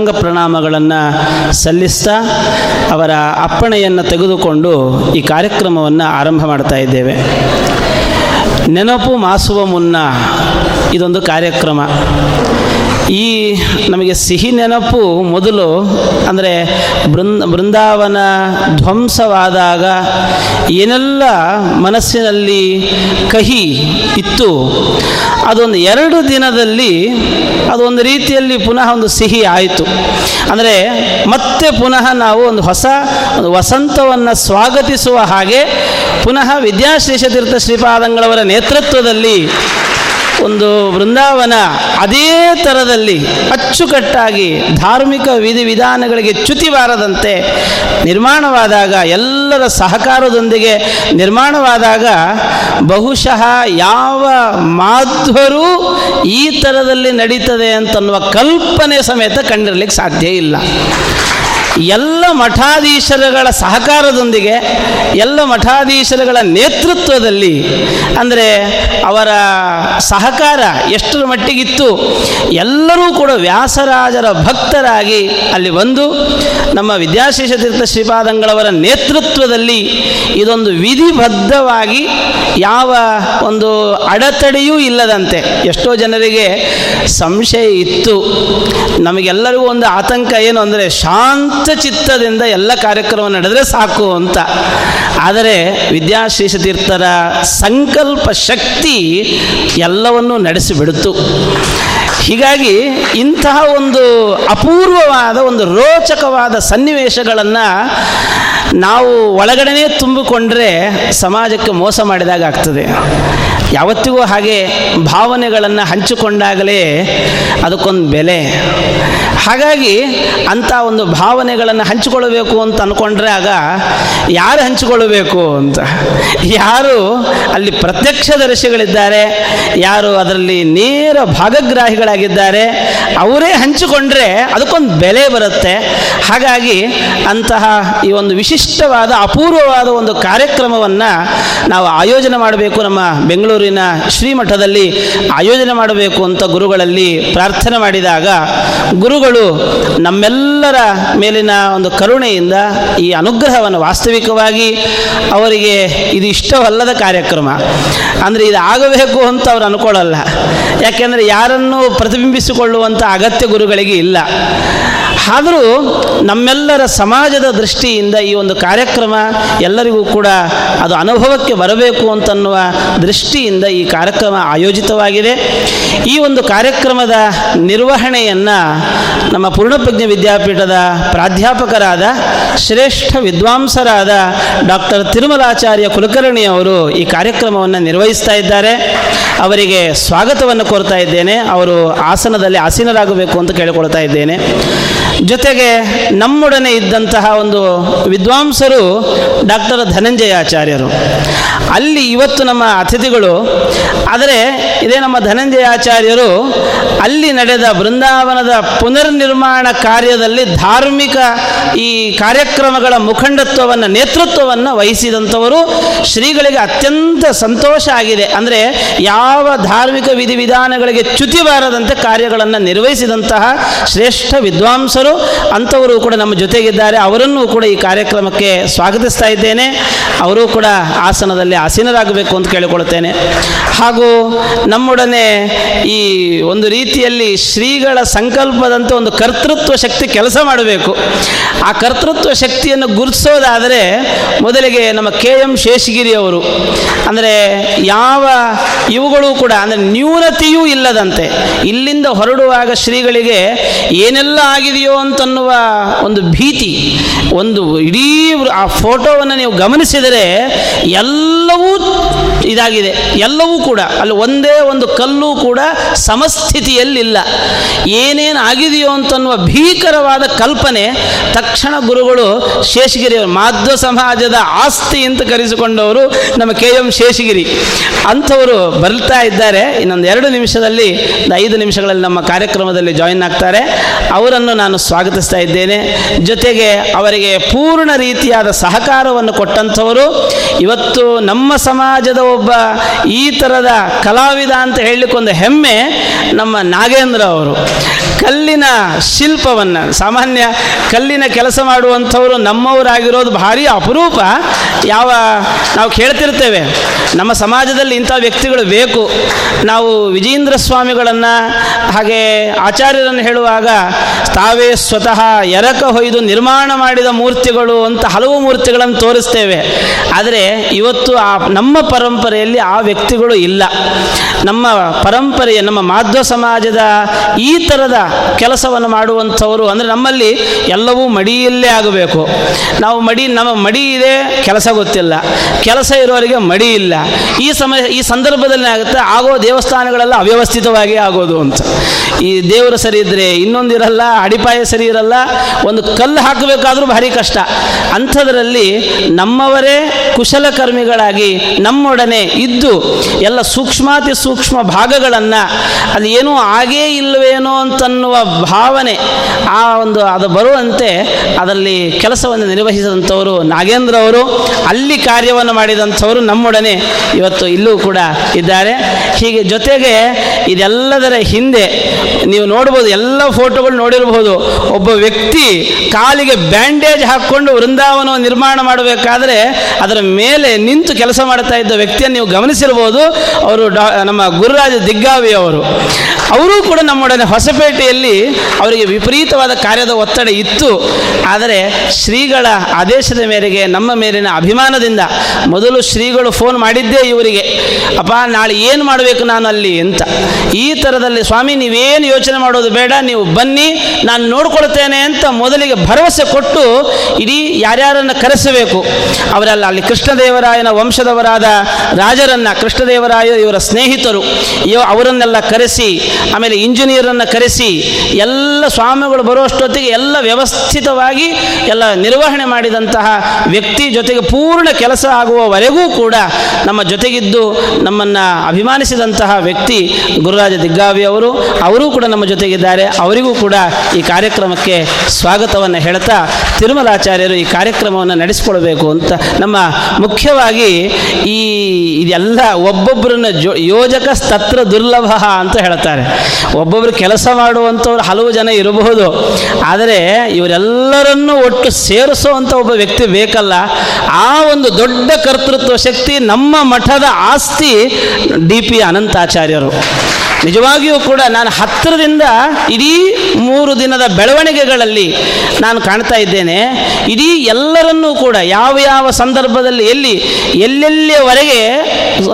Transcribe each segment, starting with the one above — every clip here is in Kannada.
ಅಂಗ ಪ್ರಣಾಮಗಳನ್ನು ಸಲ್ಲಿಸ್ತಾ ಅವರ ಅಪ್ಪಣೆಯನ್ನು ತೆಗೆದುಕೊಂಡು ಈ ಕಾರ್ಯಕ್ರಮವನ್ನು ಆರಂಭ ಮಾಡ್ತಾ ಇದ್ದೇವೆ. ನೆನಪು ಮಾಸುವ ಮುನ್ನ ಇದೊಂದು ಕಾರ್ಯಕ್ರಮ. ಈ ನಮಗೆ ಸಿಹಿ ನೆನಪು ಮೊದಲು ಅಂದರೆ ಬೃಂದ, ಬೃಂದಾವನ ಧ್ವಂಸವಾದಾಗ ಏನೆಲ್ಲ ಮನಸ್ಸಿನಲ್ಲಿ ಕಹಿ ಇತ್ತು, ಅದೊಂದು ಎರಡು ದಿನದಲ್ಲಿ ಅದೊಂದು ರೀತಿಯಲ್ಲಿ ಪುನಃ ಒಂದು ಸಿಹಿ ಆಯಿತು. ಅಂದರೆ ಮತ್ತೆ ಪುನಃ ನಾವು ಒಂದು ಹೊಸ, ಒಂದು ವಸಂತವನ್ನು ಸ್ವಾಗತಿಸುವ ಹಾಗೆ ಪುನಃ ವಿದ್ಯಾಶ್ರೀಷತೀರ್ಥ ಶ್ರೀಪಾದಂಗಳವರ ನೇತೃತ್ವದಲ್ಲಿ ಒಂದು ವೃಂದಾವನ ಅದೇ ಥರದಲ್ಲಿ ಅಚ್ಚುಕಟ್ಟಾಗಿ ಧಾರ್ಮಿಕ ವಿಧಿವಿಧಾನಗಳಿಗೆ ಚ್ಯುತಿ ಬಾರದಂತೆ ನಿರ್ಮಾಣವಾದಾಗ, ಎಲ್ಲರ ಸಹಕಾರದೊಂದಿಗೆ ನಿರ್ಮಾಣವಾದಾಗ ಬಹುಶಃ ಯಾವ ಮಾಧ್ವರು ಈ ಥರದಲ್ಲಿ ನಡೀತದೆ ಅಂತನ್ನುವ ಕಲ್ಪನೆ ಸಮೇತ ಕಂಡಿರಲಿಕ್ಕೆ ಸಾಧ್ಯ ಇಲ್ಲ. ಎಲ್ಲ ಮಠಾಧೀಶರುಗಳ ಸಹಕಾರದೊಂದಿಗೆ, ಎಲ್ಲ ಮಠಾಧೀಶರುಗಳ ನೇತೃತ್ವದಲ್ಲಿ, ಅಂದರೆ ಅವರ ಸಹಕಾರ ಎಷ್ಟರ ಮಟ್ಟಿಗಿತ್ತು, ಎಲ್ಲರೂ ಕೂಡ ವ್ಯಾಸರಾಜರ ಭಕ್ತರಾಗಿ ಅಲ್ಲಿ ಬಂದು, ನಮ್ಮ ವಿದ್ಯಾಶೇಷತೀರ್ಥ ಶ್ರೀಪಾದಂಗಳವರ ನೇತೃತ್ವದಲ್ಲಿ ಇದೊಂದು ವಿಧಿಬದ್ಧವಾಗಿ ಯಾವ ಒಂದು ಅಡೆತಡೆಯೂ ಇಲ್ಲದಂತೆ, ಎಷ್ಟೋ ಜನರಿಗೆ ಸಂಶಯ ಇತ್ತು. ನಮಗೆಲ್ಲರಿಗೂ ಒಂದು ಆತಂಕ ಏನು ಅಂದರೆ ಶಾಂತ ಚಿತ್ತದಿಂದ ಎಲ್ಲ ಕಾರ್ಯಕ್ರಮ ನಡೆದರೆ ಸಾಕು ಅಂತ. ಆದರೆ ವಿದ್ಯಾಶ್ರೀಷತೀರ್ಥರ ಸಂಕಲ್ಪ ಶಕ್ತಿ ಎಲ್ಲವನ್ನೂ ನಡೆಸಿಬಿಡ್ತು ಹೀಗಾಗಿ ಇಂತಹ ಒಂದು ಅಪೂರ್ವವಾದ ಒಂದು ರೋಚಕವಾದ ಸನ್ನಿವೇಶಗಳನ್ನು ನಾವು ಒಳಗಡೆನೇ ತುಂಬಿಕೊಂಡ್ರೆ ಸಮಾಜಕ್ಕೆ ಮೋಸ ಮಾಡಿದಾಗ ಆಗ್ತದೆ ಯಾವತ್ತಿಗೂ ಹಾಗೆ ಭಾವನೆಗಳನ್ನು ಹಂಚಿಕೊಂಡಾಗಲೇ ಅದಕ್ಕೊಂದು ಬೆಲೆ. ಹಾಗಾಗಿ ಅಂಥ ಒಂದು ಭಾವನೆಗಳನ್ನು ಹಂಚಿಕೊಳ್ಳಬೇಕು ಅಂತ ಅಂದ್ಕೊಂಡ್ರೆ ಆಗ ಯಾರು ಹಂಚಿಕೊಳ್ಳಬೇಕು ಅಂತ? ಯಾರು ಅಲ್ಲಿ ಪ್ರತ್ಯಕ್ಷದರ್ಶಿಗಳಿದ್ದಾರೆ ಯಾರು ಅದರಲ್ಲಿ ನೇರ ಭಾಗಗ್ರಾಹಿಗಳಾಗಿದ್ದಾರೆ, ಅವರೇ ಹಂಚಿಕೊಂಡ್ರೆ ಅದಕ್ಕೊಂದು ಬೆಲೆ ಬರುತ್ತೆ. ಹಾಗಾಗಿ ಅಂತಹ ಈ ಒಂದು ವಿಶಿಷ್ಟವಾದ ಅಪೂರ್ವವಾದ ಒಂದು ಕಾರ್ಯಕ್ರಮವನ್ನು ನಾವು ಆಯೋಜನೆ ಮಾಡಬೇಕು ನಮ್ಮ ಬೆಂಗಳೂರಿನ ಶ್ರೀಮಠದಲ್ಲಿ ಆಯೋಜನೆ ಮಾಡಬೇಕು ಅಂತ ಗುರುಗಳಲ್ಲಿ ಪ್ರಾರ್ಥನೆ ಮಾಡಿದಾಗ ಗುರುಗಳು ನಮ್ಮೆಲ್ಲರ ಮೇಲಿನ ಒಂದು ಕರುಣೆಯಿಂದ ಈ ಅನುಗ್ರಹವನ್ನು ವಾಸ್ತವಿಕವಾಗಿ ಅವರಿಗೆ ಇದು ಇಷ್ಟವಲ್ಲದ ಕಾರ್ಯಕ್ರಮ. ಅಂದರೆ ಇದು ಆಗಬೇಕು ಅಂತ ಅವ್ರು ಅನ್ಕೊಳ್ಳಲ್ಲ. ಯಾಕೆಂದರೆ ಯಾರನ್ನು ಪ್ರತಿಬಿಂಬಿಸಿಕೊಳ್ಳುವಂಥ ಅಗತ್ಯ ಗುರುಗಳಿಗೆ ಇಲ್ಲ. ಆದರೂ ನಮ್ಮೆಲ್ಲರ ಸಮಾಜದ ದೃಷ್ಟಿಯಿಂದ ಈ ಒಂದು ಕಾರ್ಯಕ್ರಮ ಎಲ್ಲರಿಗೂ ಕೂಡ ಅದು ಅನುಭವಕ್ಕೆ ಬರಬೇಕು ಅಂತನ್ನುವ ದೃಷ್ಟಿಯಿಂದ ಈ ಕಾರ್ಯಕ್ರಮ ಆಯೋಜಿತವಾಗಿದೆ. ಈ ಒಂದು ಕಾರ್ಯಕ್ರಮದ ನಿರ್ವಹಣೆಯನ್ನು ನಮ್ಮ ಪೂರ್ಣಪ್ರಜ್ಞ ವಿದ್ಯಾಪೀಠದ ಪ್ರಾಧ್ಯಾಪಕರಾದ ಶ್ರೇಷ್ಠ ವಿದ್ವಾಂಸರಾದ ಡಾಕ್ಟರ್ ತಿರುಮಲಾಚಾರ್ಯ ಕುಲಕರ್ಣಿ ಅವರು ಈ ಕಾರ್ಯಕ್ರಮವನ್ನು ನಿರ್ವಹಿಸ್ತಾ ಇದ್ದಾರೆ. ಅವರಿಗೆ ಸ್ವಾಗತವನ್ನು ಕೋರ್ತಾ ಇದ್ದೇನೆ. ಅವರು ಆಸನದಲ್ಲಿ ಆಸೀನರಾಗಬೇಕು ಅಂತ ಕೇಳಿಕೊಳ್ತಾ ಇದ್ದೇನೆ. ಜೊತೆಗೆ ನಮ್ಮೊಡನೆ ಇದ್ದಂತಹ ಒಂದು ವಿದ್ವಾಂಸರು ಡಾಕ್ಟರ್ ಧನಂಜಯಾಚಾರ್ಯರು. ಅಲ್ಲಿ ಇವತ್ತು ನಮ್ಮ ಅತಿಥಿಗಳು, ಆದರೆ ಇದೇ ನಮ್ಮ ಧನಂಜಯಾಚಾರ್ಯರು ಅಲ್ಲಿ ನಡೆದ ಬೃಂದಾವನದ ಪುನರ್ನಿರ್ಮಾಣ ಕಾರ್ಯದಲ್ಲಿ ಧಾರ್ಮಿಕ ಈ ಕಾರ್ಯಕ್ರಮಗಳ ಮುಖಂಡತ್ವವನ್ನು, ನೇತೃತ್ವವನ್ನು ವಹಿಸಿದಂಥವರು ಶ್ರೀಗಳಿಗೆ ಅತ್ಯಂತ ಸಂತೋಷ ಆಗಿದೆ. ಅಂದರೆ ಯಾವ ಧಾರ್ಮಿಕ ವಿಧಿವಿಧಾನಗಳಿಗೆ ಚ್ಯುತಿ ಬಾರದಂತೆ ಕಾರ್ಯಗಳನ್ನು ನಿರ್ವಹಿಸಿದಂತಹ ಶ್ರೇಷ್ಠ ವಿದ್ವಾಂಸರು ಅಂಥವರು ಕೂಡ ನಮ್ಮ ಜೊತೆಗಿದ್ದಾರೆ. ಅವರನ್ನು ಕೂಡ ಈ ಕಾರ್ಯಕ್ರಮಕ್ಕೆ ಸ್ವಾಗತಿಸ್ತಾ ಇದ್ದೇನೆ. ಅವರು ಕೂಡ ಆಸನದಲ್ಲಿ ಆಸೀನರಾಗಬೇಕು ಅಂತ ಕೇಳಿಕೊಳ್ಳುತ್ತೇನೆ. ಹಾಗೂ ನಮ್ಮೊಡನೆ ಈ ಒಂದು ರೀತಿಯಲ್ಲಿ ಶ್ರೀಗಳ ಸಂಕಲ್ಪದಂತೆ ಒಂದು ಕರ್ತೃತ್ವ ಶಕ್ತಿ ಕೆಲಸ ಮಾಡಬೇಕು. ಆ ಕರ್ತೃತ್ವ ಶಕ್ತಿಯನ್ನು ಗುರುತಿಸೋದಾದರೆ ಮೊದಲಿಗೆ ನಮ್ಮ ಕೆ ಎಂ ಶೇಷಗಿರಿ ಅವರು ಅಂದರೆ ಯಾವ ಇವುಗಳು ಕೂಡ, ಅಂದರೆ ನ್ಯೂನತೆಯೂ ಇಲ್ಲದಂತೆ, ಇಲ್ಲಿಂದ ಹೊರಡುವಾಗ ಶ್ರೀಗಳಿಗೆ ಏನೆಲ್ಲ ಆಗಿದೆಯೋ ಅಂತನ್ನುವ ಒಂದು ಭೀತಿ ಒಂದು ಇಡೀ ಆ ಫೋಟೋವನ್ನು ನೀವು ಗಮನಿಸಿದರೆ ಎಲ್ಲವೂ ಇದಾಗಿದೆ. ಎಲ್ಲವೂ ಕೂಡ, ಅಲ್ಲಿ ಒಂದೇ ಒಂದು ಕಲ್ಲು ಕೂಡ ಸಮಸ್ಥಿತಿಯಲ್ಲಿಲ್ಲ. ಏನೇನು ಆಗಿದೆಯೋ ಅಂತನ್ನುವ ಭೀಕರವಾದ ಕಲ್ಪನೆ ತಕ್ಷಣ ಗುರುಗಳು ಶೇಷಗಿರಿ ಮಾಧ್ವ ಸಮಾಜದ ಆಸ್ತಿ ಅಂತ ಕರೆಸಿಕೊಂಡವರು ನಮ್ಮ ಕೆ ಎಂ ಶೇಷಗಿರಿ. ಅಂಥವರು ಬರ್ತಾ ಇದ್ದಾರೆ. ಇನ್ನೊಂದು ಎರಡು ನಿಮಿಷದಲ್ಲಿ ಐದು ನಿಮಿಷಗಳಲ್ಲಿ ನಮ್ಮ ಕಾರ್ಯಕ್ರಮದಲ್ಲಿ ಜಾಯಿನ್ ಆಗ್ತಾರೆ. ಅವರನ್ನು ನಾನು ಸ್ವಾಗತಿಸ್ತಾ ಇದ್ದೇನೆ. ಜೊತೆಗೆ ಅವರಿಗೆ ಪೂರ್ಣ ರೀತಿಯಾದ ಸಹಕಾರವನ್ನು ಕೊಟ್ಟಂಥವರು. ಇವತ್ತು ನಮ್ಮ ಸಮಾಜದ ಒಬ್ಬ ಈ ಥರದ ಕಲಾವಿದ ಅಂತ ಹೇಳಲಿಕ್ಕೊಂದು ಹೆಮ್ಮೆ ನಮ್ಮ ನಾಗೇಂದ್ರ ಅವರು. ಕಲ್ಲಿನ ಶಿಲ್ಪವನ್ನು, ಸಾಮಾನ್ಯ ಕಲ್ಲಿನ ಕೆಲಸ ಮಾಡುವಂಥವರು ನಮ್ಮವರಾಗಿರೋದು ಭಾರಿ ಅಪರೂಪ. ಯಾವ ನಾವು ಕೇಳ್ತಿರ್ತೇವೆ, ನಮ್ಮ ಸಮಾಜದಲ್ಲಿ ಇಂಥ ವ್ಯಕ್ತಿಗಳು ಬೇಕು. ನಾವು ವಿಜೇಂದ್ರ ಸ್ವಾಮಿಗಳನ್ನು ಹಾಗೆ ಆಚಾರ್ಯರನ್ನು ಹೇಳುವಾಗ, ತಾವೇ ಸ್ವತಃ ಎರಕ ಹೊಯ್ದು ನಿರ್ಮಾಣ ಮಾಡಿದ ಮೂರ್ತಿಗಳು ಅಂತ ಹಲವು ಮೂರ್ತಿಗಳನ್ನು ತೋರಿಸ್ತೇವೆ. ಆದರೆ ಇವತ್ತು ಆ ನಮ್ಮ ಪರಂಪರೆಯಲ್ಲಿ ಆ ವ್ಯಕ್ತಿಗಳು ಇಲ್ಲ. ನಮ್ಮ ಪರಂಪರೆಯ, ನಮ್ಮ ಮಾಧ್ವ ಸಮಾಜದ ಈ ಥರದ ಕೆಲಸವನ್ನು ಮಾಡುವಂಥವರು ಅಂದರೆ ನಮ್ಮಲ್ಲಿ ಎಲ್ಲವೂ ಮಡಿಯಲ್ಲೇ ಆಗಬೇಕು. ನಾವು ಮಡಿ, ನಮ್ಮ ಮಡಿ ಇದೆ, ಕೆಲಸ ಗೊತ್ತಿಲ್ಲ. ಕೆಲಸ ಇರೋರಿಗೆ ಮಡಿ ಇಲ್ಲ. ಈ ಸಮಯ, ಈ ಸಂದರ್ಭದಲ್ಲಿ ಆಗುತ್ತೆ, ಆಗೋ ದೇವಸ್ಥಾನಗಳೆಲ್ಲ ಅವ್ಯವಸ್ಥಿತವಾಗಿ ಆಗೋದು ಅಂತ. ಈ ದೇವರು ಸರಿ ಇದ್ದರೆ ಇನ್ನೊಂದಿರಲ್ಲ ಅಡಿಪಾಯ ಸರಿ ಇರಲ್ಲ, ಒಂದು ಕಲ್ಲು ಹಾಕಬೇಕಾದ್ರೂ ಭಾರಿ ಕಷ್ಟ. ಅಂಥದ್ರಲ್ಲಿ ನಮ್ಮವರೇ ಕುಶಲಕರ್ಮಿಗಳಾಗಿ ನಮ್ಮೊಡನೆ ಇದ್ದು ಎಲ್ಲ ಸೂಕ್ಷ್ಮಾತಿ ಸೂಕ್ಷ್ಮ ಭಾಗಗಳನ್ನು, ಅದು ಏನೂ ಆಗೇ ಇಲ್ಲವೇನೋ ಅಂತನ್ನುವ ಭಾವನೆ ಆ ಒಂದು ಅದು ಬರುವಂತೆ ಅದರಲ್ಲಿ ಕೆಲಸವನ್ನು ನಿರ್ವಹಿಸಿದಂಥವರು ನಾಗೇಂದ್ರ ಅವರು, ಅಲ್ಲಿ ಕಾರ್ಯವನ್ನು ಮಾಡಿದಂಥವರು ನಮ್ಮೊಡನೆ ಇವತ್ತು ಇಲ್ಲೂ ಕೂಡ ಇದ್ದಾರೆ. ಹೀಗೆ ಜೊತೆಗೆ ಇದೆಲ್ಲದರ ಹಿಂದೆ ನೀವು ನೋಡ್ಬೋದು, ಎಲ್ಲ ಫೋಟೋಗಳು ನೋಡಿರಬಹುದು ಒಬ್ಬ ವ್ಯಕ್ತಿ ಕಾಲಿಗೆ ಬ್ಯಾಂಡೇಜ್ ಹಾಕ್ಕೊಂಡು ವೃಂದಾವನ ನಿರ್ಮಾಣ ಮಾಡಬೇಕಾದ್ರೆ ಅದರ ಮೇಲೆ ನಿಂತು ಕೆಲಸ ಮಾಡ್ತಾ ಇದ್ದ ವ್ಯಕ್ತಿಯನ್ನು ನೀವು ಗಮನಿಸಿರ್ಬೋದು, ಅವರು ಡಾ ನಮ್ಮ ಗುರುರಾಜ ದಿಗ್ಗಾವಿ ಅವರು. ಅವರೂ ಕೂಡ ನಮ್ಮೊಡನೆ ಹೊಸಪೇಟೆಯಲ್ಲಿ ಅವರಿಗೆ ವಿಪರೀತವಾದ ಕಾರ್ಯದ ಒತ್ತಡ ಇತ್ತು. ಆದರೆ ಶ್ರೀಗಳ ಆದೇಶದ ಮೇರೆಗೆ, ನಮ್ಮ ಮೇಲಿನ ಅಭಿಮಾನದಿಂದ ಮೊದಲು ಶ್ರೀಗಳು ಫೋನ್ ಮಾಡಿದ್ದೇ ಇವರಿಗೆ. ಅಪ್ಪ ನಾಳೆ ಏನು ಮಾಡಬೇಕು ನಾನು ಅಲ್ಲಿ ಅಂತ. ಈ ಥರದಲ್ಲಿ, ಸ್ವಾಮಿ, ನೀವೇನು ಯೋಚನೆ ಮಾಡೋದು ಬೇಡ, ನೀವು ಬನ್ನಿ, ನಾನು ನೋಡ್ಕೊಳ್ತೇನೆ ಅಂತ ಮೊದಲಿಗೆ ಭರವಸೆ ಕೊಟ್ಟು ಇಡೀ ಯಾರ್ಯಾರನ್ನು ಕರೆಸಬೇಕು. ಅವರೆಲ್ಲ ಅಲ್ಲಿ ಕೃಷ್ಣದೇವರಾಯನ ವಂಶದವರಾದ ರಾಜರನ್ನ ಕೃಷ್ಣದೇವರಾಯ ಇವರ ಸ್ನೇಹಿತರು ಅವರನ್ನೆಲ್ಲ ಕರೆಸಿ, ಆಮೇಲೆ ಇಂಜಿನಿಯರನ್ನು ಕರೆಸಿ ಎಲ್ಲ ಸ್ವಾಮಿಗಳು ಬರುವಷ್ಟೊತ್ತಿಗೆ ಎಲ್ಲ ವ್ಯವಸ್ಥಿತವಾಗಿ ಎಲ್ಲ ನಿರ್ವಹಣೆ ಮಾಡಿದಂತಹ ವ್ಯಕ್ತಿ ಜೊತೆಗೆ ಪೂರ್ಣ ಕೆಲಸ ಆಗುವವರೆಗೂ ಕೂಡ ನಮ್ಮ ಜೊತೆಗಿದ್ದು ನಮ್ಮನ್ನು ಅಭಿಮಾನಿಸಿದಂತಹ ವ್ಯಕ್ತಿ ಗುರುರಾಜ ದಿಗ್ಗಾವಿ ಅವರು, ಅವರೂ ಕೂಡ ನಮ್ಮ ಜೊತೆಗಿದ್ದಾರೆ. ಅವರಿಗೂ ಕೂಡ ಈ ಕಾರ್ಯಕ್ರಮಕ್ಕೆ ಸ್ವಾಗತವನ್ನು ಹೇಳ್ತಾ ತಿರುಮಲಾಚಾರ್ಯರು ಈ ಕಾರ್ಯಕ್ರಮವನ್ನು ನಡೆಸಿಕೊಳ್ಬೇಕು ಅಂತ ನಮ್ಮ ಮುಖ್ಯವಾಗಿ ಈ ಇದೆಲ್ಲ ಒಬ್ಬೊಬ್ಬರನ್ನ ಜೋ ಯೋಜಕ ಸ್ತತ್ರ ದುರ್ಲಭ ಅಂತ ಹೇಳ್ತಾರೆ. ಒಬ್ಬೊಬ್ಬರು ಕೆಲಸ ಮಾಡುವಂಥವ್ರು ಹಲವು ಜನ ಇರಬಹುದು. ಆದರೆ ಇವರೆಲ್ಲರನ್ನೂ ಒಟ್ಟು ಸೇರಿಸುವಂಥ ಒಬ್ಬ ವ್ಯಕ್ತಿ ಬೇಕಲ್ಲ. ಆ ಒಂದು ದೊಡ್ಡ ಕರ್ತೃತ್ವ ಶಕ್ತಿ ನಮ್ಮ ಮಠದ ಆಸ್ತಿ ಡಿ ಪಿ ಅನಂತಾಚಾರ್ಯರು. ನಿಜವಾಗಿಯೂ ಕೂಡ ನಾನು ಹತ್ತಿರದಿಂದ ಇಡೀ ಮೂರು ದಿನದ ಬೆಳವಣಿಗೆಗಳಲ್ಲಿ ನಾನು ಕಾಣ್ತಾ ಇದ್ದೇನೆ. ಇಡೀ ಎಲ್ಲರನ್ನೂ ಕೂಡ ಯಾವ ಯಾವ ಸಂದರ್ಭದಲ್ಲಿ ಎಲ್ಲಿ, ಎಲ್ಲೆಲ್ಲಿಯವರೆಗೆ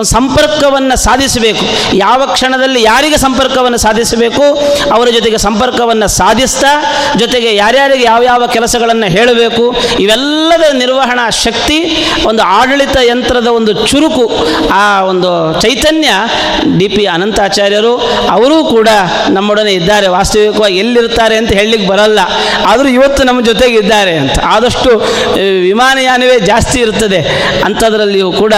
ಸಂಪರ್ಕವನ್ನು ಸಾಧಿಸಬೇಕು, ಯಾವ ಕ್ಷಣದಲ್ಲಿ ಯಾರಿಗೆ ಸಂಪರ್ಕವನ್ನು ಸಾಧಿಸಬೇಕು, ಅವರ ಜೊತೆಗೆ ಸಂಪರ್ಕವನ್ನು ಸಾಧಿಸ್ತಾ, ಜೊತೆಗೆ ಯಾರ್ಯಾರಿಗೆ ಯಾವ ಯಾವ ಕೆಲಸಗಳನ್ನು ಹೇಳಬೇಕು, ಇವೆಲ್ಲದ ನಿರ್ವಹಣಾ ಶಕ್ತಿ, ಒಂದು ಆಡಳಿತ ಯಂತ್ರದ ಒಂದು ಚುರುಕು, ಆ ಒಂದು ಚೈತನ್ಯ ಡಿ ಪಿ ಅನಂತಾಚಾರ್ಯರು ಅವರೂ ಕೂಡ ನಮ್ಮೊಡನೆ ಇದ್ದಾರೆ. ವಾಸ್ತವಿಕವಾಗಿ ಎಲ್ಲಿರ್ತಾರೆ ಅಂತ ಹೇಳಲಿಕ್ಕೆ ಬರಲ್ಲ. ಆದರೂ ಇವತ್ತು ನಮ್ಮ ಜೊತೆಗೆ ಇದ್ದಾರೆ ಅಂತ. ಆದಷ್ಟು ವಿಮಾನಯಾನವೇ ಜಾಸ್ತಿ ಇರ್ತದೆ ಅಂಥದ್ರಲ್ಲಿಯೂ ಕೂಡ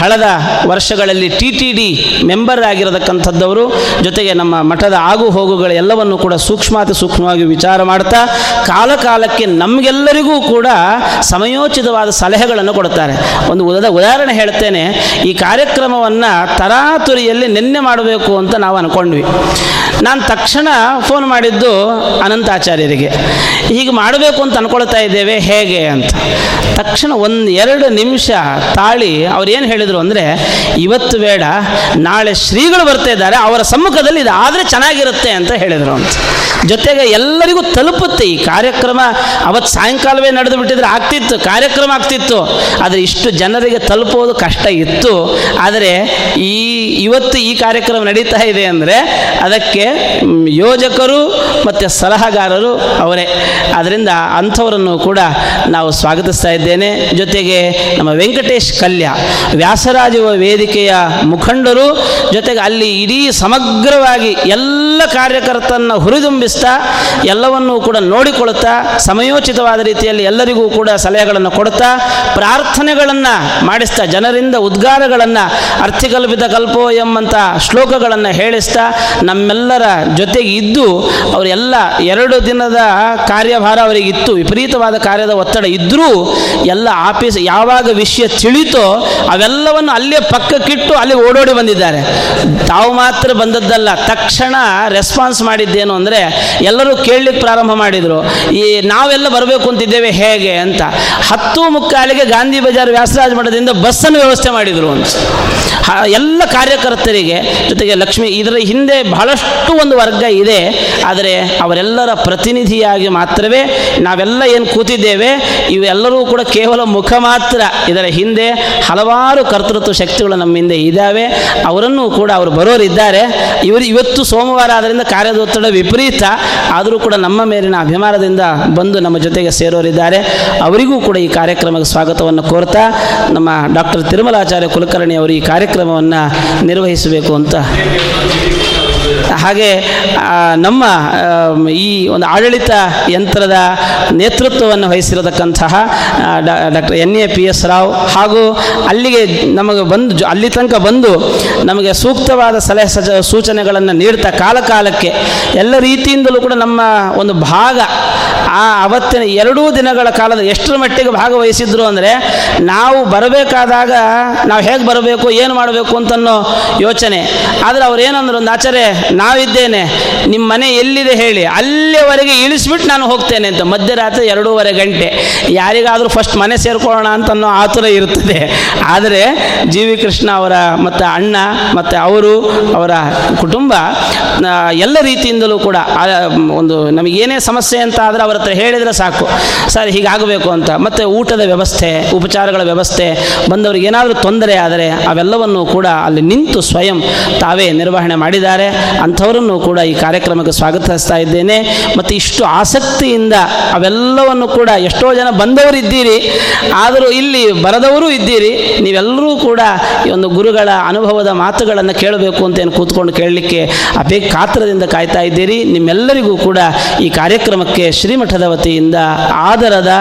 ಹಳದ ವರ್ಷಗಳಲ್ಲಿ ಟಿ ಟಿ ಡಿ ಮೆಂಬರ್ ಆಗಿರತಕ್ಕಂಥದ್ದವರು ಜೊತೆಗೆ ನಮ್ಮ ಮಠದ ಆಗು ಹೋಗುಗಳ ಎಲ್ಲವನ್ನು ಕೂಡ ಸೂಕ್ಷ್ಮಾತಿ ಸೂಕ್ಷ್ಮವಾಗಿ ವಿಚಾರ ಮಾಡ್ತಾ, ಕಾಲಕಾಲಕ್ಕೆ ನಮಗೆಲ್ಲರಿಗೂ ಕೂಡ ಸಮಯೋಚಿತವಾದ ಸಲಹೆಗಳನ್ನು ಕೊಡುತ್ತಾರೆ ಒಂದು ಉದ ಉದಾಹರಣೆ ಹೇಳ್ತೇನೆ. ಈ ಕಾರ್ಯಕ್ರಮವನ್ನು ತರಾತುರಿಯಲ್ಲಿ ನಿನ್ನೆ ಮಾಡಬೇಕು ಅಂತ ನಾವು ಅಂದ್ಕೊಂಡ್ವಿ ನಾನು ತಕ್ಷಣ ಫೋನ್ ಮಾಡಿದ್ದು ಅನಂತಾಚಾರ್ಯರಿಗೆ. ಹೀಗೆ ಮಾಡಬೇಕು ಅಂತ ಅನ್ಕೊಳ್ತಾ ಇದ್ದೇವೆ, ಹೇಗೆ ಅಂತ. ತಕ್ಷಣ ಒಂದು ಎರಡು ನಿಮಿಷ ತಾಳಿ ಅವ್ರು ಏನು ಹೇಳಿದರು ಅಂದರೆ, ಇವತ್ತು ಬೇಡ, ನಾಳೆ ಶ್ರೀಗಳು ಬರ್ತಾ ಇದ್ದಾರೆ, ಅವರ ಸಮ್ಮುಖದಲ್ಲಿ ಇದು ಆದರೆ ಚೆನ್ನಾಗಿರುತ್ತೆ ಅಂತ ಹೇಳಿದರು ಅಂತ. ಜೊತೆಗೆ ಎಲ್ಲರಿಗೂ ತಲುಪುತ್ತೆ ಈ ಕಾರ್ಯಕ್ರಮ. ಅವತ್ತು ಸಾಯಂಕಾಲವೇ ನಡೆದು ಬಿಟ್ಟಿದ್ರೆ ಆಗ್ತಿತ್ತು, ಕಾರ್ಯಕ್ರಮ ಆಗ್ತಿತ್ತು. ಆದರೆ ಇಷ್ಟು ಜನರಿಗೆ ತಲುಪೋದು ಕಷ್ಟ ಇತ್ತು. ಆದರೆ ಈ, ಇವತ್ತು ಈ ಕಾರ್ಯಕ್ರಮ ನಡೀತಾ ಇದೆ ಅಂದರೆ, ಅದಕ್ಕೆ ಯೋಜಕರು ಮತ್ತು ಸಲಹಾಗಾರರು ಅವರೇ. ಆದ್ದರಿಂದ ಅಂಥವರನ್ನು ಕೂಡ ನಾವು ಸ್ವಾಗತಿಸ್ತಾ ಇದ್ದೇನೆ. ಜೊತೆಗೆ ನಮ್ಮ ವೆಂಕಟೇಶ್ ಕಲ್ಯ ವ್ಯಾಸರಾಜ ವೇದಿಕೆಯ ಮುಖಂಡರು, ಜೊತೆಗೆ ಅಲ್ಲಿ ಇಡೀ ಸಮಗ್ರವಾಗಿ ಎಲ್ಲ ಕಾರ್ಯಕರ್ತರನ್ನು ಹುರಿದುಂಬಿಸ್ತಾ, ಎಲ್ಲವನ್ನೂ ಕೂಡ ನೋಡಿಕೊಳ್ಳುತ್ತಾ, ಸಮಯೋಚಿತವಾದ ರೀತಿಯಲ್ಲಿ ಎಲ್ಲರಿಗೂ ಕೂಡ ಸಲಹೆಗಳನ್ನು ಕೊಡುತ್ತಾ, ಪ್ರಾರ್ಥನೆಗಳನ್ನು ಮಾಡಿಸ್ತಾ, ಜನರಿಂದ ಉದ್ಗಾರಗಳನ್ನು, ಅರ್ಥಿಕಲ್ಪಿತ ಕಲ್ಪೋ ಎಂಬಂಥ ಶ್ಲೋಕಗಳನ್ನು ಹೇಳಿಸ್ತಾ, ನಮ್ಮೆಲ್ಲರ ಜೊತೆಗೆ ಇದ್ದು ಅವರೆಲ್ಲ ಎರಡು ದಿನದ ಕಾರ್ಯ ಕಾರ್ಯಭಾರ ಅವರಿಗೆ ಇತ್ತು. ವಿಪರೀತವಾದ ಕಾರ್ಯದ ಒತ್ತಡ ಇದ್ದರೂ ಎಲ್ಲ ಆಫೀಸ್ ಯಾವಾಗ ವಿಷಯ ತಿಳಿತೋ ಅವೆಲ್ಲವನ್ನು ಅಲ್ಲೇ ಪಕ್ಕಕ್ಕಿಟ್ಟು ಅಲ್ಲಿ ಓಡೋಡಿ ಬಂದಿದ್ದಾರೆ. ತಾವು ಮಾತ್ರ ಬಂದದ್ದಲ್ಲ, ತಕ್ಷಣ ರೆಸ್ಪಾನ್ಸ್ ಮಾಡಿದ್ದೇನು ಅಂದರೆ ಎಲ್ಲರೂ ಕೇಳಲಿಕ್ಕೆ ಪ್ರಾರಂಭ ಮಾಡಿದರು. ಈ ನಾವೆಲ್ಲ ಬರಬೇಕು ಅಂತಿದ್ದೇವೆ ಹೇಗೆ ಅಂತ. ಹತ್ತು ಮುಕ್ಕಾಲಿಗೆ ಗಾಂಧಿ ಬಜಾರ್ ವ್ಯಾಸರಾಜ ಮಠದಿಂದ ಬಸ್ಸನ್ನು ವ್ಯವಸ್ಥೆ ಮಾಡಿದರು ಅಂತ. ಎಲ್ಲ ಕಾರ್ಯಕರ್ತರಿಗೆ ಜೊತೆಗೆ ಲಕ್ಷ್ಮಿ, ಇದರ ಹಿಂದೆ ಬಹಳಷ್ಟು ಒಂದು ವರ್ಗ ಇದೆ. ಆದರೆ ಅವರೆಲ್ಲರ ಪ್ರತಿನಿಧಿಯಾಗಿ ಮಾತ್ರವೇ ನಾವೆಲ್ಲ ಏನು ಕೂತಿದ್ದೇವೆ, ಇವೆಲ್ಲರೂ ಕೂಡ ಕೇವಲ ಮುಖ ಮಾತ್ರ. ಇದರ ಹಿಂದೆ ಹಲವಾರು ಕರ್ತೃತ್ವ ಶಕ್ತಿಗಳು ನಮ್ಮ ಹಿಂದೆ ಇದ್ದಾವೆ. ಅವರನ್ನು ಕೂಡ ಅವರು ಬರೋರಿದ್ದಾರೆ. ಇವರು ಇವತ್ತು ಸೋಮವಾರ ಆದ್ದರಿಂದ ಕಾರ್ಯದ ಒತ್ತಡ ವಿಪರೀತ. ಆದರೂ ಕೂಡ ನಮ್ಮ ಮೇಲಿನ ಅಭಿಮಾನದಿಂದ ಬಂದು ನಮ್ಮ ಜೊತೆಗೆ ಸೇರೋರಿದ್ದಾರೆ. ಅವರಿಗೂ ಕೂಡ ಈ ಕಾರ್ಯಕ್ರಮಕ್ಕೆ ಸ್ವಾಗತವನ್ನು ಕೋರ್ತಾ ನಮ್ಮ ಡಾಕ್ಟರ್ ತಿರುಮಲಾಚಾರ್ಯ ಕುಲಕರ್ಣಿ ಅವರು ಈ ಕಾರ್ಯಕ್ರಮವನ್ನು ನಿರ್ವಹಿಸಬೇಕು ಅಂತ ಹಾಗೆ ನಮ್ಮ ಈ ಒಂದು ಆಡಳಿತ ಯಂತ್ರದ ನೇತೃತ್ವವನ್ನು ವಹಿಸಿರತಕ್ಕಂತಹ doctor N A P S Rao ಹಾಗೂ ಅಲ್ಲಿಗೆ ನಮಗೆ ಬಂದು ಅಲ್ಲಿ ತನಕ ಬಂದು ನಮಗೆ ಸೂಕ್ತವಾದ ಸಲಹೆ ಸಜ, ಸೂಚನೆಗಳನ್ನು ನೀಡ್ತಾ ಕಾಲ ಕಾಲಕ್ಕೆ ಎಲ್ಲ ರೀತಿಯಿಂದಲೂ ಕೂಡ ನಮ್ಮ ಒಂದು ಭಾಗ, ಆ ಅವತ್ತಿನ ಎರಡೂ ದಿನಗಳ ಕಾಲದ ಎಷ್ಟರ ಮಟ್ಟಿಗೆ ಭಾಗವಹಿಸಿದ್ರು ಅಂದರೆ ನಾವು ಬರಬೇಕಾದಾಗ ನಾವು ಹೇಗೆ ಬರಬೇಕು, ಏನು ಮಾಡಬೇಕು ಅಂತನೋ ಯೋಚನೆ. ಆದರೆ ಅವ್ರು ಏನಂದ್ರು, ಒಂದು ಆಚಾರ್ಯ ನಾವಿದ್ದೇನೆ. ನಿಮ್ಮ ಮನೆ ಎಲ್ಲಿದೆ ಹೇಳಿ. ಅಲ್ಲಿವರೆಗೆ ಇಳಿಸ್ಬಿಟ್ಟು ನಾನು ಹೋಗ್ತೇನೆ ಅಂತ. ಮಧ್ಯರಾತ್ರಿ ಎರಡೂವರೆ ಗಂಟೆ. ಯಾರಿಗಾದರೂ ಫಸ್ಟ್ ಮನೆ ಸೇರ್ಕೊಳ್ಳೋಣ ಅಂತನ್ನೋ ಆತುರ ಇರುತ್ತದೆ. ಆದರೆ ಜಿ ವಿ ಕೃಷ್ಣ ಅವರ ಮತ್ತು ಅಣ್ಣ ಮತ್ತು ಅವರು, ಅವರ ಕುಟುಂಬ ಎಲ್ಲ ರೀತಿಯಿಂದಲೂ ಕೂಡ ಒಂದು ನಮಗೇನೇ ಸಮಸ್ಯೆ ಅಂತ ಆದರೆ ಅವರ ಹತ್ರ ಹೇಳಿದರೆ ಸಾಕು. ಸರ್, ಹೀಗಾಗಬೇಕು ಅಂತ. ಮತ್ತು ಊಟದ ವ್ಯವಸ್ಥೆ, ಉಪಚಾರಗಳ ವ್ಯವಸ್ಥೆ, ಬಂದವರಿಗೆ ಏನಾದರೂ ತೊಂದರೆ ಆದರೆ ಅವೆಲ್ಲವನ್ನು ಕೂಡ ಅಲ್ಲಿ ನಿಂತು ಸ್ವಯಂ ತಾವೇ ನಿರ್ವಹಣೆ ಮಾಡಿದ್ದಾರೆ. ಅಂಥವರನ್ನು ಕೂಡ ಈ ಕಾರ್ಯಕ್ರಮಕ್ಕೆ ಸ್ವಾಗತಿಸ್ತಾ ಇದ್ದೇನೆ. ಮತ್ತು ಇಷ್ಟು ಆಸಕ್ತಿಯಿಂದ ಅವೆಲ್ಲವನ್ನು ಕೂಡ ಎಷ್ಟೋ ಜನ ಬಂದವರು ಇದ್ದೀರಿ ಆದರೂ ಇಲ್ಲಿ ಬರದವರು ಇದ್ದೀರಿ. ನೀವೆಲ್ಲರೂ ಕೂಡ ಈ ಒಂದು ಗುರುಗಳ ಅನುಭವದ ಮಾತುಗಳನ್ನು ಕೇಳಬೇಕು ಅಂತ ಏನು ಕೂತ್ಕೊಂಡು ಕೇಳಲಿಕ್ಕೆ ಅಪೇ ಕಾತ್ರದಿಂದ ಕಾಯ್ತಾ ಇದ್ದೀರಿ. ನಿಮ್ಮೆಲ್ಲರಿಗೂ ಕೂಡ ಈ ಕಾರ್ಯಕ್ರಮಕ್ಕೆ ಶ್ರೀಮಠದ ವತಿಯಿಂದ ಆದರದ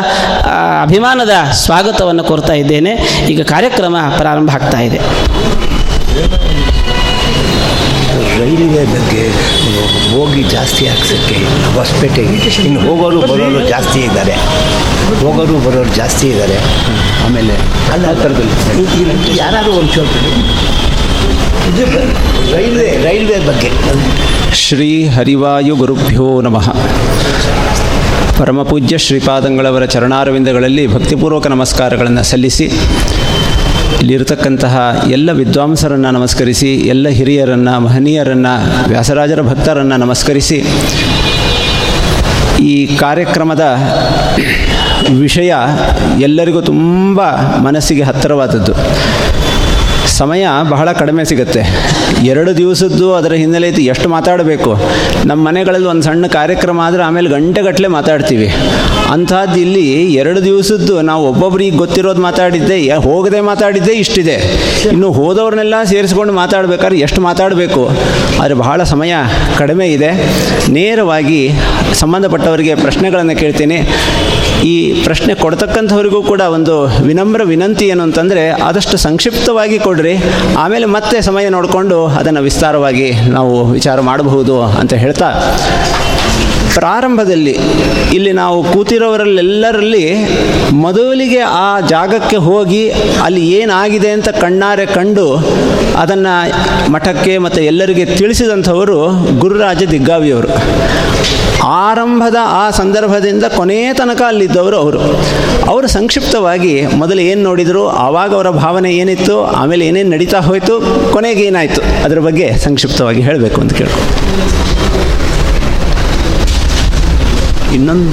ಅಭಿಮಾನದ ಸ್ವಾಗತವನ್ನು ಕೋರ್ತಾ ಇದ್ದೇನೆ. ಈಗ ಕಾರ್ಯಕ್ರಮ ಪ್ರಾರಂಭ ಆಗ್ತಾ ಇದೆ. ರೈಲ್ವೆ ಬಗ್ಗೆ ಹೋಗಿ ಜಾಸ್ತಿ ಹಾಕ್ಸೋಕ್ಕೆ ಹೊಸಪೇಟೆಗೆ ಇನ್ನು ಹೋಗೋರು ಬರೋರು ಜಾಸ್ತಿ ಇದ್ದಾರೆ. ಹೋಗೋರು ಬರೋರು ಜಾಸ್ತಿ ಇದ್ದಾರೆ. ಆಮೇಲೆ ಅಲ್ಲ ಥರದಲ್ಲಿ ಯಾರು ಒಂಚೂರು ರೈಲ್ವೆ ರೈಲ್ವೆ ಬಗ್ಗೆ. ಶ್ರೀ ಹರಿವಾಯು ಗುರುಭ್ಯೋ ನಮಃ. ಪರಮಪೂಜ್ಯ ಶ್ರೀಪಾದಂಗಳವರ ಚರಣಾರವಿಂದಗಳಲ್ಲಿ ಭಕ್ತಿಪೂರ್ವಕ ನಮಸ್ಕಾರಗಳನ್ನು ಸಲ್ಲಿಸಿ ಇಲ್ಲಿರತಕ್ಕಂತಹ ಎಲ್ಲ ವಿದ್ವಾಂಸರನ್ನು ನಮಸ್ಕರಿಸಿ, ಎಲ್ಲ ಹಿರಿಯರನ್ನು, ಮಹನೀಯರನ್ನು, ವ್ಯಾಸರಾಜರ ಭಕ್ತರನ್ನು ನಮಸ್ಕರಿಸಿ, ಈ ಕಾರ್ಯಕ್ರಮದ ವಿಷಯ ಎಲ್ಲರಿಗೂ ತುಂಬ ಮನಸ್ಸಿಗೆ ಹತ್ತಿರವಾದದ್ದು. ಸಮಯ ಬಹಳ ಕಡಿಮೆ ಸಿಗುತ್ತೆ. ಎರಡು ದಿವಸದ್ದು ಅದರ ಹಿನ್ನೆಲೆ ಇತ್ತು ಎಷ್ಟು ಮಾತಾಡಬೇಕು? ನಮ್ಮ ಮನೆಗಳಲ್ಲಿ ಒಂದು ಸಣ್ಣ ಕಾರ್ಯಕ್ರಮ ಆದರೆ ಆಮೇಲೆ ಗಂಟೆಗಟ್ಟಲೆ ಮಾತಾಡ್ತೀವಿ. ಅಂಥದ್ದು ಇಲ್ಲಿ ಎರಡು ದಿವಸದ್ದು ನಾವು ಒಬ್ಬೊಬ್ಬರಿಗೆ ಗೊತ್ತಿರೋದು ಮಾತಾಡಿದ್ದೆ ಹೋಗದೆ ಮಾತಾಡಿದ್ದೆ ಇಷ್ಟಿದೆ. ಇನ್ನು ಹೋದವ್ರನ್ನೆಲ್ಲ ಸೇರಿಸ್ಕೊಂಡು ಮಾತಾಡಬೇಕಾದ್ರೆ ಎಷ್ಟು ಮಾತಾಡಬೇಕು? ಆದರೆ ಬಹಳ ಸಮಯ ಕಡಿಮೆ ಇದೆ. ನೇರವಾಗಿ ಸಂಬಂಧಪಟ್ಟವರಿಗೆ ಪ್ರಶ್ನೆಗಳನ್ನು ಕೇಳ್ತೀನಿ. ಈ ಪ್ರಶ್ನೆ ಕೊಡ್ತಕ್ಕಂಥವರಿಗೂ ಕೂಡ ಒಂದು ವಿನಮ್ರ ವಿನಂತಿ ಏನು ಅಂತಂದರೆ, ಆದಷ್ಟು ಸಂಕ್ಷಿಪ್ತವಾಗಿ ಕೊಡ್ರಿ. ಆಮೇಲೆ ಮತ್ತೆ ಸಮಯ ನೋಡಿಕೊಂಡು ಅದನ್ನು ವಿಸ್ತಾರವಾಗಿ ನಾವು ವಿಚಾರ ಮಾಡಬಹುದು ಅಂತ ಹೇಳ್ತಾ ಪ್ರಾರಂಭದಲ್ಲಿ ಇಲ್ಲಿ ನಾವು ಕೂತಿರೋವರಲ್ಲೆಲ್ಲರಲ್ಲಿ ಮೊದಲಿಗೆ ಆ ಜಾಗಕ್ಕೆ ಹೋಗಿ ಅಲ್ಲಿ ಏನಾಗಿದೆ ಅಂತ ಕಣ್ಣಾರೆ ಕಂಡು ಅದನ್ನು ಮಠಕ್ಕೆ ಮತ್ತು ಎಲ್ಲರಿಗೆ ತಿಳಿಸಿದಂಥವರು ಗುರುರಾಜ ದಿಗ್ಗಾವಿಯವರು. ಆರಂಭದ ಆ ಸಂದರ್ಭದಿಂದ ಕೊನೆಯ ತನಕ ಅಲ್ಲಿದ್ದವರು ಅವರು. ಅವರು ಸಂಕ್ಷಿಪ್ತವಾಗಿ ಮೊದಲು ಏನು ನೋಡಿದರು, ಆವಾಗ ಅವರ ಭಾವನೆ ಏನಿತ್ತು, ಆಮೇಲೆ ಏನೇನು ನಡೀತಾ ಹೋಯಿತು, ಕೊನೆಗೆ ಏನಾಯಿತು, ಅದರ ಬಗ್ಗೆ ಸಂಕ್ಷಿಪ್ತವಾಗಿ ಹೇಳಬೇಕು ಅಂತ ಕೇಳ್ಕೊ ಇನ್ನೊಂದು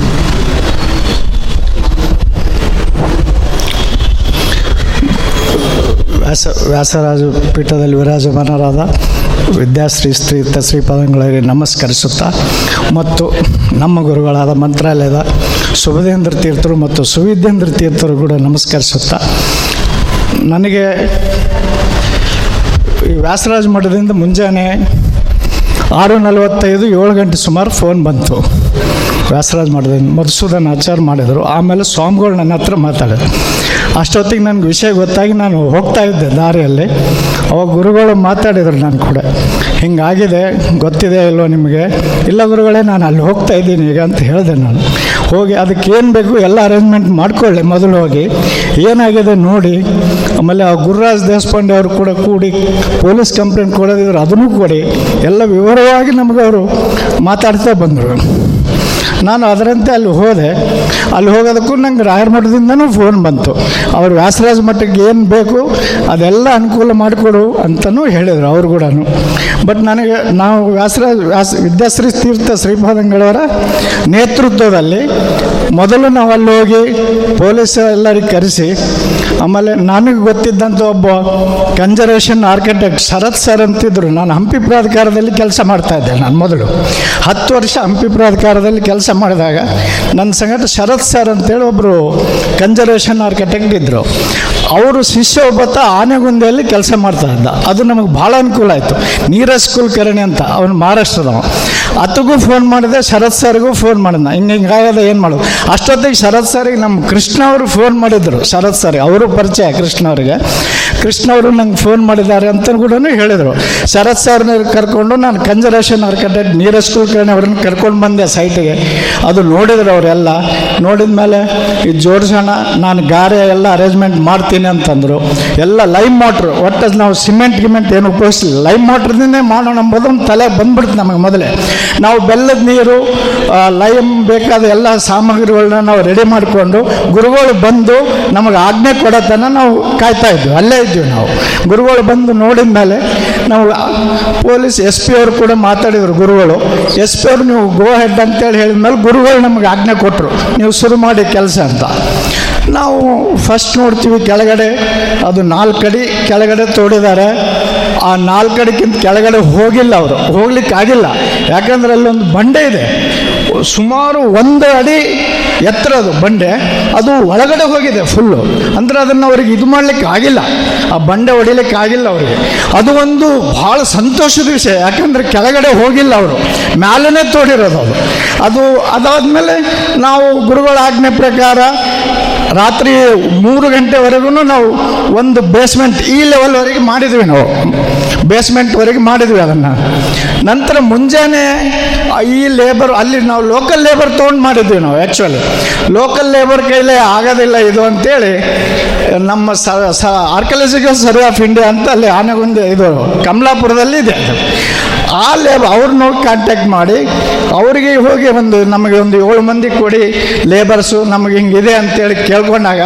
ವ್ಯಾಸ, ವ್ಯಾಸರಾಜ ಪೀಠದಲ್ಲಿ ವಿರಾಜಮಾನರಾದ ವಿದ್ಯಾಶ್ರೀ ಸ್ತ್ರೀ ಶ್ರೀಪಾದಂಗಳಿಗೆ ನಮಸ್ಕರಿಸುತ್ತಾ ಮತ್ತು ನಮ್ಮ ಗುರುಗಳಾದ ಮಂತ್ರಾಲಯದ ಸುಭದೇಂದ್ರ ತೀರ್ಥರು ಮತ್ತು ಸುವಿದ್ಯೇಂದ್ರ ತೀರ್ಥರು ಕೂಡ ನಮಸ್ಕರಿಸುತ್ತಾ. ನನಗೆ ವ್ಯಾಸರಾಜ ಮಠದಿಂದ ಮುಂಜಾನೆ ಆರು ನಲವತ್ತೈದು ಏಳು ಗಂಟೆ ಸುಮಾರು ಫೋನ್ ಬಂತು. ವ್ಯಾಸರಾಜ ಮಾಡಿದ್ರು ಮಧುಸೂದನ್ ಆಚಾರ ಮಾಡಿದರು. ಆಮೇಲೆ ಸ್ವಾಮಿಗಳು ನನ್ನ ಹತ್ರ ಮಾತಾಡಿದ್ರು. ಅಷ್ಟೊತ್ತಿಗೆ ನನಗೆ ವಿಷಯ ಗೊತ್ತಾಗಿ ನಾನು ಹೋಗ್ತಾ ಇದ್ದೆ ದಾರಿಯಲ್ಲಿ. ಅವಾಗ ಗುರುಗಳು ಮಾತಾಡಿದರು ನಾನು ಕೂಡ. ಹಿಂಗಾಗಿದೆ, ಗೊತ್ತಿದೆ ಇಲ್ವೋ ನಿಮಗೆ? ಇಲ್ಲ ಗುರುಗಳೇ, ನಾನು ಅಲ್ಲಿ ಹೋಗ್ತಾ ಇದ್ದೀನಿ ಈಗ ಅಂತ ಹೇಳಿದೆ ನಾನು. ಹೋಗಿ ಅದಕ್ಕೆ ಏನು ಬೇಕು ಎಲ್ಲ ಅರೇಂಜ್ಮೆಂಟ್ ಮಾಡಿಕೊಳ್ಳಿ ಮೊದಲು ಹೋಗಿ. ಏನಾಗಿದೆ ನೋಡಿ. ಆಮೇಲೆ ಆ ಗುರುರಾಜ್ ದೇಶಪಾಂಡೆ ಅವರು ಕೂಡ ಕೂಡಿ ಪೊಲೀಸ್ ಕಂಪ್ಲೇಂಟ್ ಕೊಡೋದಿದ್ರು ಅದನ್ನು ಕೊಡಿ. ಎಲ್ಲ ವಿವರವಾಗಿ ನಮಗೆ ಅವರು ಮಾತಾಡ್ತಾ ಬಂದರು. ನಾನು ಅದರಂತೆ ಅಲ್ಲಿ ಹೋದೆ. ಅಲ್ಲಿ ಹೋಗೋದಕ್ಕೂ ನಂಗೆ ರಾಯರ ಮಠದಿಂದನೂ ಫೋನ್ ಬಂತು. ಅವ್ರು ವ್ಯಾಸರಾಜ ಮಠಕ್ಕೆ ಏನು ಬೇಕು ಅದೆಲ್ಲ ಅನುಕೂಲ ಮಾಡಿಕೊಡು ಅಂತಲೂ ಹೇಳಿದರು ಅವರು ಕೂಡ ಬಟ್ ನನಗೆ ನಾವು ವ್ಯಾಸರಾಜ, ವ್ಯಾಸ, ವಿದ್ಯಾಶ್ರೀ ತೀರ್ಥ ಶ್ರೀಪಾದಂಗಳವರ ನೇತೃತ್ವದಲ್ಲಿ ಮೊದಲು ನಾವು ಅಲ್ಲಿ ಹೋಗಿ ಪೊಲೀಸ್ ಎಲ್ಲರಿಗೆ ಕರೆಸಿ, ಆಮೇಲೆ ನನಗೆ ಗೊತ್ತಿದ್ದಂಥ ಒಬ್ಬ ಕನ್ಸರ್ವೇಷನ್ ಆರ್ಕಿಟೆಕ್ಟ್ ಶರತ್ ಸರ್ ಅಂತಿದ್ರು. ನಾನು ಹಂಪಿ ಪ್ರಾಧಿಕಾರದಲ್ಲಿ ಕೆಲಸ ಮಾಡ್ತಾ ಇದ್ದೆ ನಾನು ಮೊದಲು. ಹತ್ತು ವರ್ಷ ಹಂಪಿ ಪ್ರಾಧಿಕಾರದಲ್ಲಿ ಕೆಲಸ ಮಾಡಿದಾಗ ನನ್ನ ಸಂಗಡ ಶರತ್ ಸರ್ ಅಂತೇಳಿ ಒಬ್ಬರು ಕನ್ಸರ್ವೇಷನ್ ಆರ್ಕಿಟೆಕ್ಟ್ ಇದ್ದರು ಅವರು ಶಿಷ್ಯ ಒಬ್ಬತ್ತ ಆನೆಗುಂದೆಯಲ್ಲಿ ಕೆಲಸ ಮಾಡ್ತಾ ಇದ್ದ. ಅದು ನಮಗೆ ಭಾಳ ಅನುಕೂಲ ಆಯಿತು. ನೀರಜ್ ಕುಲಕರ್ಣಿ ಅಂತ, ಅವನು ಮಹಾರಾಷ್ಟ್ರದವ ಅತಗೂ ಫೋನ್ ಮಾಡಿದೆ, ಶರತ್ ಸರ್ಗೂ ಫೋನ್ ಮಾಡಿದ್ನ. ಹಿಂಗೆ ಹಿಂಗಾಗದ ಏನು ಮಾಡೋದು? ಅಷ್ಟೊತ್ತಿಗೆ ಶರತ್ ಸರಿಗೆ ನಮ್ಮ ಕೃಷ್ಣ ಅವರು ಫೋನ್ ಮಾಡಿದ್ರು. ಶರತ್ ಸರ್, ಅವರು ಪರಿಚಯ ಕೃಷ್ಣ ಅವರಿಗೆ. ಕೃಷ್ಣ ಅವರು ನಂಗೆ ಫೋನ್ ಮಾಡಿದ್ದಾರೆ ಅಂತ ಕೂಡ ಹೇಳಿದರು. ಶರತ್ ಸರ್ನ ಕರ್ಕೊಂಡು ನಾನು ಕನ್ಸರ್ವೇಷನ್ ಆರ್ಕಿಟೆಕ್ಟ್ ನೀರಜ್ ಕುಲಕರ್ಣಿ ಅವ್ರನ್ನ ಕರ್ಕೊಂಡು ಬಂದೆ ಸೈಟಿಗೆ ಅದು ನೋಡಿದ್ರು ಅವರೆಲ್ಲ. ನೋಡಿದ ಮೇಲೆ ಈ ಜೋಡಿಸೋಣ ನಾನು ಗಾರೆ ಎಲ್ಲ ಅರೇಂಜ್ಮೆಂಟ್ ಮಾಡ್ತೀನಿ ಅಂತಂದರು. ಎಲ್ಲ ಲೈವ್ ಮೋಟ್ರು ಒಟ್ಟು ನಾವು ಸಿಮೆಂಟ್ ಗಿಮೆಂಟ್ ಏನು ಉಪಯೋಗಿಸಲಿಲ್ಲ. ಲೈವ್ ಮೋಟ್ರದಿಂದೇ ಮಾಡೋಣ ಅಂಬೋದು ಒಂದು ತಲೆ ಬಂದ್ಬಿಡ್ತು ನಮಗೆ ಮೊದಲೇ. ನಾವು ಬೆಲ್ಲದ ನೀರು ಲೈಮ್ ಬೇಕಾದ ಎಲ್ಲ ಸಾಮಗ್ರಿಗಳನ್ನ ನಾವು ರೆಡಿ ಮಾಡಿಕೊಂಡು ಗುರುಗಳು ಬಂದು ನಮಗೆ ಆಜ್ಞೆ ಕೊಡೋ ತನಕ ನಾವು ಕಾಯ್ತಾ ಇದ್ವಿ. ಅಲ್ಲೇ ಇದ್ವಿ ನಾವು. ಗುರುಗಳು ಬಂದು ನೋಡಿದ ಮೇಲೆ ನಾವು ಪೊಲೀಸ್ ಎಸ್ ಪಿ ಅವರು ಕೂಡ ಮಾತಾಡಿದರು ಗುರುಗಳು. ಎಸ್ ಪಿ ಅವರು, ನೀವು ಗೋ ಹೆಡ್ ಅಂತೇಳಿ ಹೇಳಿದ ಮೇಲೆ ಗುರುಗಳು ನಮಗೆ ಆಜ್ಞೆ ಕೊಟ್ಟರು ನೀವು ಶುರು ಮಾಡಿ ಕೆಲಸ ಅಂತ. ನಾವು ಫಸ್ಟ್ ನೋಡ್ತೀವಿ, ಕೆಳಗಡೆ ಅದು ನಾಲ್ಕು ಅಡಿ ಕೆಳಗಡೆ ತೋಡಿದ್ದಾರೆ. ಆ ನಾಲ್ಕಡೆಕ್ಕಿಂತ ಕೆಳಗಡೆ ಹೋಗಿಲ್ಲ ಅವರು. ಹೋಗ್ಲಿಕ್ಕಾಗಿಲ್ಲ ಯಾಕಂದ್ರೆ ಅಲ್ಲೊಂದು ಬಂಡೆ ಇದೆ. ಸುಮಾರು ಒಂದು ಅಡಿ ಎತ್ತರ ಅದು ಬಂಡೆ. ಅದು ಒಳಗಡೆ ಹೋಗಿದೆ ಫುಲ್ಲು ಅಂದರೆ ಅದನ್ನು ಅವ್ರಿಗೆ ಇದು ಮಾಡಲಿಕ್ಕೆ ಆಗಿಲ್ಲ. ಆ ಬಂಡೆ ಹೊಡಿಲಿಕ್ಕೆ ಆಗಿಲ್ಲ ಅವರಿಗೆ. ಅದು ಒಂದು ಭಾಳ ಸಂತೋಷದ ವಿಷಯ. ಯಾಕಂದರೆ ಕೆಳಗಡೆ ಹೋಗಿಲ್ಲ ಅವರು. ಮ್ಯಾಲೇ ತೋಡಿರೋದು ಅದು. ಅದು ಅದಾದಮೇಲೆ ನಾವು ಗುರುಗಳ ಆಜ್ಞೆ ಪ್ರಕಾರ ರಾತ್ರಿ ಮೂರು ಗಂಟೆವರೆಗೂ ನಾವು ಒಂದು ಬೇಸ್ಮೆಂಟ್ ಈ ಲೆವೆಲ್ವರೆಗೆ ಮಾಡಿದ್ವಿ ನಾವು. ಬೇಸ್ಮೆಂಟ್ವರೆಗೆ ಮಾಡಿದ್ವಿ ಅದನ್ನು. ನಂತರ ಮುಂಜಾನೆ ಈ ಲೇಬರ್ ಅಲ್ಲಿ ನಾವು ಲೋಕಲ್ ಲೇಬರ್ ತೊಗೊಂಡು ಮಾಡಿದ್ವಿ ನಾವು ಆ್ಯಕ್ಚುಲಿ ಲೋಕಲ್ ಲೇಬರ್ ಕೈಲೇ ಆಗೋದಿಲ್ಲ ಇದು ಅಂತೇಳಿ ನಮ್ಮ ಸ ಆರ್ಕಲಜಿಕಲ್ ಸರ್ವೆ ಆಫ್ ಇಂಡಿಯಾ ಅಂತ ಅಲ್ಲಿ ಆನೆಗೊಂದು ಇದು ಕಮಲಾಪುರದಲ್ಲಿ ಇದೆ ಅದು. ಆ ಲೇಬರ್ ಅವ್ರನ್ನ ಕಾಂಟ್ಯಾಕ್ಟ್ ಮಾಡಿ, ಅವರಿಗೆ ಹೋಗಿ ಒಂದು ನಮಗೆ ಒಂದು ಏಳು ಮಂದಿ ಕೊಡಿ ಲೇಬರ್ಸು ನಮಗೆ ಹಿಂಗಿದೆ ಅಂತೇಳಿ ಕೇಳ್ಕೊಂಡಾಗ,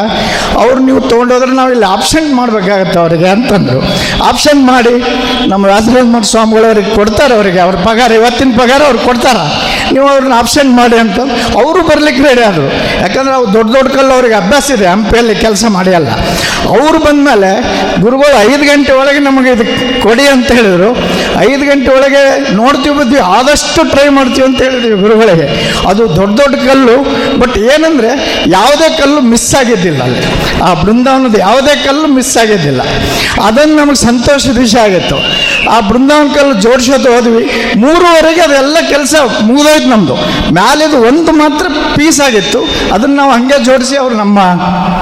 ಅವ್ರು ನೀವು ತೊಗೊಂಡೋದ್ರೆ ನಾವು ಇಲ್ಲಿ ಆಪ್ಷನ್ ಮಾಡಬೇಕಾಗತ್ತೆ ಅವರಿಗೆ ಅಂತಂದರು. ಆಪ್ಷನ್ ಮಾಡಿ, ನಮ್ಮ ಮಠ ಸ್ವಾಮಿಗಳು ಅವ್ರಿಗೆ ಕೊಡ್ತಾರೆ ಅವರಿಗೆ, ಅವ್ರ ಪಗಾರ, ಇವತ್ತಿನ ಪಗಾರ ಅವ್ರು ಕೊಡ್ತಾರ. ನೀವು ಅವ್ರನ್ನ ಆಪ್ಷನ್ ಮಾಡಿ ಅಂತ ಅವರು ಬರ್ಲಿಕ್ಕೆ ರೆಡಿ ಆದರು. ಯಾಕಂದ್ರೆ ಅವ್ರು ದೊಡ್ಡ ದೊಡ್ಡ ಕಲ್ಲು ಅವ್ರಿಗೆ ಅಭ್ಯಾಸ ಇದೆ, ಹಂಪಿಯಲ್ಲಿ ಕೆಲಸ ಮಾಡಿ ಅಲ್ಲ ಅವರು ಬಂದಮೇಲೆ ಗುರುಗಳು ಐದು ಗಂಟೆ ಒಳಗೆ ನಮಗೆ ಇದು ಕೊಡಿ ಅಂತ ಹೇಳಿದರು. ಐದು ಗಂಟೆ ಒಳಗೆ ನೋಡ್ತೀವಿ ಬಿದ್ವಿ ಆದಷ್ಟು ಟ್ರೈ ಮಾಡ್ತೀವಿ ಅಂತ ಹೇಳಿದ್ವಿ ಗುರುಗಳಿಗೆ. ಅದು ದೊಡ್ಡ ದೊಡ್ಡ ಕಲ್ಲು ಬಟ್ ಏನಂದರೆ ಯಾವುದೇ ಕಲ್ಲು ಮಿಸ್ ಆಗಿದ್ದಿಲ್ಲ ಅಲ್ಲಿ. ಆ ಬೃಂದಾವನದ ಯಾವುದೇ ಕಲ್ಲು ಮಿಸ್ ಆಗಿದ್ದಿಲ್ಲ. ಅದನ್ನು ನಮಗೆ ಸಂತೋಷದ ವಿಷಯ ಆಗಿತ್ತು. ಆ ಬೃಂದಾವನ ಕಲ್ಲು ಜೋಡಿಸೋದು ಹೋದ್ವಿ. ಮೂರುವರೆಗೆ ಅದೆಲ್ಲ ಕೆಲಸ ಮುಗಿದೋಯ್ತು ನಮ್ಮದು ಮ್ಯಾಲಿದು ಒಂದು ಮಾತ್ರ ಪೀಸ್ ಆಗಿತ್ತು. ಅದನ್ನು ನಾವು ಹಂಗೆ ಜೋಡಿಸಿ ಅವರು ನಮ್ಮ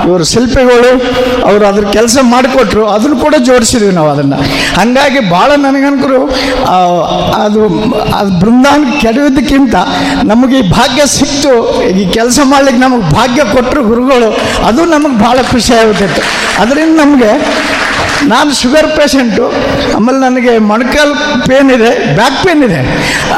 ಇವರು ಶಿಲ್ಪಿಗಳು ಅವರು ಅದ್ರ ಕೆಲಸ ಮಾಡಿಕೊಟ್ರು. ಅದನ್ನು ಕೂಡ ಜೋಡಿಸಿದ್ವಿ ನಾವು ಅದನ್ನು. ಹಾಗಾಗಿ ಭಾಳ ನನಗನ್ಕರು ಅದು ಅದು ಬೃಂದಾವನ ಕೆಡವಿದ್ದಕ್ಕಿಂತ ನಮಗೆ ಈ ಭಾಗ್ಯ ಸಿಕ್ತು. ಈ ಕೆಲಸ ಮಾಡ್ಲಿಕ್ಕೆ ನಮಗೆ ಭಾಗ್ಯ ಕೊಟ್ಟರು ಗುರುಗಳು. ಅದು ನಮಗೆ ಭಾಳ ಖುಷಿ ಆಗುತ್ತಿತ್ತು ಅದರಿಂದ ನಮಗೆ ನಾನು ಶುಗರ್ ಪೇಷಂಟು ಆಮೇಲೆ ನನಗೆ ಮೊಣಕಾಲು ಪೇನ್ ಇದೆ ಬ್ಯಾಕ್ ಪೇನ್ ಇದೆ.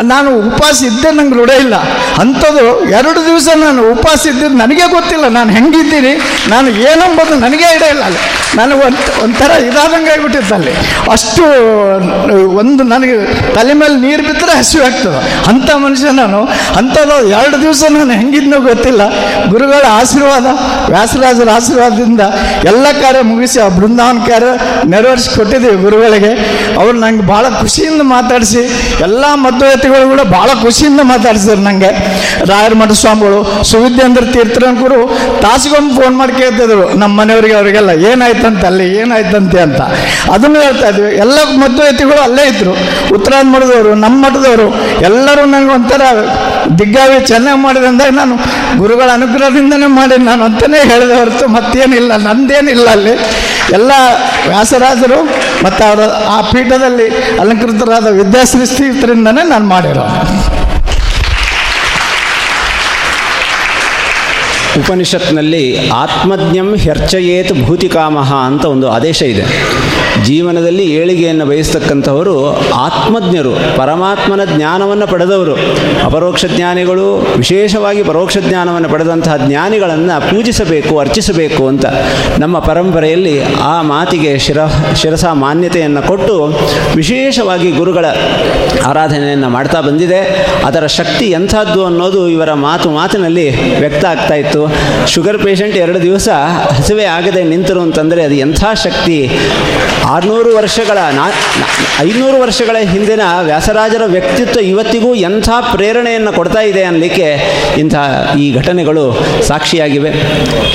ನಾನು ಉಪವಾಸ ಇದ್ದೆ ನಂಗೆ ರೂಢ ಇಲ್ಲ. ಅಂಥದ್ದು ಎರಡು ದಿವಸ ನಾನು ಉಪವಾಸ ಇದ್ದಿದ್ದು ನನಗೆ ಗೊತ್ತಿಲ್ಲ. ನಾನು ಹೆಂಗಿದ್ದೀನಿ, ನಾನು ಏನಂಬೋದು ನನಗೆ ಇಡ ಇಲ್ಲ ಅಲ್ಲಿ. ನನಗೆ ಒಂದು, ಒಂಥರ ಇದಾದಂಗೆ ಆಗಿಬಿಟ್ಟಿತ್ತು ಅಲ್ಲಿ. ಅಷ್ಟು, ಒಂದು ನನಗೆ ತಲೆ ಮೇಲೆ ನೀರು ಬಿದ್ದರೆ ಹಸಿವು ಆಗ್ತದೆ. ಅಂಥ ಮನುಷ್ಯ ನಾನು. ಅಂಥದ್ದು ಎರಡು ದಿವಸ ನಾನು ಹೆಂಗಿದ್ನೋ ಗೊತ್ತಿಲ್ಲ. ಗುರುಗಳ ಆಶೀರ್ವಾದ, ವ್ಯಾಸರಾಜರ ಆಶೀರ್ವಾದದಿಂದ ಎಲ್ಲ ಕಾರ್ಯ ಮುಗಿಸಿ ಆ ಬೃಂದಾವನ ಕಾರ್ಯ ನೆರವೇರಿಸಿ ಕೊಟ್ಟಿದ್ದೀವಿ ಗುರುಗಳಿಗೆ. ಅವ್ರು ನಂಗೆ ಭಾಳ ಖುಷಿಯಿಂದ ಮಾತಾಡಿಸಿ, ಎಲ್ಲ ಮಧ್ಯವತಿಗಳು ಕೂಡ ಭಾಳ ಖುಷಿಯಿಂದ ಮಾತಾಡಿಸಿದ್ರು ನನಗೆ ರಾಯರ ಮಠ ಸ್ವಾಮಿಗಳು, ಸುವಿದ್ಯೇಂದ್ರ ತೀರ್ಥರಂಕರು ತಾಸಿಗೊಮ್ಮೆ ಫೋನ್ ಮಾಡಿ ಕೇಳ್ತಿದ್ರು, ನಮ್ಮ ಮನೆಯವರಿಗೆ ಅವರಿಗೆಲ್ಲ, ಏನಾಯ್ತಂತೆ ಅಲ್ಲಿ, ಏನಾಯ್ತಂತೆ ಅಂತ. ಅದನ್ನು ಹೇಳ್ತಾ ಇದ್ವಿ. ಎಲ್ಲ ಮಧ್ಯವತಿಗಳು ಅಲ್ಲೇ ಇದ್ದರು ಉತ್ತರಾಯಣ ಮಠದವರು ನಮ್ಮ ಮಠದವರು, ಎಲ್ಲರೂ ನನಗೆ ಒಂಥರ ದಿಗ್ಗಾವಿ ಚೆನ್ನಾಗಿ ಮಾಡಿದೆ ಅಂದಾಗ ನಾನು ಗುರುಗಳ ಅನುಗ್ರಹದಿಂದನೇ ಮಾಡಿ ನಾನು ಅಂತಲೇ ಹೇಳಿದೆ ಹೊರತು ಮತ್ತೇನಿಲ್ಲ, ನಂದೇನಿಲ್ಲ ಅಲ್ಲಿ. ಎಲ್ಲ ವ್ಯಾಸರಾಜರು ಮತ್ತು ಅವರ ಆ ಪೀಠದಲ್ಲಿ ಅಲಂಕೃತರಾದ ವಿದ್ಯಾಶ್ರೀ ನಾನು ಮಾಡಿರೋ. ಉಪನಿಷತ್ನಲ್ಲಿ ಆತ್ಮಜ್ಞಂ ಹೆರ್ಚಯೇತ್ ಭೂತಿಕಾಮಹ ಅಂತ ಒಂದು ಆದೇಶ ಇದೆ. ಜೀವನದಲ್ಲಿ ಏಳಿಗೆಯನ್ನು ಬಯಸ್ತಕ್ಕಂಥವರು ಆತ್ಮಜ್ಞರು, ಪರಮಾತ್ಮನ ಜ್ಞಾನವನ್ನು ಪಡೆದವರು. ಅಪರೋಕ್ಷ ಜ್ಞಾನಿಗಳು ವಿಶೇಷವಾಗಿ ಪರೋಕ್ಷ ಜ್ಞಾನವನ್ನು ಪಡೆದಂತಹ ಜ್ಞಾನಿಗಳನ್ನು ಪೂಜಿಸಬೇಕು, ಅರ್ಚಿಸಬೇಕು ಅಂತ ನಮ್ಮ ಪರಂಪರೆಯಲ್ಲಿ ಆ ಮಾತಿಗೆ ಶಿರ, ಶಿರಸ ಮಾನ್ಯತೆಯನ್ನು ಕೊಟ್ಟು ವಿಶೇಷವಾಗಿ ಗುರುಗಳ ಆರಾಧನೆಯನ್ನು ಮಾಡ್ತಾ ಬಂದಿದೆ. ಅದರ ಶಕ್ತಿ ಎಂಥದ್ದು ಅನ್ನೋದು ಇವರ ಮಾತು ಮಾತಿನಲ್ಲಿ ವ್ಯಕ್ತ ಆಗ್ತಾ ಇತ್ತು. ಶುಗರ್ ಪೇಷಂಟ್ ಎರಡು ದಿವಸ ಹಸಿವೆ ಆಗದೆ ನಿಂತರು ಅಂತಂದರೆ ಅದು ಎಂಥ ಶಕ್ತಿ? ಆರುನೂರು ವರ್ಷಗಳ ನಾ ಐನೂರು ವರ್ಷಗಳ ಹಿಂದಿನ ವ್ಯಾಸರಾಜರ ವ್ಯಕ್ತಿತ್ವ ಇವತ್ತಿಗೂ ಎಂಥ ಪ್ರೇರಣೆಯನ್ನು ಕೊಡ್ತಾ ಇದೆ ಅನ್ನಲಿಕ್ಕೆ ಇಂಥ ಈ ಘಟನೆಗಳು ಸಾಕ್ಷಿಯಾಗಿವೆ.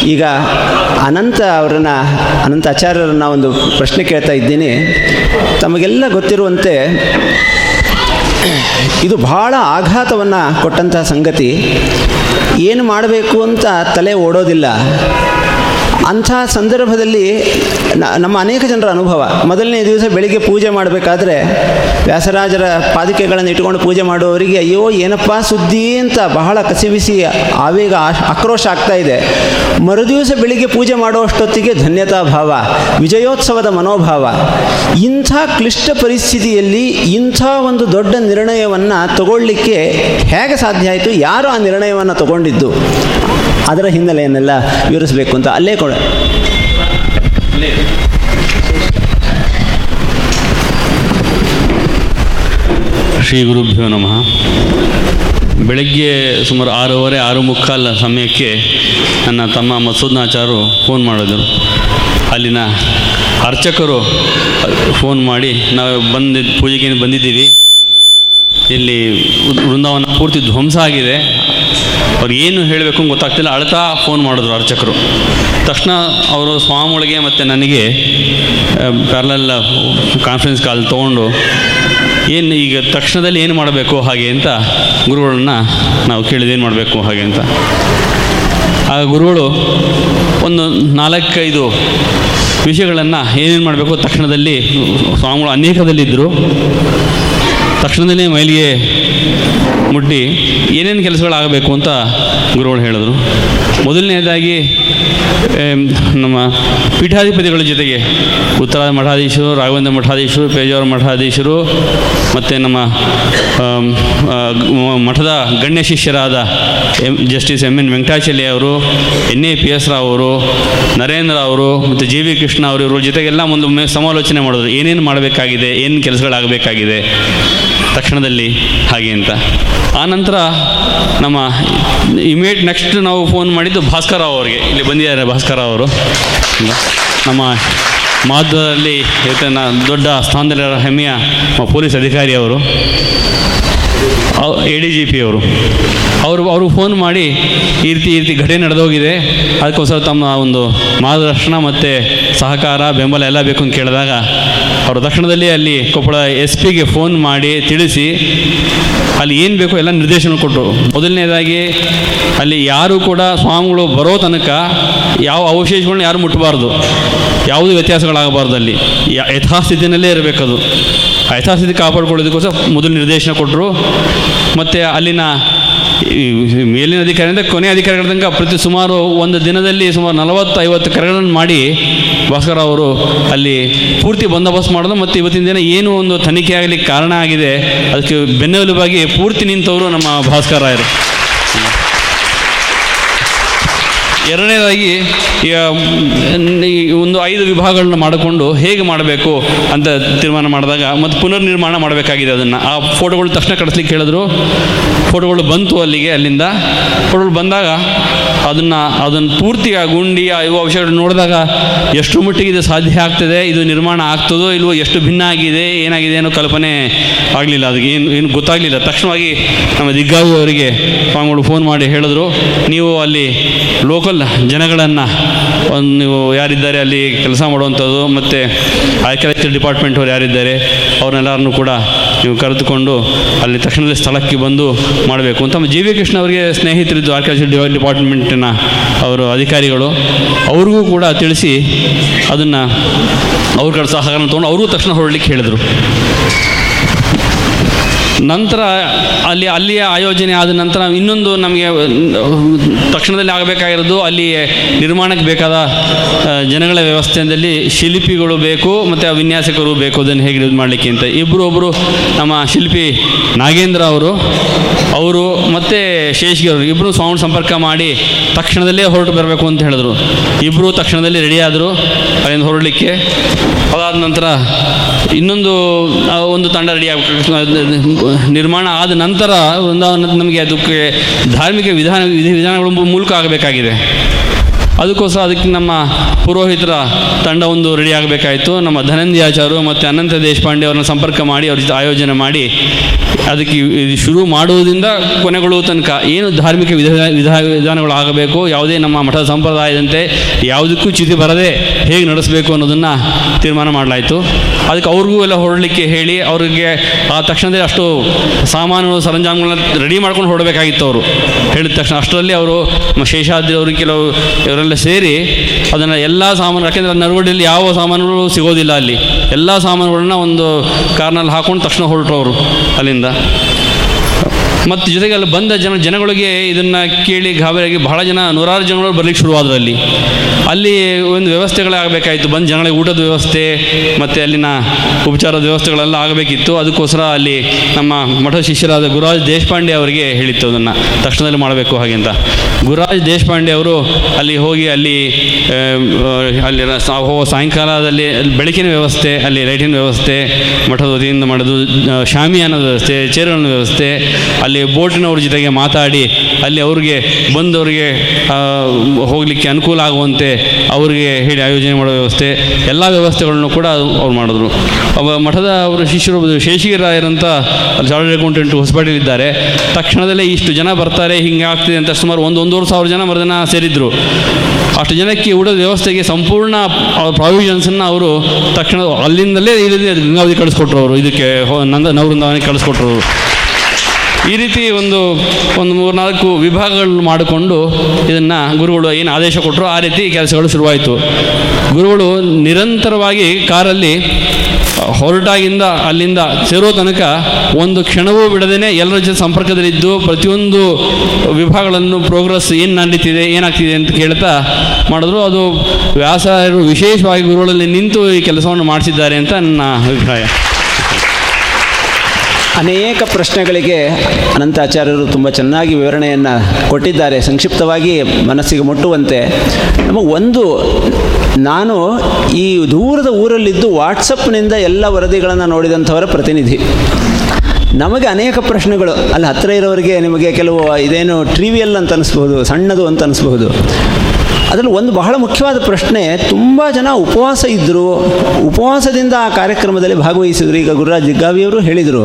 ಈಗ ಅನಂತ ಅವರನ್ನು, ಅನಂತ ಆಚಾರ್ಯರನ್ನ ಒಂದು ಪ್ರಶ್ನೆ ಕೇಳ್ತಾ ಇದ್ದೀನಿ. ತಮಗೆಲ್ಲ ಗೊತ್ತಿರುವಂತೆ ಇದು ಬಹಳ ಆಘಾತವನ್ನು ಕೊಟ್ಟಂತಹ ಸಂಗತಿ. ಏನು ಮಾಡಬೇಕು ಅಂತ ತಲೆ ಓಡೋದಿಲ್ಲ. ಅಂಥ ಸಂದರ್ಭದಲ್ಲಿ ನಮ್ಮ ಅನೇಕ ಜನರ ಅನುಭವ. ಮೊದಲನೇ ದಿವಸ ಬೆಳಿಗ್ಗೆ ಪೂಜೆ ಮಾಡಬೇಕಾದ್ರೆ ವ್ಯಾಸರಾಜರ ಪಾದಿಕೆಗಳನ್ನು ಇಟ್ಕೊಂಡು ಪೂಜೆ ಮಾಡುವವರಿಗೆ, ಅಯ್ಯೋ, ಏನಪ್ಪ ಸುದ್ದಿ ಅಂತ ಬಹಳ ಕಸಿವಿಸಿ ಆವೇಗ ಆಕ್ರೋಶ ಆಗ್ತಾ ಇದೆ. ಮರುದಿವಸ ಬೆಳಿಗ್ಗೆ ಪೂಜೆ ಮಾಡುವಷ್ಟೊತ್ತಿಗೆ ಧನ್ಯತಾ ಭಾವ ವಿಜಯೋತ್ಸವದ ಮನೋಭಾವ. ಇಂಥ ಕ್ಲಿಷ್ಟ ಪರಿಸ್ಥಿತಿಯಲ್ಲಿ ಇಂಥ ಒಂದು ದೊಡ್ಡ ನಿರ್ಣಯವನ್ನು ತಗೊಳ್ಳಿಕ್ಕೆ ಹೇಗೆ ಸಾಧ್ಯ ಆಯಿತು? ಯಾರು ಆ ನಿರ್ಣಯವನ್ನು ತಗೊಂಡಿದ್ದು? ಅದರ ಹಿನ್ನೆಲೆಯನ್ನೆಲ್ಲ ವಿವರಿಸಬೇಕು ಅಂತ ಅಲ್ಲೇ ಕೊಡ. ಶ್ರೀ ಗುರುಭ್ಯೋ ನಮಃ. ಬೆಳಗ್ಗೆ ಸುಮಾರು ಆರೂವರೆ, ಆರು ಮುಕ್ಕಾಲ ಸಮಯಕ್ಕೆ ನನ್ನ ತಮ್ಮ ಮಸೂದ್ನಾಚಾರು ಫೋನ್ ಮಾಡಿದರು. ಅಲ್ಲಿನ ಅರ್ಚಕರು ಫೋನ್ ಮಾಡಿ, ನಾವು ಬಂದಿದ್ದು ಪೂಜೆಗೆ ಬಂದಿದ್ದೀವಿ. ಇಲ್ಲಿ ವೃಂದಾವನ ಪೂರ್ತಿ ಧ್ವಂಸ ಆಗಿದೆ. ಅವ್ರು ಏನು ಹೇಳಬೇಕು ಗೊತ್ತಾಗ್ತಿಲ್ಲ. ಅಳ್ತಾ ಫೋನ್ ಮಾಡಿದ್ರು ಅರ್ಚಕರು. ತಕ್ಷಣ ಅವರು ಸ್ವಾಮಿಗಳಿಗೆ ಮತ್ತು ನನಗೆ ಪ್ಯಾರಲಲ್ಲ ಕಾನ್ಫರೆನ್ಸ್ ಕಾಲ್ ತೊಗೊಂಡು, ಏನು ಈಗ ತಕ್ಷಣದಲ್ಲಿ ಏನು ಮಾಡಬೇಕು, ಹಾಗೆ ಅಂತ ಗುರುಗಳನ್ನ ನಾವು ಕೇಳಿದ ಏನು ಮಾಡಬೇಕು, ಹಾಗೆ ಅಂತ. ಆ ಗುರುಗಳು ಒಂದು ನಾಲ್ಕೈದು ವಿಷಯಗಳನ್ನು ಏನೇನು ಮಾಡಬೇಕು, ತಕ್ಷಣದಲ್ಲಿ ಸ್ವಾಮಿಗಳು ಅನೇಕದಲ್ಲಿದ್ದರು. ತಕ್ಷಣದಲ್ಲೇ ಮೈಲಿಗೆ ಮುಟ್ಟಿ ಏನೇನು ಕೆಲಸಗಳಾಗಬೇಕು ಅಂತ ಗುರುಗಳು ಹೇಳಿದರು. ಮೊದಲನೇದಾಗಿ ನಮ್ಮ ಪೀಠಾಧಿಪತಿಗಳ ಜೊತೆಗೆ ಉತ್ತರ ಮಠಾಧೀಶರು, ರಾಘವೇಂದ್ರ ಮಠಾಧೀಶರು, ಪೇಜಾವರ ಮಠಾಧೀಶರು, ಮತ್ತು ನಮ್ಮ ಮಠದ ಗಣ್ಯ ಶಿಷ್ಯರಾದ M justice M N Venkatachaliah ಅವರು, N, A, P, S Rao ಅವರು, ನರೇಂದ್ರ ಅವರು, ಮತ್ತು ಜಿ, ವಿ, ಕೃಷ್ಣ ಅವರು ಇವ್ರ ಜೊತೆಗೆಲ್ಲ ಒಂದು ಸಮಾಲೋಚನೆ ಮಾಡಿದ್ರು. ಏನೇನು ಮಾಡಬೇಕಾಗಿದೆ, ಏನು ಕೆಲಸಗಳಾಗಬೇಕಾಗಿದೆ. ತಕ್ಷಣದಲ್ಲಿ ಹಾಗೆ ಅಂತ. ಆನಂತರ ನಮ್ಮ ಇಮೇಟ್ ನೆಕ್ಸ್ಟ್ ನಾವು ಫೋನ್ ಮಾಡಿದ್ದು ಭಾಸ್ಕರ ಅವರಿಗೆ. ಇಲ್ಲಿ ಬಂದಿದ್ದಾರೆ ಭಾಸ್ಕರ ಅವರು. ನಮ್ಮ ಮಾಧ್ಯಮದಲ್ಲಿ ಈತನ ದೊಡ್ಡ ಸ್ಥಾನದಲ್ಲಿರೋ ಹೆಮ್ಮೆಯ ಪೊಲೀಸ್ ಅಧಿಕಾರಿ ಅವರು ಎ ಡಿ ಜಿ ಪಿ ಅವರು. ಅವರು ಅವರು ಫೋನ್ ಮಾಡಿ ಈ ರೀತಿ ಈ ರೀತಿ ಘಟನೆ ನಡೆದೋಗಿದೆ. ಅದಕ್ಕೋಸ್ಕರ ತಮ್ಮ ಒಂದು ಮಾರ್ಗದರ್ಶನ ಮತ್ತು ಸಹಕಾರ, ಬೆಂಬಲ ಎಲ್ಲ ಬೇಕು ಅಂತ ಕೇಳಿದಾಗ ಅವರು ತಕ್ಷಣದಲ್ಲಿ ಅಲ್ಲಿ ಕೊಪ್ಪಳ ಎಸ್ ಪಿಗೆ ಫೋನ್ ಮಾಡಿ ತಿಳಿಸಿ ಅಲ್ಲಿ ಏನು ಬೇಕೋ ಎಲ್ಲ ನಿರ್ದೇಶನ ಕೊಟ್ಟರು. ಮೊದಲನೇದಾಗಿ ಅಲ್ಲಿ ಯಾರು ಕೂಡ ಸ್ವಾಮಿಗಳು ಬರೋ ತನಕ ಯಾವ ಅವಶೇಷಗಳನ್ನ ಯಾರು ಮುಟ್ಟಬಾರ್ದು. ಯಾವುದೇ ವ್ಯತ್ಯಾಸಗಳಾಗಬಾರ್ದು ಅಲ್ಲಿ. ಯಥಾಸ್ಥಿತಿನಲ್ಲೇ ಇರಬೇಕದು. ಯಥಾಸ್ಥಿತಿ ಕಾಪಾಡ್ಕೊಳ್ಳೋದಕ್ಕೋಸ್ಕರ ಮೊದಲು ನಿರ್ದೇಶನ ಕೊಟ್ಟರು ಮತ್ತು ಅಲ್ಲಿನ ಮೇಲಿನ ಅಧಿಕಾರಿಯಿಂದ ಕೊನೆ ಅಧಿಕಾರಿಗಳ ತನಕ ಪ್ರತಿ ಸುಮಾರು ಒಂದು ದಿನದಲ್ಲಿ ಸುಮಾರು ನಲವತ್ತು ಐವತ್ತು ಕರೆಗಳನ್ನು ಮಾಡಿ ಭಾಸ್ಕರ ಅವರು ಅಲ್ಲಿ ಪೂರ್ತಿ ಬಂದೋಬಸ್ತ್ ಮಾಡೋದು. ಮತ್ತು ಇವತ್ತಿನ ದಿನ ಏನು ಒಂದು ತನಿಖೆ ಆಗಲಿಕ್ಕೆ ಕಾರಣ ಆಗಿದೆ. ಅದಕ್ಕೆ ಬೆನ್ನೆಲುಬಾಗಿ ಪೂರ್ತಿ ನಿಂತವರು ನಮ್ಮ ಭಾಸ್ಕರ್ ರಾಯರು. ಎರಡನೇದಾಗಿ ಒಂದು ಐದು ವಿಭಾಗಗಳನ್ನ ಮಾಡಿಕೊಂಡು ಹೇಗೆ ಮಾಡಬೇಕು ಅಂತ ತೀರ್ಮಾನ ಮಾಡಿದಾಗ ಮತ್ತು ಪುನರ್ನಿರ್ಮಾಣ ಮಾಡಬೇಕಾಗಿದೆ ಅದನ್ನು. ಆ ಫೋಟೋಗಳು ತಕ್ಷಣ ಕಳಿಸ್ಲಿಕ್ಕೆ ಹೇಳಿದ್ರು. ಫೋಟೋಗಳು ಬಂತು ಅಲ್ಲಿಗೆ, ಅಲ್ಲಿಂದ. ಫೋಟೋಗಳು ಬಂದಾಗ ಅದನ್ನು ಅದನ್ನು ಪೂರ್ತಿಯಾಗಿ ಗುಂಡಿ, ಆ ಇವು ನೋಡಿದಾಗ ಎಷ್ಟು ಮಟ್ಟಿಗೆ ಇದು ಸಾಧ್ಯ ಆಗ್ತದೆ, ಇದು ನಿರ್ಮಾಣ ಆಗ್ತದೋ ಇಲ್ವೋ, ಎಷ್ಟು ಭಿನ್ನ ಆಗಿದೆ, ಏನಾಗಿದೆ ಅನ್ನೋ ಕಲ್ಪನೆ ಆಗಲಿಲ್ಲ. ಅದಕ್ಕೆ ಏನು ಏನು ಗೊತ್ತಾಗಲಿಲ್ಲ. ತಕ್ಷಣವಾಗಿ ನಮ್ಮ ದಿಗ್ಗಾವಿ ಅವರಿಗೆ ಸ್ವಾಮಿಗಳು ಫೋನ್ ಮಾಡಿ ಹೇಳಿದ್ರು, ನೀವು ಅಲ್ಲಿ ಲೋಕಲ್ ಜನಗಳನ್ನು ಒಂದು ನೀವು ಯಾರಿದ್ದಾರೆ ಅಲ್ಲಿ ಕೆಲಸ ಮಾಡುವಂಥದ್ದು, ಮತ್ತು ಆರ್ಕಿಟೆಕ್ಚರ್ ಡಿಪಾರ್ಟ್ಮೆಂಟ್ ಅವ್ರು ಯಾರಿದ್ದಾರೆ, ಅವ್ರನ್ನೆಲ್ಲರನ್ನೂ ಕೂಡ ನೀವು ಕರೆದುಕೊಂಡು ಅಲ್ಲಿ ತಕ್ಷಣದಲ್ಲಿ ಸ್ಥಳಕ್ಕೆ ಬಂದು ಮಾಡಬೇಕು. ಅಂತ ಜಿ ವಿ ಕೃಷ್ಣ ಅವರಿಗೆ ಸ್ನೇಹಿತರಿದ್ದು ಆರ್ಕಿಟೆಕ್ಚರ್ ಡಿ ಡಿಪಾರ್ಟ್ಮೆಂಟಿನ ಅವರು ಅಧಿಕಾರಿಗಳು, ಅವ್ರಿಗೂ ಕೂಡ ತಿಳಿಸಿ ಅದನ್ನು ಅವ್ರ ಕಡೆ ಸಹಕಾರ ತೊಗೊಂಡು ಅವ್ರಿಗೂ ತಕ್ಷಣ ಹೊರಡಲಿಕ್ಕೆ ಹೇಳಿದರು. ನಂತರ ಅಲ್ಲಿ, ಅಲ್ಲಿಯ ಆಯೋಜನೆ ಆದ ನಂತರ ಇನ್ನೊಂದು ನಮಗೆ ತಕ್ಷಣದಲ್ಲಿ ಆಗಬೇಕಾಗಿರೋದು ಅಲ್ಲಿ ನಿರ್ಮಾಣಕ್ಕೆ ಬೇಕಾದ ಜನಗಳ ವ್ಯವಸ್ಥೆಯಲ್ಲಿ ಶಿಲ್ಪಿಗಳು ಬೇಕು ಮತ್ತು ವಿನ್ಯಾಸಕರು ಬೇಕು, ಅದನ್ನು ಹೇಗೆ ಇದು ಮಾಡಲಿಕ್ಕೆ ಅಂತ. ಇಬ್ಬರು ಒಬ್ಬರು ನಮ್ಮ ಶಿಲ್ಪಿ ನಾಗೇಂದ್ರ ಅವರು ಅವರು ಮತ್ತು ಶೇಷ್ಗೆ ಅವರು ಇಬ್ಬರು ಸೌಂಡ್ ಸಂಪರ್ಕ ಮಾಡಿ ತಕ್ಷಣದಲ್ಲೇ ಹೊರಟು ಬರಬೇಕು ಅಂತ ಹೇಳಿದ್ರು. ಇಬ್ಬರು ತಕ್ಷಣದಲ್ಲಿ ರೆಡಿಯಾದರು ಅಲ್ಲಿಂದ ಹೊರಡಲಿಕ್ಕೆ. ಅದಾದ ನಂತರ ಇನ್ನೊಂದು ಒಂದು ತಂಡ ರೆಡಿ ಆಗಬೇಕು. ನಿರ್ಮಾಣ ಆದ ನಂತರ ಒಂದು ನಮಗೆ ಅದಕ್ಕೆ ಧಾರ್ಮಿಕ ವಿಧಾನ ವಿಧಿ ವಿಧಾನಗಳ ಮೂಲಕ ಆಗಬೇಕಾಗಿದೆ. ಅದಕ್ಕೋಸ್ಕರ ಅದಕ್ಕೆ ನಮ್ಮ ಪುರೋಹಿತರ ತಂಡ ಒಂದು ರೆಡಿ ಆಗಬೇಕಾಯಿತು. ನಮ್ಮ ಧನಂಜಯಾಚಾರ್ಯರು ಮತ್ತು ಅನಂತ ದೇಶಪಾಂಡೆ ಅವರನ್ನ ಸಂಪರ್ಕ ಮಾಡಿ ಅವ್ರ ಜೊತೆ ಆಯೋಜನೆ ಮಾಡಿ ಅದಕ್ಕೆ ಇದು ಶುರು ಮಾಡುವುದರಿಂದ ಕೊನೆಗೊಳ್ಳುವ ತನಕ ಏನು ಧಾರ್ಮಿಕ ವಿಧ ವಿಧ, ವಿಧಾನಗಳು ಆಗಬೇಕು, ಯಾವುದೇ ನಮ್ಮ ಮಠದ ಸಂಪ್ರದಾಯದಂತೆ ಯಾವುದಕ್ಕೂ ಚಿತಿ ಬರದೆ ಹೇಗೆ ನಡೆಸಬೇಕು ಅನ್ನೋದನ್ನು ತೀರ್ಮಾನ ಮಾಡಲಾಯಿತು. ಅದಕ್ಕೆ ಅವ್ರಿಗೂ ಎಲ್ಲ ಹೊರಡಲಿಕ್ಕೆ ಹೇಳಿ ಅವರಿಗೆ ಆ ತಕ್ಷಣದಲ್ಲಿ ಅಷ್ಟು ಸಾಮಾನುಗಳು, ಸರಂಜಾಮಗಳನ್ನ ರೆಡಿ ಮಾಡ್ಕೊಂಡು ಹೊರಡಬೇಕಾಗಿತ್ತು ಅವರು. ಹೇಳಿದ ತಕ್ಷಣ ಅಷ್ಟರಲ್ಲಿ ಅವರು ಶೇಷಾದ್ರಿ ಅವರು ಕೆಲವು, ಇವರೆಲ್ಲ ಸೇರಿ ಅದನ್ನು ಎಲ್ಲ ಸಾಮಾನು, ಯಾಕೆಂದರೆ ನರಗುಡಿಯಲ್ಲಿ ಯಾವ ಸಾಮಾನುಗಳು ಸಿಗೋದಿಲ್ಲ ಅಲ್ಲಿ. ಎಲ್ಲ ಸಾಮಾನುಗಳನ್ನ ಒಂದು ಕಾರ್ನಲ್ಲಿ ಹಾಕೊಂಡು ತಕ್ಷಣ ಹೊರಟರು ಅವರು ಅಲ್ಲಿಂದ. ಮತ್ತು ಜೊತೆಗೆ ಅಲ್ಲಿ ಬಂದ ಜನ, ಜನಗಳಿಗೆ ಇದನ್ನು ಕೇಳಿ ಗಾಬರಿಯಾಗಿ ಬಹಳ ಜನ ನೂರಾರು ಜನಗಳು ಬರಲಿಕ್ಕೆ ಶುರುವಾದರಲ್ಲಿ ಅಲ್ಲಿ. ಒಂದು ವ್ಯವಸ್ಥೆಗಳೇ ಆಗಬೇಕಾಯಿತು. ಬಂದ ಜನಗಳಿಗೆ ಊಟದ ವ್ಯವಸ್ಥೆ, ಮತ್ತು ಅಲ್ಲಿನ ಉಪಚಾರದ ವ್ಯವಸ್ಥೆಗಳೆಲ್ಲ ಆಗಬೇಕಿತ್ತು. ಅದಕ್ಕೋಸ್ಕರ ಅಲ್ಲಿ ನಮ್ಮ ಮಠ ಶಿಷ್ಯರಾದ ಗುರುರಾಜ್ ದೇಶಪಾಂಡೆ ಅವರಿಗೆ ಹೇಳಿತ್ತು ಅದನ್ನು. ತಕ್ಷಣದಲ್ಲಿ ಮಾಡಬೇಕು ಹಾಗೆ ಅಂತ. ಗುರುರಾಜ್ ದೇಶಪಾಂಡೆ ಅವರು ಅಲ್ಲಿ ಹೋಗಿ ಅಲ್ಲಿ ಅಲ್ಲಿ ಸಾಯಂಕಾಲದಲ್ಲಿ ಬೆಳಕಿನ ವ್ಯವಸ್ಥೆ, ಅಲ್ಲಿ ಲೈಟಿನ ವ್ಯವಸ್ಥೆ, ಮಠದ ವತಿಯಿಂದ ಮಾಡೋದು ಶಾಮಿಯಾನದ ವ್ಯವಸ್ಥೆ ವ್ಯವಸ್ಥೆ ಅಲ್ಲಿ ಬೋಟಿನವ್ರ ಜೊತೆಗೆ ಮಾತಾಡಿ, ಅಲ್ಲಿ ಅವ್ರಿಗೆ ಬಂದವರಿಗೆ ಹೋಗಲಿಕ್ಕೆ ಅನುಕೂಲ ಆಗುವಂತೆ ಅವರಿಗೆ ಹೇಳಿ ಆಯೋಜನೆ ಮಾಡೋ ವ್ಯವಸ್ಥೆ, ಎಲ್ಲ ವ್ಯವಸ್ಥೆಗಳನ್ನು ಕೂಡ ಅವ್ರು ಮಾಡಿದ್ರು. ಅವ ಮಠದ ಅವರ ಶಿಷ್ಯರು ಶೇಷಗಿರಾಯರಂತ ಅಲ್ಲಿ ಚಾರ್ಟರ್ಡ್ ಅಕೌಂಟೆಂಟ್ ಹೊಸಪೇಟೆಯಲ್ಲಿದ್ದಾರೆ ತಕ್ಷಣದಲ್ಲೇ ಇಷ್ಟು ಜನ ಬರ್ತಾರೆ, ಹಿಂಗೆ ಆಗ್ತಿದೆ ಅಂತ ಸುಮಾರು ಒಂದು ಒಂದೂವರೆ ಸಾವಿರ ಜನ ಮರುದಿನ ಸೇರಿದ್ರು. ಅಷ್ಟು ಜನಕ್ಕೆ ಊಟದ ವ್ಯವಸ್ಥೆಗೆ ಸಂಪೂರ್ಣ ಪ್ರಾವಿಷನ್ಸನ್ನು ಅವರು ತಕ್ಷಣ ಅಲ್ಲಿಂದಲೇ ಇಲ್ಲದೆ ಗಂಗಾವತಿ ಕಳಿಸ್ಕೊಟ್ರು ಅವರು. ಇದಕ್ಕೆ ನಂದ ನವೃಂದಾವನಿಗೆ ಕಳಿಸ್ಕೊಟ್ರು ಅವರು. ಈ ರೀತಿ ಒಂದು ಒಂದು ಮೂರ್ನಾಲ್ಕು ವಿಭಾಗಗಳನ್ನು ಮಾಡಿಕೊಂಡು ಇದನ್ನು ಗುರುಗಳು ಏನು ಆದೇಶ ಕೊಟ್ಟರು ಆ ರೀತಿ ಕೆಲಸಗಳು ಶುರುವಾಯಿತು. ಗುರುಗಳು ನಿರಂತರವಾಗಿ ಕಾರಲ್ಲಿ, ಹೊರಟಾಗಿಂದ ಅಲ್ಲಿಂದ ಸೇರೋ ತನಕ ಒಂದು ಕ್ಷಣವೂ ಬಿಡದೇ ಎಲ್ಲರ ಜೊತೆ ಸಂಪರ್ಕದಲ್ಲಿದ್ದು ಪ್ರತಿಯೊಂದು ವಿಭಾಗಗಳನ್ನು ಪ್ರೋಗ್ರೆಸ್ ಏನು ನಡೀತಿದೆ, ಏನಾಗ್ತಿದೆ ಅಂತ ಕೇಳ್ತಾ ಮಾಡಿದ್ರು. ಅದು ವ್ಯಾಸರು ವಿಶೇಷವಾಗಿ ಗುರುಗಳಲ್ಲಿ ನಿಂತು ಈ ಕೆಲಸವನ್ನು ಮಾಡಿಸಿದ್ದಾರೆ ಅಂತ ನನ್ನ ಅಭಿಪ್ರಾಯ. ಅನೇಕ ಪ್ರಶ್ನೆಗಳಿಗೆ ಅನಂತಾಚಾರ್ಯರು ತುಂಬ ಚೆನ್ನಾಗಿ ವಿವರಣೆಯನ್ನು ಕೊಟ್ಟಿದ್ದಾರೆ. ಸಂಕ್ಷಿಪ್ತವಾಗಿ ಮನಸ್ಸಿಗೆ ಮುಟ್ಟುವಂತೆ. ನಮಗೆ ಒಂದು, ನಾನು ಈ ದೂರದ ಊರಲ್ಲಿದ್ದು ವಾಟ್ಸಪ್ನಿಂದ ಎಲ್ಲ ವರದಿಗಳನ್ನು ನೋಡಿದಂಥವರ ಪ್ರತಿನಿಧಿ. ನಮಗೆ ಅನೇಕ ಪ್ರಶ್ನೆಗಳು. ಅಲ್ಲಿ ಹತ್ತಿರ ಇರೋರಿಗೆ ನಿಮಗೆ ಕೆಲವು ಇದೇನು ಟ್ರಿವಿಯಲ್ ಅಂತ ಅನಿಸ್ಬಹುದು, ಸಣ್ಣದು ಅಂತ ಅನಿಸ್ಬಹುದು. ಅದರಲ್ಲಿ ಒಂದು ಬಹಳ ಮುಖ್ಯವಾದ ಪ್ರಶ್ನೆ, ತುಂಬ ಜನ ಉಪವಾಸ ಇದ್ದರು ಉಪವಾಸದಿಂದ ಆ ಕಾರ್ಯಕ್ರಮದಲ್ಲಿ ಭಾಗವಹಿಸಿದರು. ಈಗ ಗುರುರಾಜ್ ಜಿಗ್ಗಾವಿಯವರು ಹೇಳಿದರು,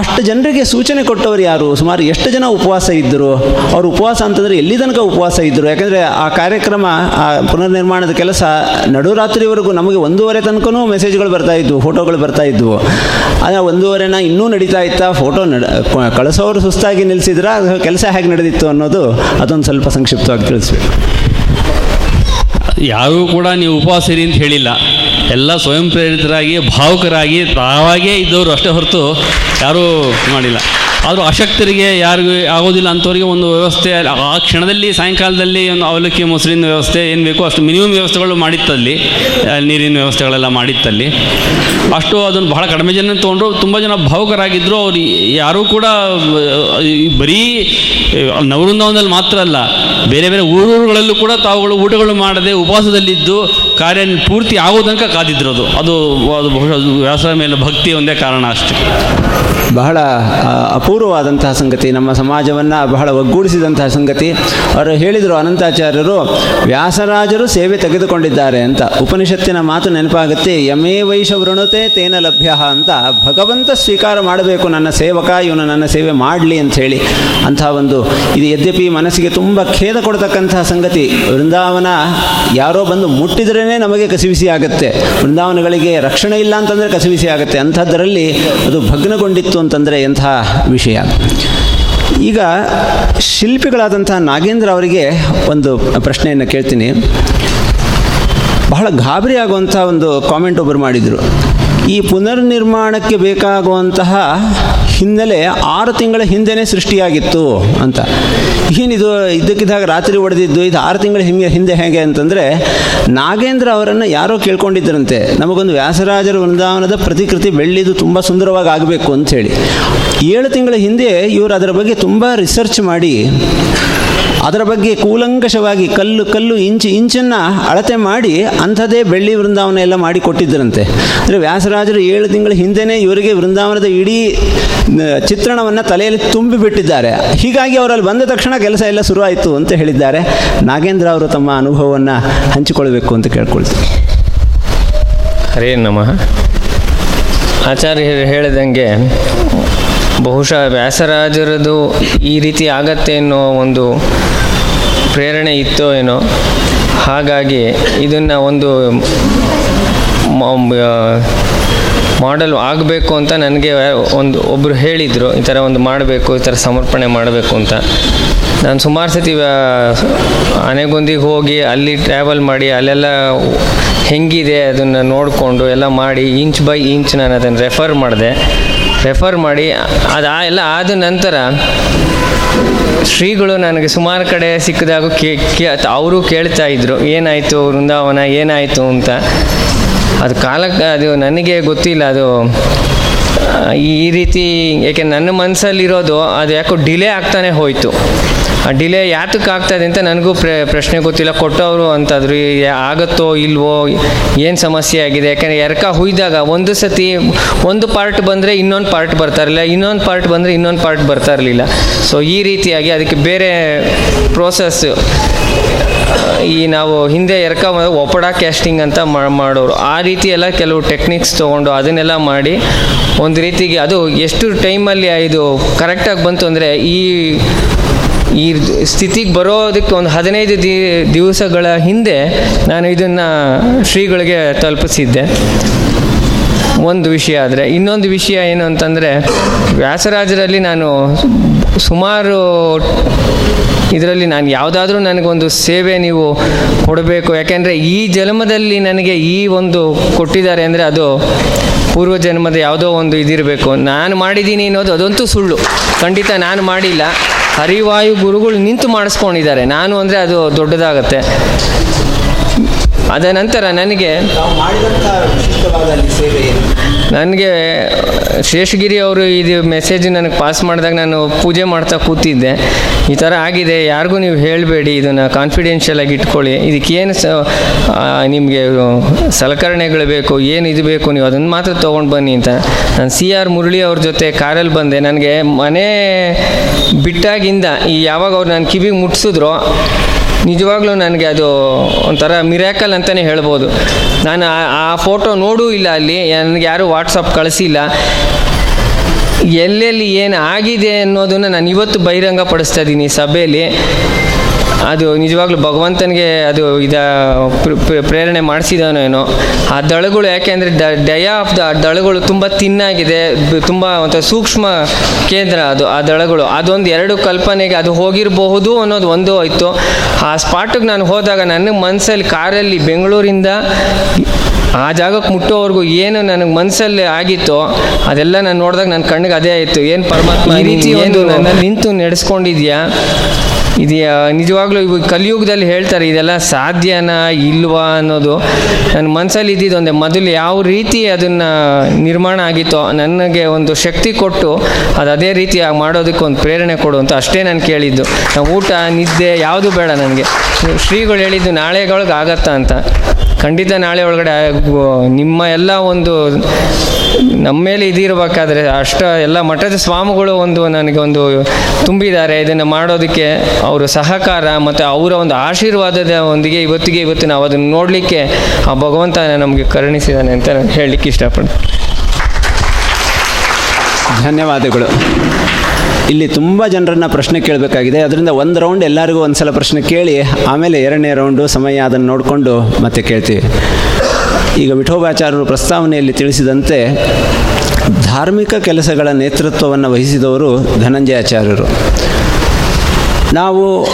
ಅಷ್ಟು ಜನರಿಗೆ ಸೂಚನೆ ಕೊಟ್ಟವರು ಯಾರು? ಸುಮಾರು ಎಷ್ಟು ಜನ ಉಪವಾಸ ಇದ್ದರು ಅವರು ಉಪವಾಸ ಅಂತಂದರೆ ಎಲ್ಲಿ ತನಕ ಉಪವಾಸ ಇದ್ದರು ಯಾಕಂದರೆ ಆ ಕಾರ್ಯಕ್ರಮ, ಆ ಪುನರ್ನಿರ್ಮಾಣದ ಕೆಲಸ ನಡುರಾತ್ರಿವರೆಗೂ ನಮಗೆ ಒಂದೂವರೆ ತನಕನೂ ಮೆಸೇಜ್ಗಳು ಬರ್ತಾ ಇದ್ವು, ಫೋಟೋಗಳು ಬರ್ತಾ ಇದ್ವು. ಆದರೆ ಒಂದೂವರೆನ ಇನ್ನೂ ನಡೀತಾ ಇತ್ತಾ, ಫೋಟೋ ನಡ ಕಳಿಸೋರು ಸುಸ್ತಾಗಿ ನಿಲ್ಲಿಸಿದ್ರ ಕೆಲಸ ಹೇಗೆ ನಡೆದಿತ್ತು ಅನ್ನೋದು ಅದೊಂದು ಸ್ವಲ್ಪ ಸಂಕ್ಷಿಪ್ತವಾಗಿ ತಿಳಿಸ್ಬೇಕು. ಯಾರೂ ಕೂಡ ನೀವು ಉಪವಾಸ ಇರಿ ಅಂತ ಹೇಳಿಲ್ಲ. ಎಲ್ಲ ಸ್ವಯಂ ಪ್ರೇರಿತರಾಗಿ ಭಾವುಕರಾಗಿ ತಾವಾಗೇ ಇದ್ದವರು ಅಷ್ಟೇ ಹೊರತು ಯಾರೂ ಮಾಡಿಲ್ಲ. ಆದರೂ ಅಶಕ್ತರಿಗೆ ಯಾರಿಗೂ ಆಗೋದಿಲ್ಲ ಅಂಥವ್ರಿಗೆ ಒಂದು ವ್ಯವಸ್ಥೆ, ಆ ಕ್ಷಣದಲ್ಲಿ, ಸಾಯಂಕಾಲದಲ್ಲಿ ಒಂದು ಅವಲಕ್ಕಿ ಮೊಸರಿನ ವ್ಯವಸ್ಥೆ ಏನು ಬೇಕೋ ಅಷ್ಟು ಮಿನಿಮಮ್ ವ್ಯವಸ್ಥೆಗಳು ಮಾಡಿತ್ತಲ್ಲಿ ನೀರಿನ ವ್ಯವಸ್ಥೆಗಳೆಲ್ಲ ಮಾಡಿತ್ತಲ್ಲಿ. ಅಷ್ಟು ಅದನ್ನು ಬಹಳ ಕಡಿಮೆ ಜನ ತೊಗೊಂಡ್ರು, ತುಂಬ ಜನ ಭಾವುಕರಾಗಿದ್ದರು ಅವ್ರು ಯಾರೂ ಕೂಡ ಬರೀ ನವೃಂದವನದಲ್ಲಿ ಮಾತ್ರ ಅಲ್ಲ, ಬೇರೆ ಬೇರೆ ಊರೂರುಗಳಲ್ಲೂ ಕೂಡ ತಾವುಗಳು ಊಟಗಳು ಮಾಡದೆ ಉಪವಾಸದಲ್ಲಿದ್ದು ಕಾರ್ಯ ಪೂರ್ತಿ ಆಗೋ ತನಕ ಕಾದಿದ್ರು ಅದು ಅದು ಬಹುಶಃ ವ್ಯಾಸರ ಮೇಲೆ ಭಕ್ತಿ ಒಂದೇ ಕಾರಣ ಅಷ್ಟೇ. ಬಹಳ ಅಪೂರ್ವವಾದಂತಹ ಸಂಗತಿ. ನಮ್ಮ ಸಮಾಜವನ್ನು ಬಹಳ ಒಗ್ಗೂಡಿಸಿದಂತಹ ಸಂಗತಿ. ಅವರು ಹೇಳಿದರು ಅನಂತಾಚಾರ್ಯರು, ವ್ಯಾಸರಾಜರು ಸೇವೆ ತೆಗೆದುಕೊಂಡಿದ್ದಾರೆ ಅಂತ. ಉಪನಿಷತ್ತಿನ ಮಾತು ನೆನಪಾಗುತ್ತೆ, ಯಮೇ ವೈಶ ವೃಣುತೆ ತೇನ ಲಭ್ಯ ಅಂತ. ಭಗವಂತ ಸ್ವೀಕಾರ ಮಾಡಬೇಕು, ನನ್ನ ಸೇವಕ, ಇವನು ನನ್ನ ಸೇವೆ ಮಾಡಲಿ ಅಂತ ಹೇಳಿ. ಅಂತಹ ಒಂದು, ಇದು ಯದ್ಯಪಿ ಮನಸ್ಸಿಗೆ ತುಂಬ ಖೇದ ಕೊಡ್ತಕ್ಕಂತಹ ಸಂಗತಿ. ವೃಂದಾವನ ಯಾರೋ ಬಂದು ಮುಟ್ಟಿದ್ರೇ ನಮಗೆ ಕಸಿವಿಸಿ ಆಗುತ್ತೆ. ವೃಂದಾವನಗಳಿಗೆ ರಕ್ಷಣೆ ಇಲ್ಲ ಅಂತಂದರೆ ಕಸಿವಿಸಿ ಆಗುತ್ತೆ. ಅಂಥದ್ದರಲ್ಲಿ ಅದು ಭಗ್ನಗೊಂಡಿತ್ತು ಅಂತಂದರೆ ಎಂಥ ವಿಷಯ. ಈಗ ಶಿಲ್ಪಿಗಳಾದಂತಹ ನಾಗೇಂದ್ರ ಅವರಿಗೆ ಒಂದು ಪ್ರಶ್ನೆಯನ್ನು ಕೇಳ್ತೀನಿ. ಬಹಳ ಗಾಬರಿ ಆಗುವಂಥ ಒಂದು ಕಾಮೆಂಟ್ ಒಬ್ಬರು ಮಾಡಿದರು. ಈ ಪುನರ್ನಿರ್ಮಾಣಕ್ಕೆ ಬೇಕಾಗುವಂತಹ ಹಿನ್ನೆಲೆ ಆರು ತಿಂಗಳ ಹಿಂದೆನೇ ಸೃಷ್ಟಿಯಾಗಿತ್ತು ಅಂತ. ಏನಿದು, ಇದಕ್ಕಿದ್ದಾಗ ರಾತ್ರಿ ಹೊಡೆದಿದ್ದು ಇದು ಆರು ತಿಂಗಳ ಹಿಂಗೆ, ಹಿಂದೆ ಹೇಗೆ ಅಂತಂದರೆ, ನಾಗೇಂದ್ರ ಅವರನ್ನು ಯಾರೋ ಕೇಳ್ಕೊಂಡಿದ್ದರಂತೆ. ನಮಗೊಂದು ವ್ಯಾಸರಾಜರ ವೃಂದಾವನದ ಪ್ರತಿಕೃತಿ ಬೆಳ್ಳಿದು ತುಂಬ ಸುಂದರವಾಗಿ ಆಗಬೇಕು ಅಂಥೇಳಿ. ಏಳು ತಿಂಗಳ ಹಿಂದೆ ಇವರು ಅದರ ಬಗ್ಗೆ ತುಂಬ ರಿಸರ್ಚ್ ಮಾಡಿ, ಅದರ ಬಗ್ಗೆ ಕೂಲಂಕಷವಾಗಿ ಕಲ್ಲು ಕಲ್ಲು, ಇಂಚು, ಇಂಚನ್ನು ಅಳತೆ ಮಾಡಿ ಅಂಥದ್ದೇ ಬೆಳ್ಳಿ ವೃಂದಾವನ ಎಲ್ಲ ಮಾಡಿ ಕೊಟ್ಟಿದ್ದರಂತೆ ಅಂದರೆ ವ್ಯಾಸರಾಜರು ಏಳು ತಿಂಗಳ ಹಿಂದೆಯೇ ಇವರಿಗೆ ವೃಂದಾವನದ ಇಡೀ ಚಿತ್ರಣವನ್ನು ತಲೆಯಲ್ಲಿ ತುಂಬಿಬಿಟ್ಟಿದ್ದಾರೆ. ಹೀಗಾಗಿ ಅವರಲ್ಲಿ ಬಂದ ತಕ್ಷಣ ಕೆಲಸ ಎಲ್ಲ ಶುರುವಾಯಿತು ಅಂತ ಹೇಳಿದ್ದಾರೆ. ನಾಗೇಂದ್ರ ಅವರು ತಮ್ಮ ಅನುಭವವನ್ನು ಹಂಚಿಕೊಳ್ಬೇಕು ಅಂತ ಕೇಳ್ಕೊಳ್ತೀನಿ. ಹರೇ ನಮಃ. ಆಚಾರ್ಯರು ಹೇಳಿದಂಗೆ ಬಹುಶಃ ವ್ಯಾಸರಾಜರದು ಈ ರೀತಿ ಆಗತ್ತೆ ಅನ್ನೋ ಒಂದು ಪ್ರೇರಣೆ ಇತ್ತೋ ಏನೋ. ಹಾಗಾಗಿ ಇದನ್ನು ಒಂದು ಮಾಡೆಲ್ ಆಗಬೇಕು ಅಂತ ನನಗೆ ಒಂದು ಒಬ್ಬರು ಹೇಳಿದರು, ಈ ಥರ ಒಂದು ಮಾಡಬೇಕು, ಈ ಥರ ಸಮರ್ಪಣೆ ಮಾಡಬೇಕು ಅಂತ. ನಾನು ಸುಮಾರು ಸತಿ ಆನೆಗೊಂದಿಗೆ ಹೋಗಿ ಅಲ್ಲಿ ಟ್ರಾವೆಲ್ ಮಾಡಿ, ಅಲ್ಲೆಲ್ಲ ಹೆಂಗಿದೆ ಅದನ್ನು ನೋಡಿಕೊಂಡು ಎಲ್ಲ ಮಾಡಿ ಇಂಚ್ ಬೈ ಇಂಚ್ ನಾನು ಅದನ್ನು ರೆಫರ್ ಮಾಡಿದೆ. ರೆಫರ್ ಮಾಡಿ, ಅದು ಆ- ಎಲ್ಲ ಆದ ನಂತರ ಶ್ರೀಗಳು ನನಗೆ ಸುಮಾರು ಕಡೆ ಸಿಕ್ಕಿದಾಗ ಕೇ ಕೇ, ಅವರು ಕೇಳ್ತಾ ಇದ್ರು, ಏನಾಯಿತು ವೃಂದಾವನ, ಏನಾಯಿತು ಅಂತ. ಅದು ಕಾಲಕ್ಕೆ ಅದು ನನಗೆ ಗೊತ್ತಿಲ್ಲ, ಅದು ಈ ರೀತಿ, ಏಕೆ ನನ್ನ ಮನಸ್ಸಲ್ಲಿರೋದು ಅದು ಯಾಕೋ ಡಿಲೇ ಆಗ್ತಾನೆ ಹೋಯಿತು. ಆ ಡಿಲೇ ಯಾತಕ್ಕೆ ಆಗ್ತದೆ ಅಂತ ನನಗೂ ಪ್ರ, ಪ್ರಶ್ನೆ ಗೊತ್ತಿಲ್ಲ. ಕೊಟ್ಟವರು ಅಂತಾದ್ರು ಆಗುತ್ತೋ ಆಗತ್ತೋ ಇಲ್ವೋ, ಏನು ಸಮಸ್ಯೆ ಆಗಿದೆ? ಯಾಕಂದರೆ ಎರಕ ಹುಯ್ದಾಗ ಒಂದು ಸತಿ ಒಂದು ಪಾರ್ಟ್ ಬಂದರೆ ಇನ್ನೊಂದು ಪಾರ್ಟ್ ಬರ್ತಾ ಇರಲಿಲ್ಲ, ಇನ್ನೊಂದು ಪಾರ್ಟ್ ಬಂದರೆ ಇನ್ನೊಂದು ಪಾರ್ಟ್ ಬರ್ತಾ ಇರಲಿಲ್ಲ. ಸೊ ಈ ರೀತಿಯಾಗಿ ಅದಕ್ಕೆ ಬೇರೆ ಪ್ರೋಸೆಸ್ ಈ ನಾವು ಹಿಂದೆ ಎರ್ಕ ಒಪ್ಪಡ ಕ್ಯಾಸ್ಟಿಂಗ್ ಅಂತ ಮಾಡೋರು. ಆ ರೀತಿ ಎಲ್ಲ ಕೆಲವು ಟೆಕ್ನಿಕ್ಸ್ ತೊಗೊಂಡು ಅದನ್ನೆಲ್ಲ ಮಾಡಿ ಒಂದು ರೀತಿಗೆ ಅದು ಎಷ್ಟು ಟೈಮಲ್ಲಿ ಇದು ಕರೆಕ್ಟಾಗಿ ಬಂತು ಅಂದರೆ ಈ ಈ ಸ್ಥಿತಿಗೆ ಬರೋದಕ್ಕೆ ಒಂದು ಹದಿನೈದು ದಿ, ದಿವಸಗಳ ಹಿಂದೆ ನಾನು ಇದನ್ನು ಶ್ರೀಗಳಿಗೆ ತಲುಪಿಸಿದ್ದೆ. ಒಂದು ವಿಷಯ ಆದರೆ. ಇನ್ನೊಂದು ವಿಷಯ ಏನು ಅಂತಂದರೆ ವ್ಯಾಸರಾಜರಲ್ಲಿ ನಾನು ಸುಮಾರು ಇದರಲ್ಲಿ ನಾನು ಯಾವುದಾದ್ರೂ ನನಗೊಂದು ಸೇವೆ ನೀವು ಕೊಡಬೇಕು. ಯಾಕೆಂದರೆ ಈ ಜನ್ಮದಲ್ಲಿ ನನಗೆ ಈ ಒಂದು ಕೊಟ್ಟಿದ್ದಾರೆ ಅಂದರೆ ಅದು ಪೂರ್ವ ಜನ್ಮದ ಯಾವುದೋ ಒಂದು ಇದಿರಬೇಕು. ನಾನು ಮಾಡಿದ್ದೀನಿ ಅನ್ನೋದು ಅದಂತೂ ಸುಳ್ಳು. ಖಂಡಿತ ನಾನು ಮಾಡಿಲ್ಲ. ಹರಿವಾಯು ಗುರುಗಳು ನಿಂತು ಮಾಡಿಸ್ಕೊಂಡಿದ್ದಾರೆ. ನಾನು ಅಂದರೆ ಅದು ದೊಡ್ಡದಾಗತ್ತೆ. ಅದ ನಂತರ ನನಗೆ ನನಗೆ ಶೇಷಗಿರಿ ಅವರು ಇದು ಮೆಸೇಜ್ ನನಗೆ ಪಾಸ್ ಮಾಡಿದಾಗ ನಾನು ಪೂಜೆ ಮಾಡ್ತಾ ಕೂತಿದ್ದೆ. ಈ ಥರ ಆಗಿದೆ, ಯಾರಿಗೂ ನೀವು ಹೇಳಬೇಡಿ, ಇದನ್ನು ಕಾನ್ಫಿಡೆನ್ಷಿಯಲ್ ಆಗಿ ಇಟ್ಕೊಳ್ಳಿ. ಇದಕ್ಕೇನು ಸ ನಿಮಗೆ ಸಲಕರಣೆಗಳು ಬೇಕು, ಏನು ಇದು ಬೇಕು, ನೀವು ಅದನ್ನು ಮಾತ್ರ ತೊಗೊಂಡು ಬನ್ನಿ ಅಂತ. ನಾನು ಸಿ ಆರ್ ಮುರಳಿ ಅವ್ರ ಜೊತೆ ಕಾರಲ್ಲಿ ಬಂದೆ. ನನಗೆ ಮನೆ ಬಿಟ್ಟಾಗಿಂದ ಈ ಯಾವಾಗ ಅವ್ರು ನನ್ನ ಕಿವಿಗೆ ಮುಟ್ಸಿದ್ರು ನಿಜವಾಗ್ಲೂ ನನಗೆ ಅದು ಒಂಥರ ಮಿರಾಕಲ್ ಅಂತಲೇ ಹೇಳ್ಬೋದು. ನಾನು ಆ- ಫೋಟೋ ನೋಡೂ ಇಲ್ಲ ಅಲ್ಲಿ, ನನಗೆ ಯಾರೂ ವಾಟ್ಸಪ್ ಕಳಿಸಿಲ್ಲ. ಎಲ್ಲೆಲ್ಲಿ ಏನು ಆಗಿದೆ ಅನ್ನೋದನ್ನು ನಾನು ಇವತ್ತು ಬಹಿರಂಗಪಡಿಸ್ತಾ ಇದ್ದೀನಿ ಸಭೆಯಲ್ಲಿ. ಅದು ನಿಜವಾಗ್ಲೂ ಭಗವಂತನಿಗೆ ಅದು ಇದ ಪ್ರ- ಪ್ರ- ಪ್ರೇರಣೆ ಮಾಡಿಸಿದಾನೋ ಏನೋ. ಆ ದಳಗಳು ಯಾಕೆಂದರೆ ಡ ಡಯ ಆಫ್ ದ ದಳಗಳು ತುಂಬ ತಿನ್ನಾಗಿದೆ ತುಂಬ ಒಂಥರ ಸೂಕ್ಷ್ಮ ಕೇಂದ್ರ ಅದು ಆ ದಳಗಳು. ಅದೊಂದು ಎರಡು ಕಲ್ಪನೆಗೆ ಅದು ಹೋಗಿರಬಹುದು ಅನ್ನೋದು ಒಂದು ಆಯಿತು ಆ ಸ್ಪಾಟಿಗೆ ನಾನು ಹೋದಾಗ ನನ್ನ ಮನಸ್ಸಲ್ಲಿ ಕಾರಲ್ಲಿ ಬೆಂಗಳೂರಿಂದ ಆ ಜಾಗಕ್ಕೆ ಮುಟ್ಟೋವರೆಗೂ ಏನು ನನಗೆ ಮನಸ್ಸಲ್ಲಿ ಆಗಿತ್ತು ಅದೆಲ್ಲ ನಾನು ನೋಡಿದಾಗ ನನ್ನ ಕಣ್ಣಿಗೆ ಅದೇ ಆಯಿತು. ಏನು ಪರಮಾತ್ಮ ಈ ರೀತಿ ಒಂದು ನನ್ನ ನಿಂತು ನಡೆಸ್ಕೊಂಡಿದ್ಯಾ? ಇದು ನಿಜವಾಗ್ಲೂ ಇವಾಗ ಕಲಿಯುಗದಲ್ಲಿ ಹೇಳ್ತಾರೆ, ಇದೆಲ್ಲ ಸಾಧ್ಯನಾ ಇಲ್ವಾ ಅನ್ನೋದು. ನನ್ನ ಮನಸ್ಸಲ್ಲಿ ಇದ್ದಿದ್ದೊಂದೇ ಮೊದಲು ಯಾವ ರೀತಿ ಅದನ್ನು ನಿರ್ಮಾಣ ಆಗಿತ್ತೋ, ನನಗೆ ಒಂದು ಶಕ್ತಿ ಕೊಟ್ಟು ಅದು ಅದೇ ರೀತಿ ಮಾಡೋದಕ್ಕೆ ಒಂದು ಪ್ರೇರಣೆ ಕೊಡು ಅಂತ ಅಷ್ಟೇ ನಾನು ಕೇಳಿದ್ದು. ನಾವು ಊಟ, ನಿದ್ದೆ ಯಾವುದು ಬೇಡ ನನಗೆ. ಶ್ರೀಗಳು ಹೇಳಿದ್ದು ನಾಳೆಗೊಳಗೆ ಆಗತ್ತಾ ಅಂತ. ಖಂಡಿತ ನಾಳೆ ಒಳಗಡೆ ನಿಮ್ಮ ಎಲ್ಲ ಒಂದು ನಮ್ಮ ಮೇಲೆ ಇದಿರಬೇಕಾದ್ರೆ ಅಷ್ಟ ಎಲ್ಲ ಮಠದ ಸ್ವಾಮಿಗಳು ಒಂದು ನನಗೆ ಒಂದು ತುಂಬಿದ್ದಾರೆ. ಇದನ್ನು ಮಾಡೋದಕ್ಕೆ ಅವರ ಸಹಕಾರ ಮತ್ತು ಅವರ ಒಂದು ಆಶೀರ್ವಾದದ ಒಂದಿಗೆ ಇವತ್ತಿಗೆ ಇವತ್ತು ನಾವು ಅದನ್ನು ನೋಡಲಿಕ್ಕೆ ಆ ಭಗವಂತ ನಮಗೆ ಕರುಣಿಸಿದ್ದಾನೆ ಅಂತ ನಾನು ಹೇಳಲಿಕ್ಕೆ ಇಷ್ಟಪಡ್ತೀನಿ. ಧನ್ಯವಾದಗಳು. ಇಲ್ಲಿ ತುಂಬ ಜನರನ್ನು ಪ್ರಶ್ನೆ ಕೇಳಬೇಕಾಗಿದೆ. ಅದರಿಂದ ಒಂದು ರೌಂಡ್ ಎಲ್ಲರಿಗೂ ಒಂದು ಸಲ ಪ್ರಶ್ನೆ ಕೇಳಿ, ಆಮೇಲೆ ಎರಡನೇ ರೌಂಡು ಸಮಯ ಅದನ್ನು ನೋಡಿಕೊಂಡು ಮತ್ತೆ ಕೇಳ್ತೀವಿ. ಈಗ ವಿಠೋಬಾಚಾರ್ಯರು ಪ್ರಸ್ತಾವನೆಯಲ್ಲಿ ತಿಳಿಸಿದಂತೆ ಧಾರ್ಮಿಕ ಕೆಲಸಗಳ ನೇತೃತ್ವವನ್ನು ವಹಿಸಿದವರು ಧನಂಜಯಾಚಾರ್ಯರು. ನಾವು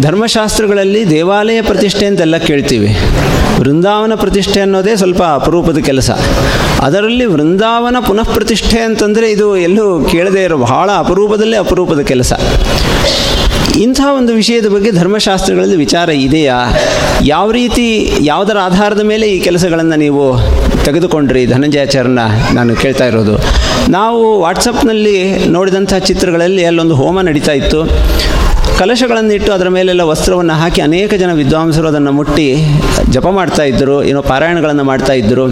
ಧರ್ಮಶಾಸ್ತ್ರಗಳಲ್ಲಿ ದೇವಾಲಯ ಪ್ರತಿಷ್ಠೆ ಅಂತೆಲ್ಲ ಕೇಳ್ತೀವಿ. ವೃಂದಾವನ ಪ್ರತಿಷ್ಠೆ ಅನ್ನೋದೇ ಸ್ವಲ್ಪ ಅಪರೂಪದ ಕೆಲಸ. ಅದರಲ್ಲಿ ವೃಂದಾವನ ಪುನಃ ಪ್ರತಿಷ್ಠೆ ಅಂತಂದರೆ ಇದು ಎಲ್ಲೂ ಕೇಳದೇ ಇರೋ ಬಹಳ ಅಪರೂಪದಲ್ಲೇ ಅಪರೂಪದ ಕೆಲಸ. ಇಂಥ ಒಂದು ವಿಷಯದ ಬಗ್ಗೆ ಧರ್ಮಶಾಸ್ತ್ರಗಳಲ್ಲಿ ವಿಚಾರ ಇದೆಯಾ? ಯಾವ ರೀತಿ, ಯಾವುದರ ಆಧಾರದ ಮೇಲೆ ಈ ಕೆಲಸಗಳನ್ನು ನೀವು ತೆಗೆದುಕೊಂಡ್ರಿ? ಧನಂಜಯಾಚಾರ್ಯನ ನಾನು ಕೇಳ್ತಾ ಇರೋದು. ನಾವು ವಾಟ್ಸಪ್ನಲ್ಲಿ ನೋಡಿದಂಥ ಚಿತ್ರಗಳಲ್ಲಿ ಅಲ್ಲೊಂದು ಹೋಮ ನಡೀತಾ ಇತ್ತು. ಕಲಶಗಳನ್ನಿಟ್ಟು ಅದರ ಮೇಲೆಲ್ಲ ವಸ್ತ್ರವನ್ನು ಹಾಕಿ ಅನೇಕ ಜನ ವಿದ್ವಾಂಸರು ಅದನ್ನು ಮುಟ್ಟಿ ಜಪ ಮಾಡ್ತಾ ಇದ್ದರು, ಏನೋ ಪಾರಾಯಣಗಳನ್ನು ಮಾಡ್ತಾ ಇದ್ದರು.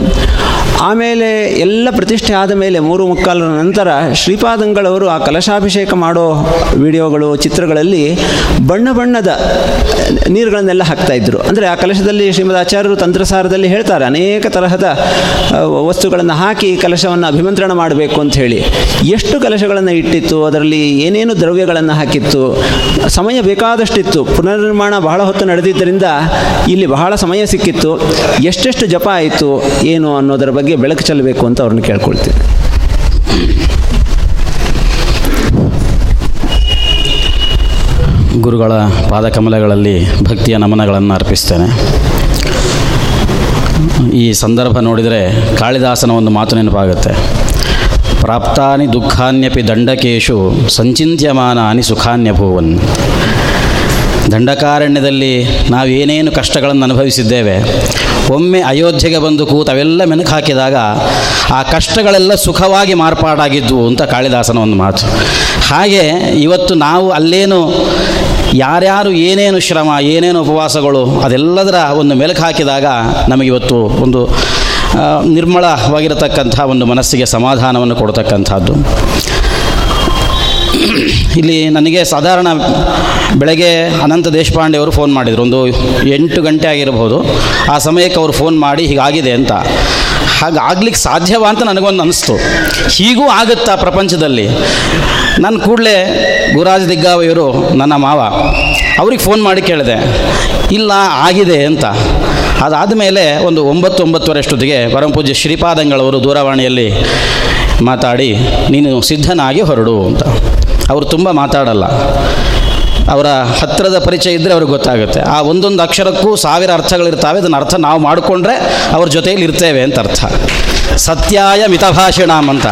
ಆಮೇಲೆ ಎಲ್ಲ ಪ್ರತಿಷ್ಠೆ ಆದ ಮೇಲೆ ಮೂರು ಮುಕ್ಕಾಲರ ನಂತರ ಶ್ರೀಪಾದಂಗಳವರು ಆ ಕಲಶಾಭಿಷೇಕ ಮಾಡೋ ವಿಡಿಯೋಗಳು, ಚಿತ್ರಗಳಲ್ಲಿ ಬಣ್ಣ ಬಣ್ಣದ ನೀರುಗಳನ್ನೆಲ್ಲ ಹಾಕ್ತಾ ಇದ್ದರು ಅಂದರೆ ಆ ಕಲಶದಲ್ಲಿ ಶ್ರೀಮದ್ ಆಚಾರ್ಯರು ತಂತ್ರಸಾರದಲ್ಲಿ ಹೇಳ್ತಾರೆ, ಅನೇಕ ತರಹದ ವಸ್ತುಗಳನ್ನು ಹಾಕಿ ಕಲಶವನ್ನು ಅಭಿಮಂತ್ರಣ ಮಾಡಬೇಕು ಅಂತ ಹೇಳಿ. ಎಷ್ಟು ಕಲಶಗಳನ್ನು ಇಟ್ಟಿತ್ತು, ಅದರಲ್ಲಿ ಏನೇನು ದ್ರವ್ಯಗಳನ್ನು ಹಾಕಿತ್ತು, ಸಮಯ ಬೇಕಾದಷ್ಟಿತ್ತು, ಪುನರ್ನಿರ್ಮಾಣ ಬಹಳ ಹೊತ್ತು ನಡೆದಿದ್ದರಿಂದ ಇಲ್ಲಿ ಬಹಳ ಸಮಯ ಸಿಕ್ಕಿತ್ತು, ಎಷ್ಟೆಷ್ಟು ಜಪ ಆಯಿತು, ಏನು ಅನ್ನೋದರ ಬಗ್ಗೆ ಬೆಳಕು ಚೆಲ್ಲಬೇಕು ಅಂತ ಅವ್ರನ್ನ ಕೇಳ್ಕೊಳ್ತೀನಿ. ಗುರುಗಳ ಪಾದಕಮಲಗಳಲ್ಲಿ ಭಕ್ತಿಯ ನಮನಗಳನ್ನು ಅರ್ಪಿಸ್ತೇನೆ. ಈ ಸಂದರ್ಭ ನೋಡಿದರೆ ಕಾಳಿದಾಸನ ಒಂದು ಮಾತು ನೆನಪಾಗುತ್ತೆ. ಪ್ರಾಪ್ತಾನಿ ದುಃಖಾನ್ಯಪಿ ದಂಡಕೇಶು ಸಂಚಿಂತ್ಯಮಾನಾನಿ ಸುಖಾನ್ಯಭೂವನ್. ದಂಡಕಾರಣ್ಯದಲ್ಲಿ ನಾವೇನೇನು ಕಷ್ಟಗಳನ್ನು ಅನುಭವಿಸಿದ್ದೇವೆ ಒಮ್ಮೆ ಅಯೋಧ್ಯೆಗೆ ಬಂದು ಕೂತವೆಲ್ಲ ಮೆನಕು ಹಾಕಿದಾಗ ಆ ಕಷ್ಟಗಳೆಲ್ಲ ಸುಖವಾಗಿ ಮಾರ್ಪಾಡಾಗಿದ್ವು ಅಂತ ಕಾಳಿದಾಸನ ಒಂದು ಮಾತು. ಹಾಗೆ ಇವತ್ತು ನಾವು ಅಲ್ಲೇನು ಯಾರ್ಯಾರು ಏನೇನು ಶ್ರಮ, ಏನೇನು ಉಪವಾಸಗಳು ಅದೆಲ್ಲದರ ಒಂದು ಮೆಲುಕು ಹಾಕಿದಾಗ ನಮಗಿವತ್ತು ಒಂದು ನಿರ್ಮಳವಾಗಿರತಕ್ಕಂಥ ಒಂದು ಮನಸ್ಸಿಗೆ ಸಮಾಧಾನವನ್ನು ಕೊಡ್ತಕ್ಕಂಥದ್ದು. ಇಲ್ಲಿ ನನಗೆ ಸಾಧಾರಣ ಬೆಳಗ್ಗೆ ಅನಂತ ದೇಶಪಾಂಡೆ ಅವರು ಫೋನ್ ಮಾಡಿದರು. ಒಂದು ಎಂಟು ಗಂಟೆ ಆಗಿರಬಹುದು. ಆ ಸಮಯಕ್ಕೆ ಅವರು ಫೋನ್ ಮಾಡಿ ಹೀಗಾಗಿದೆ ಅಂತ. ಹಾಗೆ ಆಗ್ಲಿಕ್ಕೆ ಸಾಧ್ಯವಾ ಅಂತ ನನಗೊಂದು ಅನಿಸ್ತು. ಹೀಗೂ ಆಗುತ್ತಾ ಪ್ರಪಂಚದಲ್ಲಿ. ನಾನು ಕೂಡಲೇ ಗುರುರಾಜ್ ದಿಗ್ಗಾವಿಯವರು ನನ್ನ ಮಾವ. ಅವ್ರಿಗೆ ಫೋನ್ ಮಾಡಿ ಕೇಳಿದೆ. ಇಲ್ಲ, ಆಗಿದೆ ಅಂತ. ಅದಾದ ಮೇಲೆ ಒಂದು ಒಂಬತ್ತು ಒಂಬತ್ತುವರೆಷ್ಟೊತ್ತಿಗೆ ಪರಮಪೂಜ್ಯ ಶ್ರೀಪಾದಂಗಳವರು ದೂರವಾಣಿಯಲ್ಲಿ ಮಾತಾಡಿ, ನೀನು ಸಿದ್ಧನಾಗಿ ಹೊರಡು ಅಂತ. ಅವರು ತುಂಬ ಮಾತಾಡಲ್ಲ. ಅವರ ಹತ್ತಿರದ ಪರಿಚಯ ಇದ್ದರೆ ಅವ್ರಿಗೆ ಗೊತ್ತಾಗುತ್ತೆ. ಆ ಒಂದೊಂದು ಅಕ್ಷರಕ್ಕೂ ಸಾವಿರ ಅರ್ಥಗಳಿರ್ತಾವೆ. ಅದನ್ನು ಅರ್ಥ ನಾವು ಮಾಡಿಕೊಂಡ್ರೆ ಅವ್ರ ಜೊತೆಯಲ್ಲಿ ಇರ್ತೇವೆ ಅಂತ ಅರ್ಥ. ಸತ್ಯಾಯ ಮಿತಭಾಷಿಣಾಮ್ ಅಂತ.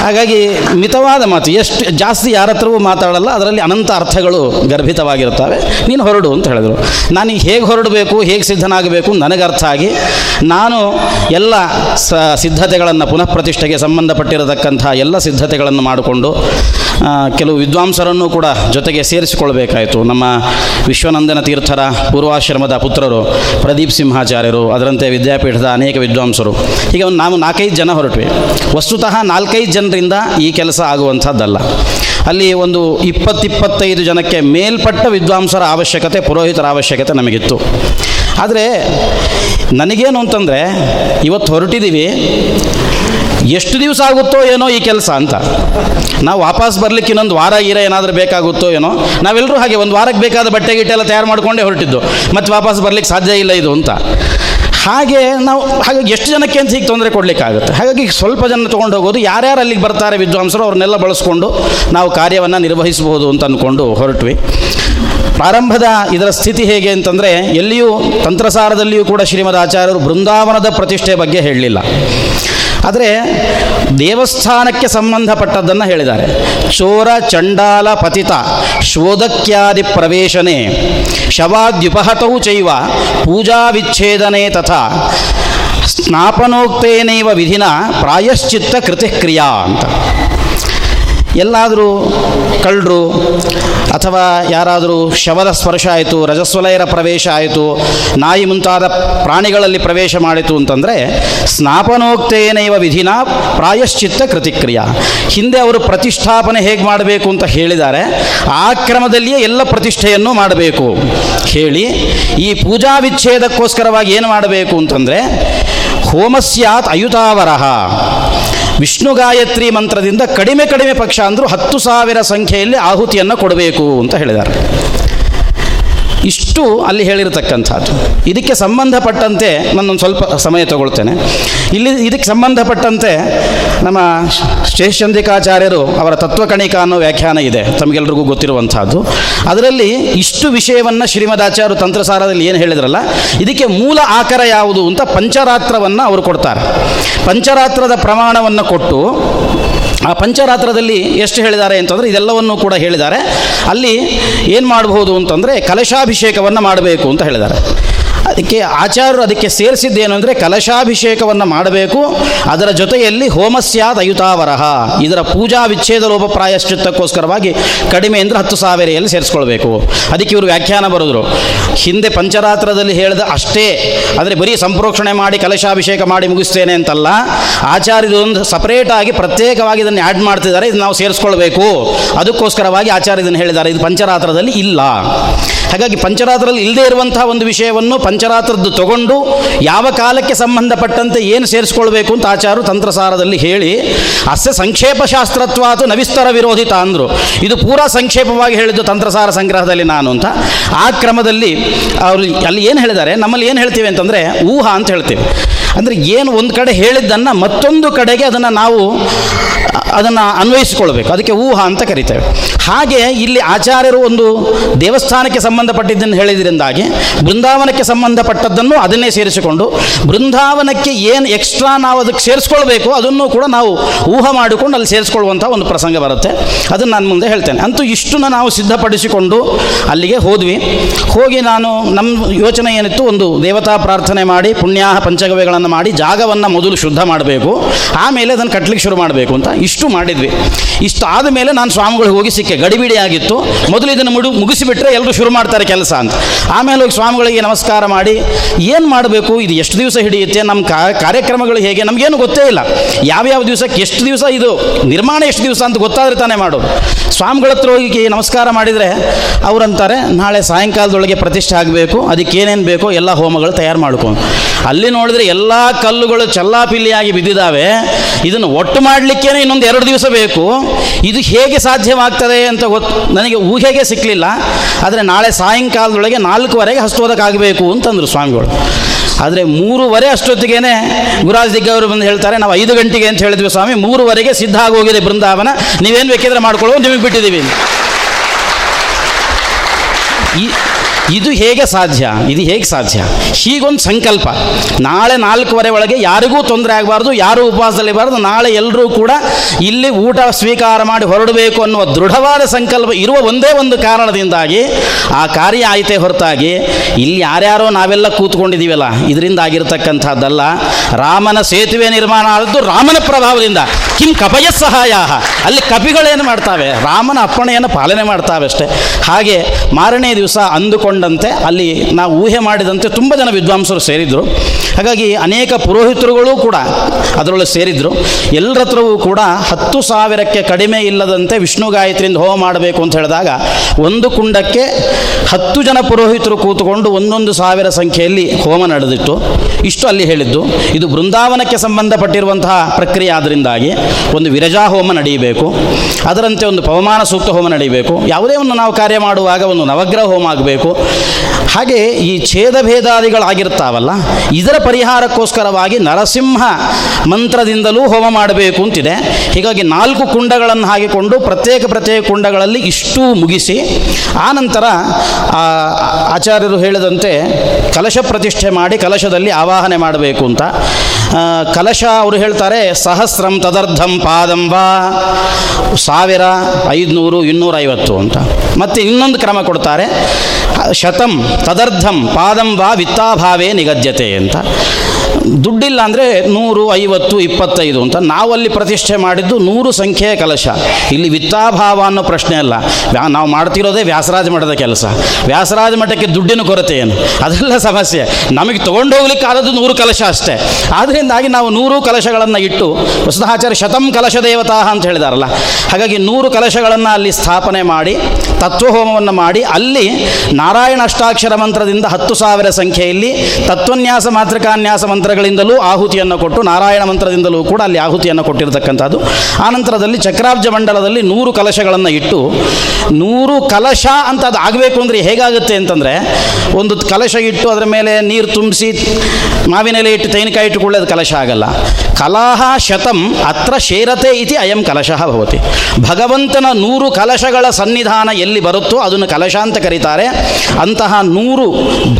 ಹಾಗಾಗಿ ಮಿತವಾದ ಮಾತು. ಎಷ್ಟು ಜಾಸ್ತಿ ಯಾರ ಹತ್ರವೂ ಮಾತಾಡಲ್ಲ, ಅದರಲ್ಲಿ ಅನಂತ ಅರ್ಥಗಳು ಗರ್ಭಿತವಾಗಿರ್ತವೆ. ನೀನು ಹೊರಡು ಅಂತ ಹೇಳಿದರು. ನಾನು ಹೇಗೆ ಹೊರಡಬೇಕು, ಹೇಗೆ ಸಿದ್ಧನಾಗಬೇಕು ನನಗೆ ಅರ್ಥ ಆಗಿ, ನಾನು ಎಲ್ಲ ಸ ಸಿದ್ಧತೆಗಳನ್ನು ಪುನಃ ಪ್ರತಿಷ್ಠೆಗೆ ಸಂಬಂಧಪಟ್ಟಿರತಕ್ಕಂಥ ಎಲ್ಲ ಸಿದ್ಧತೆಗಳನ್ನು ಮಾಡಿಕೊಂಡು ಕೆಲವು ವಿದ್ವಾಂಸರನ್ನು ಕೂಡ ಜೊತೆಗೆ ಸೇರಿಸಿಕೊಳ್ಬೇಕಾಯಿತು ನಮ್ಮ ವಿಶ್ವನಂದನ ತೀರ್ಥರ ಪೂರ್ವಾಶ್ರಮದ ಪುತ್ರರು ಪ್ರದೀಪ್ ಸಿಂಹಾಚಾರ್ಯರು, ಅದರಂತೆ ವಿದ್ಯಾಪೀಠದ ಅನೇಕ ವಿದ್ವಾಂಸರು. ಈಗ ಒಂದು ನಾವು ನಾಲ್ಕೈದು ಜನ ಹೊರಟ್ವಿ. ವಸ್ತುತಃ ನಾಲ್ಕೈದು ಜನರಿಂದ ಈ ಕೆಲಸ ಆಗುವಂಥದ್ದಲ್ಲ. ಅಲ್ಲಿ ಒಂದು ಇಪ್ಪತ್ತಿಪ್ಪತ್ತೈದು ಜನಕ್ಕೆ ಮೇಲ್ಪಟ್ಟ ವಿದ್ವಾಂಸರ ಅವಶ್ಯಕತೆ, ಪುರೋಹಿತರ ಅವಶ್ಯಕತೆ ನಮಗಿತ್ತು. ಆದರೆ, ನನಗೇನು ಅಂತಂದರೆ, ಇವತ್ತು ಹೊರಟಿದ್ದೀವಿ. ಎಷ್ಟು ದಿವಸ ಆಗುತ್ತೋ ಏನೋ ಈ ಕೆಲಸ ಅಂತ. ನಾವು ವಾಪಸ್ ಬರ್ಲಿಕ್ಕೆ ಇನ್ನೊಂದು ವಾರ ಗೀರ ಏನಾದರೂ ಬೇಕಾಗುತ್ತೋ ಏನೋ ನಾವೆಲ್ಲರೂ ಹಾಗೆ ಒಂದು ವಾರಕ್ಕೆ ಬೇಕಾದ ಬಟ್ಟೆ ಗಿಟ್ಟೆ ಎಲ್ಲ ತಯಾರು ಮಾಡಿಕೊಂಡೇ ಹೊರಟಿದ್ದು. ಮತ್ತೆ ವಾಪಸ್ ಬರ್ಲಿಕ್ಕೆ ಸಾಧ್ಯ ಇಲ್ಲ ಇದು ಅಂತ. ಹಾಗೆ ನಾವು, ಹಾಗಾಗಿ ಎಷ್ಟು ಜನಕ್ಕೆ ಅಂತ ಹೀಗೆ ತೊಂದರೆ ಕೊಡಲಿಕ್ಕಾಗುತ್ತೆ. ಹಾಗಾಗಿ ಸ್ವಲ್ಪ ಜನ ತೊಗೊಂಡು ಹೋಗೋದು, ಯಾರ್ಯಾರು ಅಲ್ಲಿಗೆ ಬರ್ತಾರೆ ವಿದ್ವಾಂಸರು ಅವ್ರನ್ನೆಲ್ಲ ಬಳಸ್ಕೊಂಡು ನಾವು ಕಾರ್ಯವನ್ನು ನಿರ್ವಹಿಸಬಹುದು ಅಂತ ಅಂದ್ಕೊಂಡು ಹೊರಟ್ವಿ. ಪ್ರಾರಂಭದ ಇದರ ಸ್ಥಿತಿ ಹೇಗೆ ಅಂತಂದರೆ, ಎಲ್ಲಿಯೂ ತಂತ್ರಸಾರದಲ್ಲಿಯೂ ಕೂಡ ಶ್ರೀಮದ್ ಆಚಾರ್ಯರು ಬೃಂದಾವನದ ಪ್ರತಿಷ್ಠೆ ಬಗ್ಗೆ ಹೇಳಲಿಲ್ಲ. ಆದರೆ ದೇವಸ್ಥಾನಕ್ಕೆ ಸಂಬಂಧಪಟ್ಟದ್ದನ್ನು ಹೇಳಿದ್ದಾರೆ. ಚೋರ, ಚಂಡಾಲ, ಪತಿತ, ಶೋಧಕ್ಯಾದಿ ಪ್ರವೇಶನೆ, ಶವಾದ್ಯುಪಹತೌ ಚೈವ, ಪೂಜಾ ವಿಚ್ಛೇದನೆ ತಥಾ, ಸ್ನಾಪನೋಕ್ತೇನೈವ ವಿಧಿನ ಪ್ರಾಯಶ್ಚಿತ್ತ ಕೃತಿಕ್ರಿಯಾ ಅಂತ. ಎಲ್ಲಾದರೂ ಕಳ್ಳರು ಅಥವಾ ಯಾರಾದರೂ ಶವದ ಸ್ಪರ್ಶ ಆಯಿತು, ರಜಸ್ವಲಯರ ಪ್ರವೇಶ ಆಯಿತು, ನಾಯಿ ಮುಂತಾದ ಪ್ರಾಣಿಗಳಲ್ಲಿ ಪ್ರವೇಶ ಮಾಡಿತು ಅಂತಂದರೆ ಸ್ನಾಪನೋಕ್ತೇನೈವ ವಿಧಿನ ಪ್ರಾಯಶ್ಚಿತ್ತ ಕೃತಿಕ್ರಿಯ. ಹಿಂದೆ ಅವರು ಪ್ರತಿಷ್ಠಾಪನೆ ಹೇಗೆ ಮಾಡಬೇಕು ಅಂತ ಹೇಳಿದ್ದಾರೆ, ಆ ಕ್ರಮದಲ್ಲಿಯೇ ಎಲ್ಲ ಪ್ರತಿಷ್ಠೆಯನ್ನು ಮಾಡಬೇಕು. ಹೇಳಿ, ಈ ಪೂಜಾ ವಿಚ್ಛೇದಕ್ಕೋಸ್ಕರವಾಗಿ ಏನು ಮಾಡಬೇಕು ಅಂತಂದರೆ, ಹೋಮಸ್ಯಾತ್ ಅಯುತಾವರಹ. ವಿಷ್ಣು ಗಾಯತ್ರಿ ಮಂತ್ರದಿಂದ ಕಡಿಮೆ ಕಡಿಮೆ ಪಕ್ಷ ಅಂದರೂ ಹತ್ತು ಸಾವಿರ ಸಂಖ್ಯೆಯಲ್ಲಿ ಆಹುತಿಯನ್ನು ಕೊಡಬೇಕು ಅಂತ ಹೇಳಿದ್ದಾರೆ. ಇಷ್ಟು ಅಲ್ಲಿ ಹೇಳಿರತಕ್ಕಂಥದ್ದು. ಇದಕ್ಕೆ ಸಂಬಂಧಪಟ್ಟಂತೆ ನಾನೊಂದು ಸ್ವಲ್ಪ ಸಮಯ ತಗೊಳ್ತೇನೆ. ಇಲ್ಲಿ ಇದಕ್ಕೆ ಸಂಬಂಧಪಟ್ಟಂತೆ ನಮ್ಮ ಶೇಷಂದಿಕಾಚಾರ್ಯರು ಅವರ ತತ್ವಕಣಿಕ ಅನ್ನೋ ವ್ಯಾಖ್ಯಾನ ಇದೆ, ತಮಗೆಲ್ರಿಗೂ ಗೊತ್ತಿರುವಂಥದ್ದು. ಅದರಲ್ಲಿ ಇಷ್ಟು ವಿಷಯವನ್ನು ಶ್ರೀಮದಾಚಾರ್ಯರು ತಂತ್ರಸಾರದಲ್ಲಿ ಏನು ಹೇಳಿದ್ರಲ್ಲ, ಇದಕ್ಕೆ ಮೂಲ ಆಕಾರ ಯಾವುದು ಅಂತ ಪಂಚರಾತ್ರವನ್ನು ಅವರು ಕೊಡ್ತಾರೆ. ಪಂಚರಾತ್ರದ ಪ್ರಮಾಣವನ್ನು ಕೊಟ್ಟು ಆ ಪಂಚರಾತ್ರದಲ್ಲಿ ಎಷ್ಟು ಹೇಳಿದ್ದಾರೆ ಅಂತಂದರೆ ಇದೆಲ್ಲವನ್ನು ಕೂಡ ಹೇಳಿದ್ದಾರೆ. ಅಲ್ಲಿ ಏನು ಮಾಡಬಹುದು ಅಂತಂದರೆ ಕಲಶಾಭಿಷೇಕವನ್ನು ಮಾಡಬೇಕು ಅಂತ ಹೇಳಿದ್ದಾರೆ. ಅದಕ್ಕೆ ಆಚಾರ್ಯರು ಅದಕ್ಕೆ ಸೇರಿಸಿದ್ದೇನು ಅಂದರೆ ಕಲಶಾಭಿಷೇಕವನ್ನು ಮಾಡಬೇಕು. ಅದರ ಜೊತೆಯಲ್ಲಿ ಹೋಮಸ್ಯಾದ ಅಯುತಾವರಹ ಇದರ ಪೂಜಾ ವಿಚ್ಛೇದ ಲೋಪ ಪ್ರಾಯಶ್ಚಿತ್ತಕ್ಕೋಸ್ಕರವಾಗಿ ಕಡಿಮೆ ಅಂದರೆ ಹತ್ತು ಸಾವಿರೆಯಲ್ಲಿ ಸೇರಿಸ್ಕೊಳ್ಬೇಕು. ಅದಕ್ಕೆ ಇವರು ವ್ಯಾಖ್ಯಾನ ಬರೆದರು. ಹಿಂದೆ ಪಂಚರಾತ್ರದಲ್ಲಿ ಹೇಳಿದ ಅಷ್ಟೇ. ಅಂದರೆ ಬರೀ ಸಂಪ್ರೋಕ್ಷಣೆ ಮಾಡಿ ಕಲಶಾಭಿಷೇಕ ಮಾಡಿ ಮುಗಿಸ್ತೇನೆ ಅಂತಲ್ಲ. ಆಚಾರ್ಯರು ಒಂದು ಆಗಿ ಪ್ರತ್ಯೇಕವಾಗಿ ಇದನ್ನು ಆ್ಯಡ್ ಮಾಡ್ತಿದ್ದಾರೆ. ಇದು ನಾವು ಸೇರಿಸ್ಕೊಳ್ಬೇಕು. ಅದಕ್ಕೋಸ್ಕರವಾಗಿ ಆಚಾರ್ಯ ಇದನ್ನು ಹೇಳಿದ್ದಾರೆ. ಇದು ಪಂಚರಾತ್ರದಲ್ಲಿ ಇಲ್ಲ. ಹಾಗಾಗಿ ಪಂಚರಾತ್ರದಲ್ಲಿ ಇಲ್ಲದೇ ಇರುವಂತಹ ಒಂದು ವಿಷಯವನ್ನು ಪಂಚರಾತ್ರದ್ದು ತಗೊಂಡು ಯಾವ ಕಾಲಕ್ಕೆ ಸಂಬಂಧಪಟ್ಟಂತೆ ಏನು ಸೇರಿಸ್ಕೊಳ್ಬೇಕು ಅಂತ ಆಚಾರು ತಂತ್ರಸಾರದಲ್ಲಿ ಹೇಳಿ, ಅಸ್ಯ ಸಂಕ್ಷೇಪ ಶಾಸ್ತ್ರತ್ವಾತು ನವಿಸ್ತರ ವಿರೋಧಿತ ಅಂದರು. ಇದು ಪೂರಾ ಸಂಕ್ಷೇಪವಾಗಿ ಹೇಳಿದ್ದು ತಂತ್ರಸಾರ ಸಂಗ್ರಹದಲ್ಲಿ ನಾನು ಅಂತ. ಆ ಕ್ರಮದಲ್ಲಿ ಅವರು ಅಲ್ಲಿ ಏನು ಹೇಳಿದ್ದಾರೆ? ನಮ್ಮಲ್ಲಿ ಏನು ಹೇಳ್ತೀವಿ ಅಂತಂದರೆ ಊಹಾ ಅಂತ ಹೇಳ್ತೀವಿ. ಅಂದರೆ ಏನು ಒಂದು ಕಡೆ ಹೇಳಿದ್ದನ್ನು ಮತ್ತೊಂದು ಕಡೆಗೆ ಅದನ್ನು ನಾವು ಅದನ್ನು ಅನ್ವಯಿಸಿಕೊಳ್ಬೇಕು. ಅದಕ್ಕೆ ಊಹ ಅಂತ ಕರಿತೇವೆ. ಹಾಗೆ ಇಲ್ಲಿ ಆಚಾರ್ಯರು ಒಂದು ದೇವಸ್ಥಾನಕ್ಕೆ ಸಂಬಂಧಪಟ್ಟಿದ್ದನ್ನು ಹೇಳಿದ್ರಿಂದಾಗಿ, ಬೃಂದಾವನಕ್ಕೆ ಸಂಬಂಧಪಟ್ಟದ್ದನ್ನು ಅದನ್ನೇ ಸೇರಿಸಿಕೊಂಡು, ಬೃಂದಾವನಕ್ಕೆ ಏನು ಎಕ್ಸ್ಟ್ರಾ ನಾವು ಅದಕ್ಕೆ ಸೇರಿಸ್ಕೊಳ್ಬೇಕು ಅದನ್ನು ಕೂಡ ನಾವು ಊಹ ಮಾಡಿಕೊಂಡು ಅಲ್ಲಿ ಸೇರಿಸ್ಕೊಳ್ಳುವಂಥ ಒಂದು ಪ್ರಸಂಗ ಬರುತ್ತೆ. ಅದನ್ನು ನಾನು ಮುಂದೆ ಹೇಳ್ತೇನೆ. ಅಂತೂ ಇಷ್ಟನ್ನು ನಾವು ಸಿದ್ಧಪಡಿಸಿಕೊಂಡು ಅಲ್ಲಿಗೆ ಹೋದ್ವಿ. ಹೋಗಿ ನಾನು ನಮ್ಮ ಯೋಚನೆ ಏನಿತ್ತು, ಒಂದು ದೇವತಾ ಪ್ರಾರ್ಥನೆ ಮಾಡಿ ಪುಣ್ಯಾಹ ಪಂಚಗವ್ಯಗಳನ್ನು ಮಾಡಿ ಜಾಗವನ್ನು ಮೊದಲು ಶುದ್ಧ ಮಾಡಬೇಕು, ಆಮೇಲೆ ಅದನ್ನು ಕಟ್ಟಲಿಕ್ಕೆ ಶುರು ಮಾಡಬೇಕು ಅಂತ ಇಷ್ಟು ಮಾಡಿದ್ವಿ. ಇಷ್ಟು ಆದ ಮೇಲೆ ನಾನು ಸ್ವಾಮಿಗಳಿಗೆ ಹೋಗಿ ಸಿಕ್ಕೆ, ಗಡಿಬಿಡಿ ಆಗಿತ್ತು. ಮೊದಲು ಇದನ್ನು ಮುಡು, ಮುಗಿಸಿಬಿಟ್ರೆ ಎಲ್ಲರೂ ಶುರು ಮಾಡ್ತಾರೆ ಕೆಲಸ ಅಂತ. ಆಮೇಲೆ ಹೋಗಿ ಸ್ವಾಮಿಗಳಿಗೆ ನಮಸ್ಕಾರ ಮಾಡಿ, ಏನು ಮಾಡಬೇಕು, ಇದು ಎಷ್ಟು ದಿವಸ ಹಿಡಿಯುತ್ತೆ ನಮ್ಮ ಕಾರ್ಯಕ್ರಮಗಳು ಹೇಗೆ, ನಮಗೇನು ಗೊತ್ತೇ ಇಲ್ಲ. ಯಾವ್ಯಾವ ದಿವಸಕ್ಕೆ ಎಷ್ಟು ದಿವಸ ಇದು, ನಿರ್ಮಾಣ ಎಷ್ಟು ದಿವಸ ಅಂತ ಗೊತ್ತಾದ್ರೆ ತಾನೇ ಮಾಡೋದು. ಸ್ವಾಮಿಗಳ ಹತ್ರ ಹೋಗಿ ನಮಸ್ಕಾರ ಮಾಡಿದರೆ ಅವರಂತಾರೆ, ನಾಳೆ ಸಾಯಂಕಾಲದೊಳಗೆ ಪ್ರತಿಷ್ಠೆ ಆಗಬೇಕು, ಅದಕ್ಕೆ ಏನೇನು ಬೇಕೋ ಎಲ್ಲ ಹೋಮಗಳು ತಯಾರು ಮಾಡ್ಕೊಂಡು. ಅಲ್ಲಿ ನೋಡಿದ್ರೆ ಎಲ್ಲ ಕಲ್ಲುಗಳು ಚಲ್ಲಾಪಿಲ್ಲಿಯಾಗಿ ಬಿದ್ದಿದ್ದಾವೆ. ಇದನ್ನು ಒಟ್ಟು ಮಾಡಲಿಕ್ಕೇನೆ ಇನ್ನೊಂದು ಎರಡು ದಿವಸ ಬೇಕು. ಇದು ಹೇಗೆ ಸಾಧ್ಯವಾಗ್ತದೆ ಅಂತ ಗೊತ್ತು ನನಗೆ ಊಹೆಗೆ ಸಿಕ್ಕಲಿಲ್ಲ ಆದರೆ ನಾಳೆ ಸಾಯಂಕಾಲದೊಳಗೆ ನಾಲ್ಕುವರೆಗೆ ಹಸ್ತೋದಕ್ಕಾಗಬೇಕು ಅಂತಂದರು ಸ್ವಾಮಿಗಳು. ಆದರೆ ಮೂರುವರೆ ಅಷ್ಟೊತ್ತಿಗೇನೆ ಗುರಾಜ್ ದಿಗ್ಗ ಅವರು ಬಂದು ಹೇಳ್ತಾರೆ, ನಾವು ಐದು ಗಂಟೆಗೆ ಅಂತ ಹೇಳಿದ್ವಿ ಸ್ವಾಮಿ, ಮೂರುವರೆಗೆ ಸಿದ್ಧ ಆಗೋಗಿದೆ ಬೃಂದಾವನ. ನೀವೇನು ಬೇಕಿದ್ರೆ ಮಾಡ್ಕೊಳ್ಳೋ ನಿಮಗೆ ಬಿಟ್ಟಿದ್ದೀವಿ. ಈ ಇದು ಹೇಗೆ ಸಾಧ್ಯ? ಇದು ಹೇಗೆ ಸಾಧ್ಯ? ಹೀಗೊಂದು ಸಂಕಲ್ಪ. ನಾಳೆ ನಾಲ್ಕುವರೆ ಒಳಗೆ ಯಾರಿಗೂ ತೊಂದರೆ ಆಗಬಾರ್ದು, ಯಾರೂ ಉಪವಾಸದಲ್ಲಿರಬಾರ್ದು ನಾಳೆ ಎಲ್ಲರೂ ಕೂಡ ಇಲ್ಲಿ ಊಟ ಸ್ವೀಕಾರ ಮಾಡಿ ಹೊರಡಬೇಕು ಅನ್ನುವ ದೃಢವಾದ ಸಂಕಲ್ಪ ಇರುವ ಒಂದೇ ಒಂದು ಕಾರಣದಿಂದಾಗಿ ಆ ಕಾರ್ಯ ಆಯಿತೇ ಹೊರತಾಗಿ ಇಲ್ಲಿ ಯಾರ್ಯಾರೋ ನಾವೆಲ್ಲ ಕೂತ್ಕೊಂಡಿದ್ದೀವಲ್ಲ ಇದರಿಂದ ಆಗಿರತಕ್ಕಂಥದ್ದಲ್ಲ ರಾಮನ ಸೇತುವೆ ನಿರ್ಮಾಣ ಆದದ್ದು ರಾಮನ ಪ್ರಭಾವದಿಂದ. ಕಿಂ ಕಪಯ ಸಹಾಯ ಅಲ್ಲಿ ಕಪಿಗಳೇನು ಮಾಡ್ತಾವೆ? ರಾಮನ ಅಪ್ಪಣೆಯನ್ನು ಪಾಲನೆ ಮಾಡ್ತಾವೆ ಅಷ್ಟೇ. ಹಾಗೆ ಮಾರನೇ ದಿವಸ ಅಂದುಕೊಂಡಂತೆ ಅಲ್ಲಿ ನಾವು ಊಹೆ ಮಾಡಿದಂತೆ ತುಂಬ ಜನ ವಿದ್ವಾಂಸರು ಸೇರಿದರು. ಹಾಗಾಗಿ ಅನೇಕ ಪುರೋಹಿತರುಗಳು ಕೂಡ ಅದರೊಳಗೆ ಸೇರಿದರು. ಎಲ್ಲರ ಹತ್ರವೂ ಕೂಡ ಹತ್ತು ಸಾವಿರಕ್ಕೆ ಕಡಿಮೆ ಇಲ್ಲದಂತೆ ವಿಷ್ಣು ಗಾಯತ್ರಿಯಿಂದ ಹೋಮ ಮಾಡಬೇಕು ಅಂತ ಹೇಳಿದಾಗ ಒಂದು ಕುಂಡಕ್ಕೆ ಹತ್ತು ಜನ ಪುರೋಹಿತರು ಕೂತುಕೊಂಡು ಒಂದೊಂದು ಸಾವಿರ ಸಂಖ್ಯೆಯಲ್ಲಿ ಹೋಮ ನಡೆದಿತ್ತು. ಇಷ್ಟು ಅಲ್ಲಿ ಹೇಳಿದ್ದು. ಇದು ಬೃಂದಾವನಕ್ಕೆ ಸಂಬಂಧಪಟ್ಟಿರುವಂತಹ ಪ್ರಕ್ರಿಯೆ ಆದ್ದರಿಂದಾಗಿ ಒಂದು ವಿರಜಾ ಹೋಮ ನಡೆಯಬೇಕು. ಅದರಂತೆ ಒಂದು ಪವಮಾನ ಸೂಕ್ತ ಹೋಮ ನಡೆಯಬೇಕು. ಯಾವುದೇ ಒಂದು ನಾವು ಕಾರ್ಯ ಮಾಡುವಾಗ ಒಂದು ನವಗ್ರಹ ಹೋಮ ಆಗಬೇಕು. ಹಾಗೆ ಈ ಛೇದ ಭೇದಾದಿಗಳಾಗಿರ್ತಾವಲ್ಲ, ಇದರ ಪರಿಹಾರಕ್ಕೋಸ್ಕರವಾಗಿ ನರಸಿಂಹ ಮಂತ್ರದಿಂದಲೂ ಹೋಮ ಮಾಡಬೇಕು ಅಂತಿದೆ. ಹೀಗಾಗಿ ನಾಲ್ಕು ಕುಂಡಗಳನ್ನು ಹಾಕಿಕೊಂಡು ಪ್ರತ್ಯೇಕ ಪ್ರತ್ಯೇಕ ಕುಂಡಗಳಲ್ಲಿ ಇಷ್ಟು ಮುಗಿಸಿ ಆನಂತರ ಆಚಾರ್ಯರು ಹೇಳಿದಂತೆ ಕಲಶ ಪ್ರತಿಷ್ಠೆ ಮಾಡಿ ಕಲಶದಲ್ಲಿ ಆವಾಹನೆ ಮಾಡಬೇಕು ಅಂತ. ಕಲಶ ಅವರು ಹೇಳ್ತಾರೆ, ಸಹಸ್ರಂ ತದರ್ಧಂ ಪಾದಂ ವಾ ಸಾವಿರ ಐದುನೂರು ಇನ್ನೂರೈವತ್ತು ಅಂತ. ಮತ್ತು ಇನ್ನೊಂದು ಕ್ರಮ ಕೊಡ್ತಾರೆ, ಶತಂ ತದರ್ಧಂ ಪಾದಂ ವಾ ವಿತ್ತಾಭಾವೇ ನಿಗದ್ಯತೆ ಅಂತ. ದುಡ್ಡಿಲ್ಲ ಅಂದರೆ ನೂರು, ಐವತ್ತು, ಇಪ್ಪತ್ತೈದು ಅಂತ ನಾವಲ್ಲಿ ಪ್ರತಿಷ್ಠೆ ಮಾಡಿದ್ದು ನೂರು ಸಂಖ್ಯೆಯ ಕಲಶ. ಇಲ್ಲಿ ವಿತ್ತಾಭಾವ ಅನ್ನೋ ಪ್ರಶ್ನೆ ಅಲ್ಲ. ನಾವು ಮಾಡ್ತಿರೋದೇ ವ್ಯಾಸರಾಜ ಮಠದ ಕೆಲಸ. ವ್ಯಾಸರಾಜ ಮಠಕ್ಕೆ ದುಡ್ಡಿನ ಕೊರತೆ ಏನು? ಅದೆಲ್ಲ ಸಮಸ್ಯೆ. ನಮಗೆ ತೊಗೊಂಡು ಹೋಗ್ಲಿಕ್ಕೆ ಆದದ್ದು ನೂರು ಕಲಶ ಅಷ್ಟೇ. ಆದ್ದರಿಂದಾಗಿ ನಾವು ನೂರು ಕಲಶಗಳನ್ನು ಇಟ್ಟು ವಸುಧಾಚಾರ್ಯ ಶತಂ ಕಲಶ ದೇವತಾ ಅಂತ ಹೇಳಿದಾರಲ್ಲ. ಹಾಗಾಗಿ ನೂರು ಕಲಶಗಳನ್ನು ಅಲ್ಲಿ ಸ್ಥಾಪನೆ ಮಾಡಿ, ತತ್ವಹೋಮವನ್ನು ಮಾಡಿ, ಅಲ್ಲಿ ನಾರಾಯಣ ಅಷ್ಟಾಕ್ಷರ ಮಂತ್ರದಿಂದ ಹತ್ತು ಸಾವಿರ ಸಂಖ್ಯೆಯಲ್ಲಿ ತತ್ವನ್ಯಾಸ, ಮಾತೃಕಾನ್ಯಾಸ ಮಂತ್ರಗಳು ಮಂತ್ರಗಳಿಂದಲೂ ಆಹುತಿಯನ್ನು ಕೊಟ್ಟು ನಾರಾಯಣ ಮಂತ್ರದಿಂದಲೂ ಕೂಡ ಅಲ್ಲಿ ಆಹುತಿಯನ್ನು ಕೊಟ್ಟಿರತಕ್ಕಂಥದ್ದು. ಆನಂತರದಲ್ಲಿ ಚಕ್ರಾಬ್ಜ ಮಂಡಲದಲ್ಲಿ ನೂರು ಕಲಶಗಳನ್ನು ಇಟ್ಟು, ನೂರು ಕಲಶ ಅಂತ ಅದು ಆಗಬೇಕು ಅಂದರೆ ಹೇಗಾಗುತ್ತೆ ಅಂತಂದರೆ, ಒಂದು ಕಲಶ ಇಟ್ಟು ಅದರ ಮೇಲೆ ನೀರು ತುಂಬಿಸಿ ಮಾವಿನ ಎಲೆ ಇಟ್ಟು ತೆಂಗಿನಕಾಯಿ ಕೂಡಲೇ ಅದು ಕಲಶ ಆಗಲ್ಲ. ಕಲಾಹ ಶತಂ ಅತ್ರ ಶೇರತೆ ಇತಿ ಅಯಂ ಕಲಶಃ ಭವತಿ. ಭಗವಂತನ ನೂರು ಕಲಶಗಳ ಸನ್ನಿಧಾನ ಎಲ್ಲಿ ಬರುತ್ತೋ ಅದನ್ನು ಕಲಶ ಅಂತ ಕರೀತಾರೆ. ಅಂತಹ ನೂರು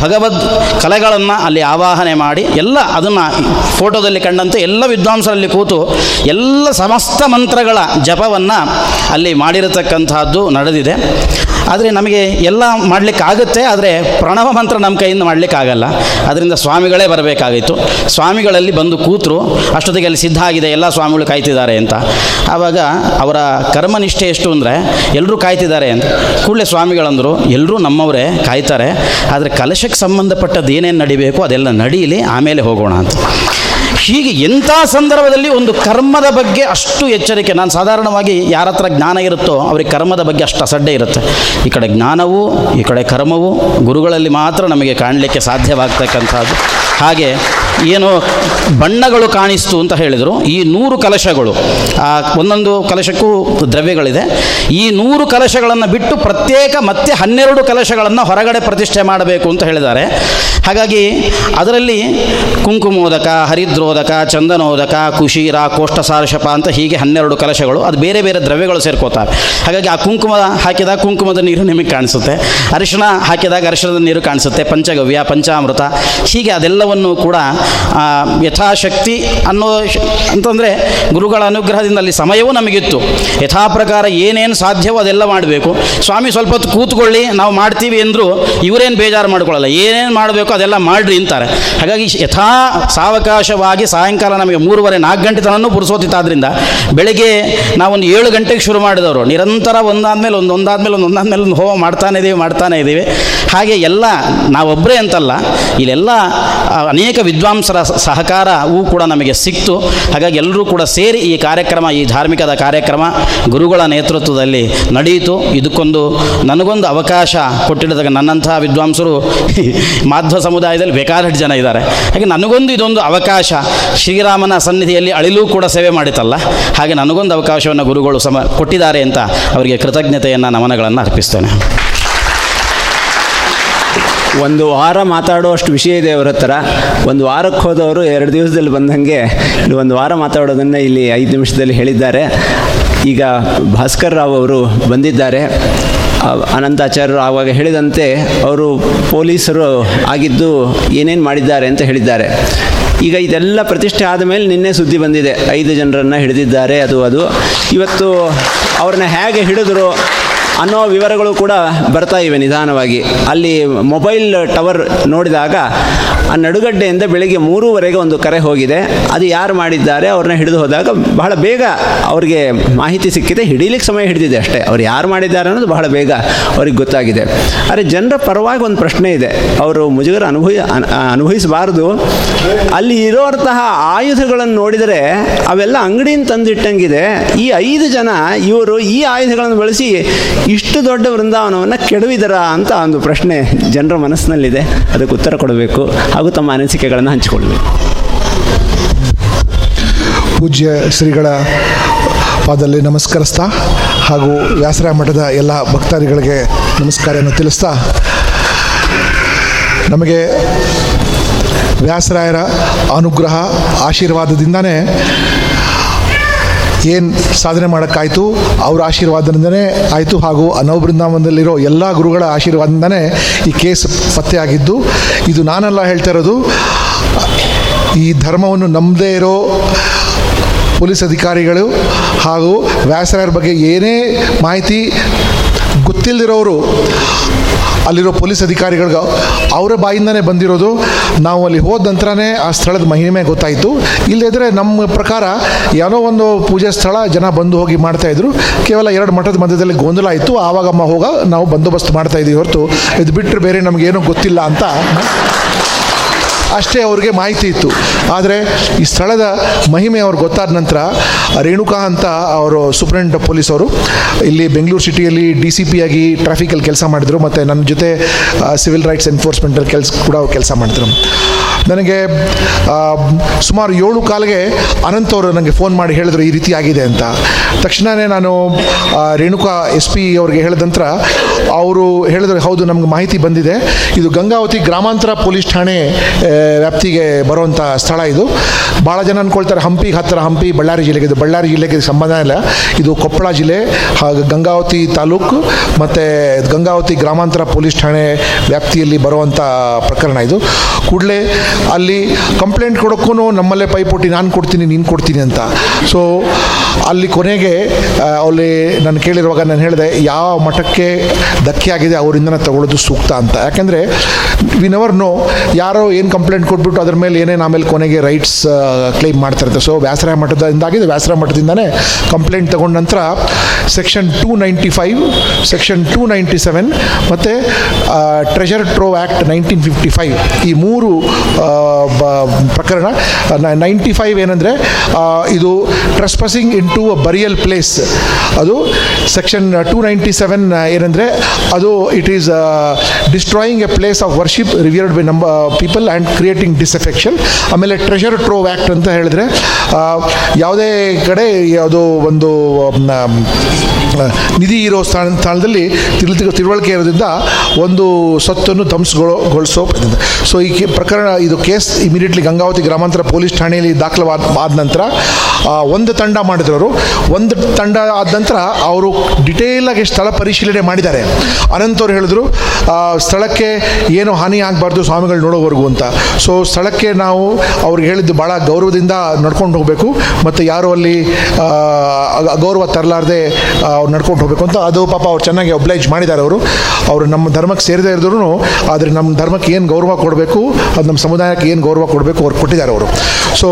ಭಗವದ್ ಕಲೆಗಳನ್ನು ಅಲ್ಲಿ ಆವಾಹನೆ ಮಾಡಿ ಎಲ್ಲ ಅದನ್ನು ಫೋಟೋದಲ್ಲಿ ಕಂಡಂತೆ ಎಲ್ಲ ವಿದ್ವಾಂಸರಲ್ಲಿ ಕೂತು ಎಲ್ಲ ಸಮಸ್ತ ಮಂತ್ರಗಳ ಜಪವನ್ನು ಅಲ್ಲಿ ಮಾಡಿರತಕ್ಕಂತಹದ್ದು ನಡೆದಿದೆ. ಆದರೆ ನಮಗೆ ಎಲ್ಲ ಮಾಡಲಿಕ್ಕಾಗುತ್ತೆ, ಆದರೆ ಪ್ರಣವ ಮಂತ್ರ ನಮ್ಮ ಕೈಯಿಂದ ಮಾಡಲಿಕ್ಕಾಗಲ್ಲ. ಅದರಿಂದ ಸ್ವಾಮಿಗಳೇ ಬರಬೇಕಾಗಿತ್ತು. ಸ್ವಾಮಿಗಳಲ್ಲಿ ಬಂದು ಕೂತರು, ಅಷ್ಟೊತ್ತಿಗೆ ಅಲ್ಲಿ ಸಿದ್ಧ ಆಗಿದೆ, ಎಲ್ಲ ಸ್ವಾಮಿಗಳು ಕಾಯ್ತಿದ್ದಾರೆ ಅಂತ. ಆವಾಗ ಅವರ ಕರ್ಮನಿಷ್ಠೆ ಎಷ್ಟು ಅಂದರೆ ಎಲ್ಲರೂ ಕಾಯ್ತಿದ್ದಾರೆ ಅಂತ. ಕೂಡಲೇ ಸ್ವಾಮಿಗಳಂದರು ಎಲ್ಲರೂ ನಮ್ಮವರೇ ಕಾಯ್ತಾರೆ. ಆದರೆ ಕಲಶಕ್ಕೆ ಸಂಬಂಧಪಟ್ಟದ್ದು ಏನೇನು ನಡಿಬೇಕು ಅದೆಲ್ಲ ನಡೀಲಿ, ಆಮೇಲೆ ಹೋಗೋಣ ಅಂತ. ಹೀಗೆ ಎಂಥ ಸಂದರ್ಭದಲ್ಲಿ ಒಂದು ಕರ್ಮದ ಬಗ್ಗೆ ಅಷ್ಟು ಎಚ್ಚರಿಕೆ, ನಾನು ಸಾಧಾರಣವಾಗಿ ಯಾರ ಹತ್ರ ಜ್ಞಾನ ಇರುತ್ತೋ ಅವ್ರಿಗೆ ಕರ್ಮದ ಬಗ್ಗೆ ಅಷ್ಟು ಅಸಡ್ಡೆ ಇರುತ್ತೆ. ಈ ಕಡೆ ಜ್ಞಾನವು, ಈ ಕಡೆ ಕರ್ಮವು ಗುರುಗಳಲ್ಲಿ ಮಾತ್ರ ನಮಗೆ ಕಾಣಲಿಕ್ಕೆ ಸಾಧ್ಯವಾಗ್ತಕ್ಕಂಥದ್ದು. ಹಾಗೆ ಏನು ಬಣ್ಣಗಳು ಕಾಣಿಸ್ತು ಅಂತ ಹೇಳಿದರು. ಈ ನೂರು ಕಲಶಗಳು, ಆ ಒಂದೊಂದು ಕಲಶಕ್ಕೂ ದ್ರವ್ಯಗಳಿದೆ. ಈ ನೂರು ಕಲಶಗಳನ್ನು ಬಿಟ್ಟು ಪ್ರತ್ಯೇಕ ಮತ್ತೆ ಹನ್ನೆರಡು ಕಲಶಗಳನ್ನು ಹೊರಗಡೆ ಪ್ರತಿಷ್ಠೆ ಮಾಡಬೇಕು ಅಂತ ಹೇಳಿದ್ದಾರೆ. ಹಾಗಾಗಿ ಅದರಲ್ಲಿ ಕುಂಕುಮೋದಕ, ಹರಿದ್ರೋದಕ, ಚಂದನೋದಕ, ಕುಶೀರ ಕೋಷ್ಠಸಾರಶಪ ಅಂತ ಹೀಗೆ ಹನ್ನೆರಡು ಕಲಶಗಳು, ಅದು ಬೇರೆ ಬೇರೆ ದ್ರವ್ಯಗಳು ಸೇರ್ಕೋತವೆ. ಹಾಗಾಗಿ ಆ ಕುಂಕುಮ ಹಾಕಿದಾಗ ಕುಂಕುಮದ ನೀರು ನಿಮಗೆ ಕಾಣಿಸುತ್ತೆ. ಅರಿಶಿಣ ಹಾಕಿದಾಗ ಅರಿಶಿಣದ ನೀರು ಕಾಣಿಸುತ್ತೆ. ಪಂಚಗವ್ಯ, ಪಂಚಾಮೃತ, ಹೀಗೆ ಅದೆಲ್ಲವನ್ನು ಕೂಡ ಯಥಾಶಕ್ತಿ ಅನ್ನೋ ಅಂತಂದರೆ ಗುರುಗಳ ಅನುಗ್ರಹದಿಂದ ಅಲ್ಲಿ ಸಮಯವೂ ನಮಗಿತ್ತು. ಯಥಾ ಪ್ರಕಾರ ಏನೇನು ಸಾಧ್ಯವೋ ಅದೆಲ್ಲ ಮಾಡಬೇಕು. ಸ್ವಾಮಿ ಸ್ವಲ್ಪ ಹೊತ್ತು ಕೂತ್ಕೊಳ್ಳಿ, ನಾವು ಮಾಡ್ತೀವಿ ಅಂದರೂ ಇವರೇನು ಬೇಜಾರು ಮಾಡ್ಕೊಳ್ಳಲ್ಲ. ಏನೇನು ಮಾಡಬೇಕು ಅದೆಲ್ಲ ಮಾಡ್ರಿ ಅಂತಾರೆ. ಹಾಗಾಗಿ ಯಥಾ ಸಾವಕಾಶವಾಗಿ ಸಾಯಂಕಾಲ ನಮಗೆ ಮೂರುವರೆ ನಾಲ್ಕು ಗಂಟೆ ತನೂ ಪುರುಸೋತಿತ್ತಾದ್ರಿಂದ ಬೆಳಗ್ಗೆ ನಾವೊಂದು ಏಳು ಗಂಟೆಗೆ ಶುರು ಮಾಡಿದವರು. ನಿರಂತರ ಒಂದಾದ್ಮೇಲೆ ಒಂದು ಒಂದಾದ್ಮೇಲೆ ಒಂದು ಒಂದಾದ್ಮೇಲೆ ಒಂದು ಹೋಮ ಮಾಡ್ತಾನೆ ಇದ್ದೀವಿ ಮಾಡ್ತಾನೆ ಇದ್ದೀವಿ ಹಾಗೆ ಎಲ್ಲ ನಾವೊಬ್ಬರೇ ಅಂತಲ್ಲ, ಇಲ್ಲೆಲ್ಲ ಅನೇಕ ವಿದ್ವಾಂಸರ ಸಹಕಾರವೂ ಕೂಡ ನಮಗೆ ಸಿಕ್ತು. ಹಾಗಾಗಿ ಎಲ್ಲರೂ ಕೂಡ ಸೇರಿ ಈ ಕಾರ್ಯಕ್ರಮ, ಈ ಧಾರ್ಮಿಕದ ಕಾರ್ಯಕ್ರಮ ಗುರುಗಳ ನೇತೃತ್ವದಲ್ಲಿ ನಡೆಯಿತು. ಇದಕ್ಕೊಂದು ನನಗೊಂದು ಅವಕಾಶ ಕೊಟ್ಟಿದಾಗ ನನ್ನಂತಹ ವಿದ್ವಾಂಸರು ಮಾಧ್ವ ಸಮುದಾಯದಲ್ಲಿ ಬೇಕಾದಷ್ಟು ಜನ ಇದ್ದಾರೆ. ಹಾಗೆ ನನಗೊಂದು ಇದೊಂದು ಅವಕಾಶ, ಶ್ರೀರಾಮನ ಸನ್ನಿಧಿಯಲ್ಲಿ ಅಳಿಲೂ ಕೂಡ ಸೇವೆ ಮಾಡಿತಲ್ಲ, ಹಾಗೆ ನನಗೊಂದು ಅವಕಾಶವನ್ನು ಗುರುಗಳು ಸಮ, ಕೊಟ್ಟಿದ್ದಾರೆ ಅಂತ ಅವರಿಗೆ ಕೃತಜ್ಞತೆಯನ್ನು, ನಮನಗಳನ್ನು ಅರ್ಪಿಸ್ತೇನೆ. ಒಂದು ವಾರ ಮಾತಾಡುವಷ್ಟು ವಿಷಯ ಇದೆ ಅವ್ರ ಹತ್ರ. ಒಂದು ವಾರಕ್ಕೆ ಹೋದವರು ಎರಡು ದಿವಸದಲ್ಲಿ ಬಂದಂಗೆ ಒಂದು ವಾರ ಮಾತಾಡೋದನ್ನು ಇಲ್ಲಿ ಐದು ನಿಮಿಷದಲ್ಲಿ ಹೇಳಿದ್ದಾರೆ. ಈಗ ಭಾಸ್ಕರ್ ರಾವ್ ಅವರು ಬಂದಿದ್ದಾರೆ. ಅನಂತಾಚಾರ್ಯರು ಆವಾಗ ಹೇಳಿದಂತೆ ಅವರು ಪೊಲೀಸರು ಆಗಿದ್ದು ಏನೇನು ಮಾಡಿದ್ದಾರೆ ಅಂತ ಹೇಳಿದ್ದಾರೆ. ಈಗ ಇದೆಲ್ಲ ಪ್ರತಿಷ್ಠೆ ಆದಮೇಲೆ ನಿನ್ನೆ ಸುದ್ದಿ ಬಂದಿದೆ. ಐದು ಜನರನ್ನು ಹಿಡಿದಿದ್ದಾರೆ, ಅದು ಅದು. ಇವತ್ತು ಅವ್ರನ್ನ ಹೇಗೆ ಹಿಡಿದ್ರು ಅನ್ನೋ ವಿವರಗಳು ಕೂಡ ಬರ್ತಾ ಇವೆ ನಿಧಾನವಾಗಿ. ಅಲ್ಲಿ ಮೊಬೈಲ್ ಟವರ್ ನೋಡಿದಾಗ ಆ ನಡುಗಡ್ಡೆಯಿಂದ ಬೆಳಿಗ್ಗೆ ಮೂರುವರೆಗೆ ಒಂದು ಕರೆ ಹೋಗಿದೆ. ಅದು ಯಾರು ಮಾಡಿದ್ದಾರೆ ಅವ್ರನ್ನ ಹಿಡಿದು ಹೋದಾಗ ಬಹಳ ಬೇಗ ಅವ್ರಿಗೆ ಮಾಹಿತಿ ಸಿಕ್ಕಿದೆ. ಹಿಡೀಲಿಕ್ಕೆ ಸಮಯ ಹಿಡಿದಿದೆ ಅಷ್ಟೇ. ಅವ್ರು ಯಾರು ಮಾಡಿದ್ದಾರೆ ಅನ್ನೋದು ಬಹಳ ಬೇಗ ಅವ್ರಿಗೆ ಗೊತ್ತಾಗಿದೆ. ಆದರೆ ಜನರ ಪರವಾಗಿ ಒಂದು ಪ್ರಶ್ನೆ ಇದೆ. ಅವರು ಮುಜುಗರ ಅನುಭವಿ ಅನುಭವಿಸಬಾರ್ದು. ಅಲ್ಲಿ ಇರೋಂತಹ ಆಯುಧಗಳನ್ನು ನೋಡಿದರೆ ಅವೆಲ್ಲ ಅಂಗಡಿಯಿಂದ ತಂದಿಟ್ಟಂಗಿದೆ. ಈ ಐದು ಜನ ಇವರು ಈ ಆಯುಧಗಳನ್ನು ಬಳಸಿ ಇಷ್ಟು ದೊಡ್ಡ ವೃಂದಾವನವನ್ನು ಕೆಡವಿದರ ಅಂತ ಒಂದು ಪ್ರಶ್ನೆ ಜನರ ಮನಸ್ಸಿನಲ್ಲಿದೆ. ಅದಕ್ಕೆ ಉತ್ತರ ಕೊಡಬೇಕು ಹಾಗೂ ತಮ್ಮ ಅನಿಸಿಕೆಗಳನ್ನು ಹಂಚಿಕೊಳ್ಬೇಕು ಪೂಜ್ಯ ಶ್ರೀಗಳ ಪಾದಲ್ಲಿ ನಮಸ್ಕರಿಸ್ತಾ ಹಾಗೂ ವ್ಯಾಸರ ಮಠದ ಎಲ್ಲ ಭಕ್ತಾದಿಗಳಿಗೆ ನಮಸ್ಕಾರವನ್ನು ತಿಳಿಸ್ತಾ, ನಮಗೆ ವ್ಯಾಸರಾಯರ ಅನುಗ್ರಹ ಆಶೀರ್ವಾದದಿಂದನೇ ಏನು ಸಾಧನೆ ಮಾಡೋಕ್ಕಾಯಿತು? ಅವರ ಆಶೀರ್ವಾದದಿಂದನೇ ಆಯಿತು. ಹಾಗೂ ನವಬೃಂದಾವನದಲ್ಲಿರೋ ಎಲ್ಲ ಗುರುಗಳ ಆಶೀರ್ವಾದದಿಂದನೇ ಈ ಕೇಸ್ ಪತ್ತೆಯಾಗಿದ್ದು, ಇದು ನಾನೆಲ್ಲ ಹೇಳ್ತಾ ಇರೋದು. ಈ ಧರ್ಮವನ್ನು ನಂಬದೇ ಇರೋ ಪೊಲೀಸ್ ಅಧಿಕಾರಿಗಳು ಹಾಗೂ ವ್ಯಾಸರಾಯರ ಬಗ್ಗೆ ಏನೇ ಮಾಹಿತಿ ಗೊತ್ತಿಲ್ಲದಿರೋರು ಅಲ್ಲಿರೋ ಪೊಲೀಸ್ ಅಧಿಕಾರಿಗಳಿಗೆ ಅವರ ಬಾಯಿಂದನೇ ಬಂದಿರೋದು. ನಾವು ಅಲ್ಲಿ ಹೋದ ನಂತರನೇ ಆ ಸ್ಥಳದ ಮಹಿಮೆ ಗೊತ್ತಾಯಿತು. ಇಲ್ಲದಿದ್ದರೆ ನಮ್ಮ ಪ್ರಕಾರ ಏನೋ ಒಂದು ಪೂಜೆ ಸ್ಥಳ ಜನ ಬಂದು ಹೋಗಿ ಮಾಡ್ತಾಯಿದ್ರು ಕೇವಲ ಎರಡು ಮಠದ ಮಧ್ಯದಲ್ಲಿ ಗೊಂದಲ ಆಯಿತು ಆವಾಗಮ್ಮ ಹೋಗ ನಾವು ಬಂದೋಬಸ್ತ್ ಮಾಡ್ತಾ ಇದ್ದೀವಿ ಹೊರತು. ಇದು ಬಿಟ್ಟರೆ ಬೇರೆ ನಮಗೇನೂ ಗೊತ್ತಿಲ್ಲ ಅಂತ. ಅಷ್ಟೇ ಅವ್ರಿಗೆ ಮಾಹಿತಿ ಇತ್ತು. ಆದರೆ ಈ ಸ್ಥಳದ ಮಹಿಮೆ ಅವ್ರಿಗೆ ಗೊತ್ತಾದ ನಂತರ ರೇಣುಕಾ ಅಂತ ಅವರು ಸೂಪ್ರೆಂಟ್ ಪೊಲೀಸ್ ಅವರು ಇಲ್ಲಿ ಬೆಂಗಳೂರು ಸಿಟಿಯಲ್ಲಿ ಡಿ ಸಿ ಪಿ ಆಗಿ ಟ್ರಾಫಿಕಲ್ಲಿ ಕೆಲಸ ಮಾಡಿದರು. ಮತ್ತು ನನ್ನ ಜೊತೆ ಸಿವಿಲ್ ರೈಟ್ಸ್ ಎನ್ಫೋರ್ಸ್ಮೆಂಟಲ್ಲಿ ಕೆಲಸ ಕೂಡ ಕೆಲಸ ಮಾಡಿದ್ರು. ನನಗೆ ಸುಮಾರು ಏಳು ಕಾಲಿಗೆ ಅನಂತ್ ಅವರು ನನಗೆ ಫೋನ್ ಮಾಡಿ ಹೇಳಿದ್ರು ಈ ರೀತಿ ಆಗಿದೆ ಅಂತ. ತಕ್ಷಣವೇ ನಾನು ರೇಣುಕಾ ಎಸ್ ಪಿ ಅವ್ರಿಗೆ ಹೇಳಿದ ನಂತರ ಅವರು ಹೇಳಿದ್ರೆ, ಹೌದು, ನಮ್ಗೆ ಮಾಹಿತಿ ಬಂದಿದೆ. ಇದು ಗಂಗಾವತಿ ಗ್ರಾಮಾಂತರ ಪೊಲೀಸ್ ಠಾಣೆ ವ್ಯಾಪ್ತಿಗೆ ಬರುವಂಥ ಸ್ಥಳ ಇದು. ಭಾಳ ಜನ ಅನ್ಕೊಳ್ತಾರೆ, ಹಂಪಿ ಹತ್ತಿರ, ಹಂಪಿ, ಬಳ್ಳಾರಿ ಜಿಲ್ಲೆಗೆ. ಇದು ಬಳ್ಳಾರಿ ಜಿಲ್ಲೆಗೆ ಸಂಬಂಧ ಇಲ್ಲ. ಇದು ಕೊಪ್ಪಳ ಜಿಲ್ಲೆ, ಹಾಗೂ ಗಂಗಾವತಿ ತಾಲೂಕು, ಮತ್ತು ಗಂಗಾವತಿ ಗ್ರಾಮಾಂತರ ಪೊಲೀಸ್ ಠಾಣೆ ವ್ಯಾಪ್ತಿಯಲ್ಲಿ ಬರುವಂಥ ಪ್ರಕರಣ ಇದು. ಕೂಡಲೇ ಅಲ್ಲಿ ಕಂಪ್ಲೇಂಟ್ ಕೊಡೋಕ್ಕೂ ನಮ್ಮಲ್ಲೇ ಪೈಪೋಟಿ, ನಾನು ಕೊಡ್ತೀನಿ, ನೀನು ಕೊಡ್ತೀನಿ ಅಂತ. ಸೊ ಅಲ್ಲಿ ಕೊನೆಗೆ ಅಲ್ಲಿ ನಾನು ಕೇಳಿರುವಾಗ ನಾನು ಹೇಳಿದೆ, ಯಾವ ಮಠಕ್ಕೆ ಧಕ್ಕೆ ಆಗಿದೆ, ಅವರಿಂದನೇ ತಗೊಳ್ಳೋದು ಸೂಕ್ತ ಅಂತ. ಯಾಕೆಂದರೆ ವಿ ನೆವರ್ ನೋ ಯಾರೋ ಏನು ಕಂಪ್ಲೇಂಟ್ ಕೊಟ್ಬಿಟ್ಟು ಅದ್ರ ಮೇಲೆ ಏನೇನು ಆಮೇಲೆ ಕೊನೆಗೆ ರೈಟ್ಸ್ ಕ್ಲೈಮ್ ಮಾಡ್ತಿರ್ತಾರೆ ಸೊ ವ್ಯಾಸರಾಯ ಮಠದಿಂದಾಗಿದೆ. ವ್ಯಾಸರಾಯ ಮಠದಿಂದನೇ ಕಂಪ್ಲೇಂಟ್ ತಗೊಂಡ ನಂತರ section two ninety five section two ninety seven ಮತ್ತು treasure trove act nineteen fifty five ಈ ಮೂರು ಪ್ರಕರಣ ನೈಂಟಿ ಫೈವ್ ಏನಂದರೆ ಇದು trespassing into a burial place ಅದು ಸೆಕ್ಷನ್ ಟೂ ನೈಂಟಿ ಸೆವೆನ್ ಏನಂದರೆ ಅದು it is destroying a place of worship revered by ನಂಬ people and creating disaffection ಆಮೇಲೆ ಟ್ರೆಷರ್ ಟ್ರೋವ್ ಆ್ಯಕ್ಟ್ ಅಂತ ಹೇಳಿದ್ರೆ ಯಾವುದೇ ಕಡೆ ಯಾವುದೋ ಒಂದು ನಿಧಿ ಇರೋ ಸ್ಥಾನ, ಸ್ಥಾನದಲ್ಲಿ ತಿಳಿ ತಿಳುವಳಿಕೆ ಇರೋದ್ರಿಂದ ಒಂದು ಸ್ವತ್ತನ್ನು ಧ್ವಂಸಗೊಳಿಸೋ ಸೊ ಈ ಪ್ರಕರಣ, ಇದು ಕೇಸ್ ಇಮಿಡಿಯೇಟ್ಲಿ ಗಂಗಾವತಿ ಗ್ರಾಮಾಂತರ ಪೊಲೀಸ್ ಠಾಣೆಯಲ್ಲಿ ದಾಖಲಾದ ಆದ ನಂತರ ಒಂದು ತಂಡ ಮಾಡಿದ್ರು ಅವರು. ಒಂದು ತಂಡ ಆದ ನಂತರ, ಅವರು ಡಿಟೇಲಾಗಿ ಸ್ಥಳ ಪರಿಶೀಲನೆ ಮಾಡಿದ್ದಾರೆ. ಅನಂತವ್ರು ಹೇಳಿದ್ರು ಸ್ಥಳಕ್ಕೆ ಏನು ಹಾನಿ ಆಗಬಾರ್ದು ಸ್ವಾಮಿಗಳು ನೋಡೋವರೆಗೂ ಅಂತ. ಸೊ ಸ್ಥಳಕ್ಕೆ ನಾವು ಅವ್ರಿಗೆ ಹೇಳಿದ್ದು ಭಾಳ ಗೌರವದಿಂದ ನಡ್ಕೊಂಡು ಹೋಗಬೇಕು. ಮತ್ತು ಯಾರು ಅಲ್ಲಿ ಗೌರವ ತರಲಾರ್ದೆ ಅವ್ರು ನಡ್ಕೊಂಡು ಹೋಗಬೇಕು ಅಂತ ಅದು ಪಾಪ ಅವ್ರು ಚೆನ್ನಾಗಿ ಒಬ್ಲೈಜ್ ಮಾಡಿದ್ದಾರೆ ಅವರು. ಅವರು ನಮ್ಮ ಧರ್ಮಕ್ಕೆ ಸೇರದೇ ಇರಿದ್ರು ಆದರೆ ನಮ್ಮ ಧರ್ಮಕ್ಕೆ ಏನು ಗೌರವ ಕೊಡಬೇಕು, ಅದು ನಮ್ಮ ಸಮುದಾಯಕ್ಕೆ ಏನು ಗೌರವ ಕೊಡಬೇಕು ಅವ್ರು ಕೊಟ್ಟಿದ್ದಾರೆ ಅವರು. ಸೊ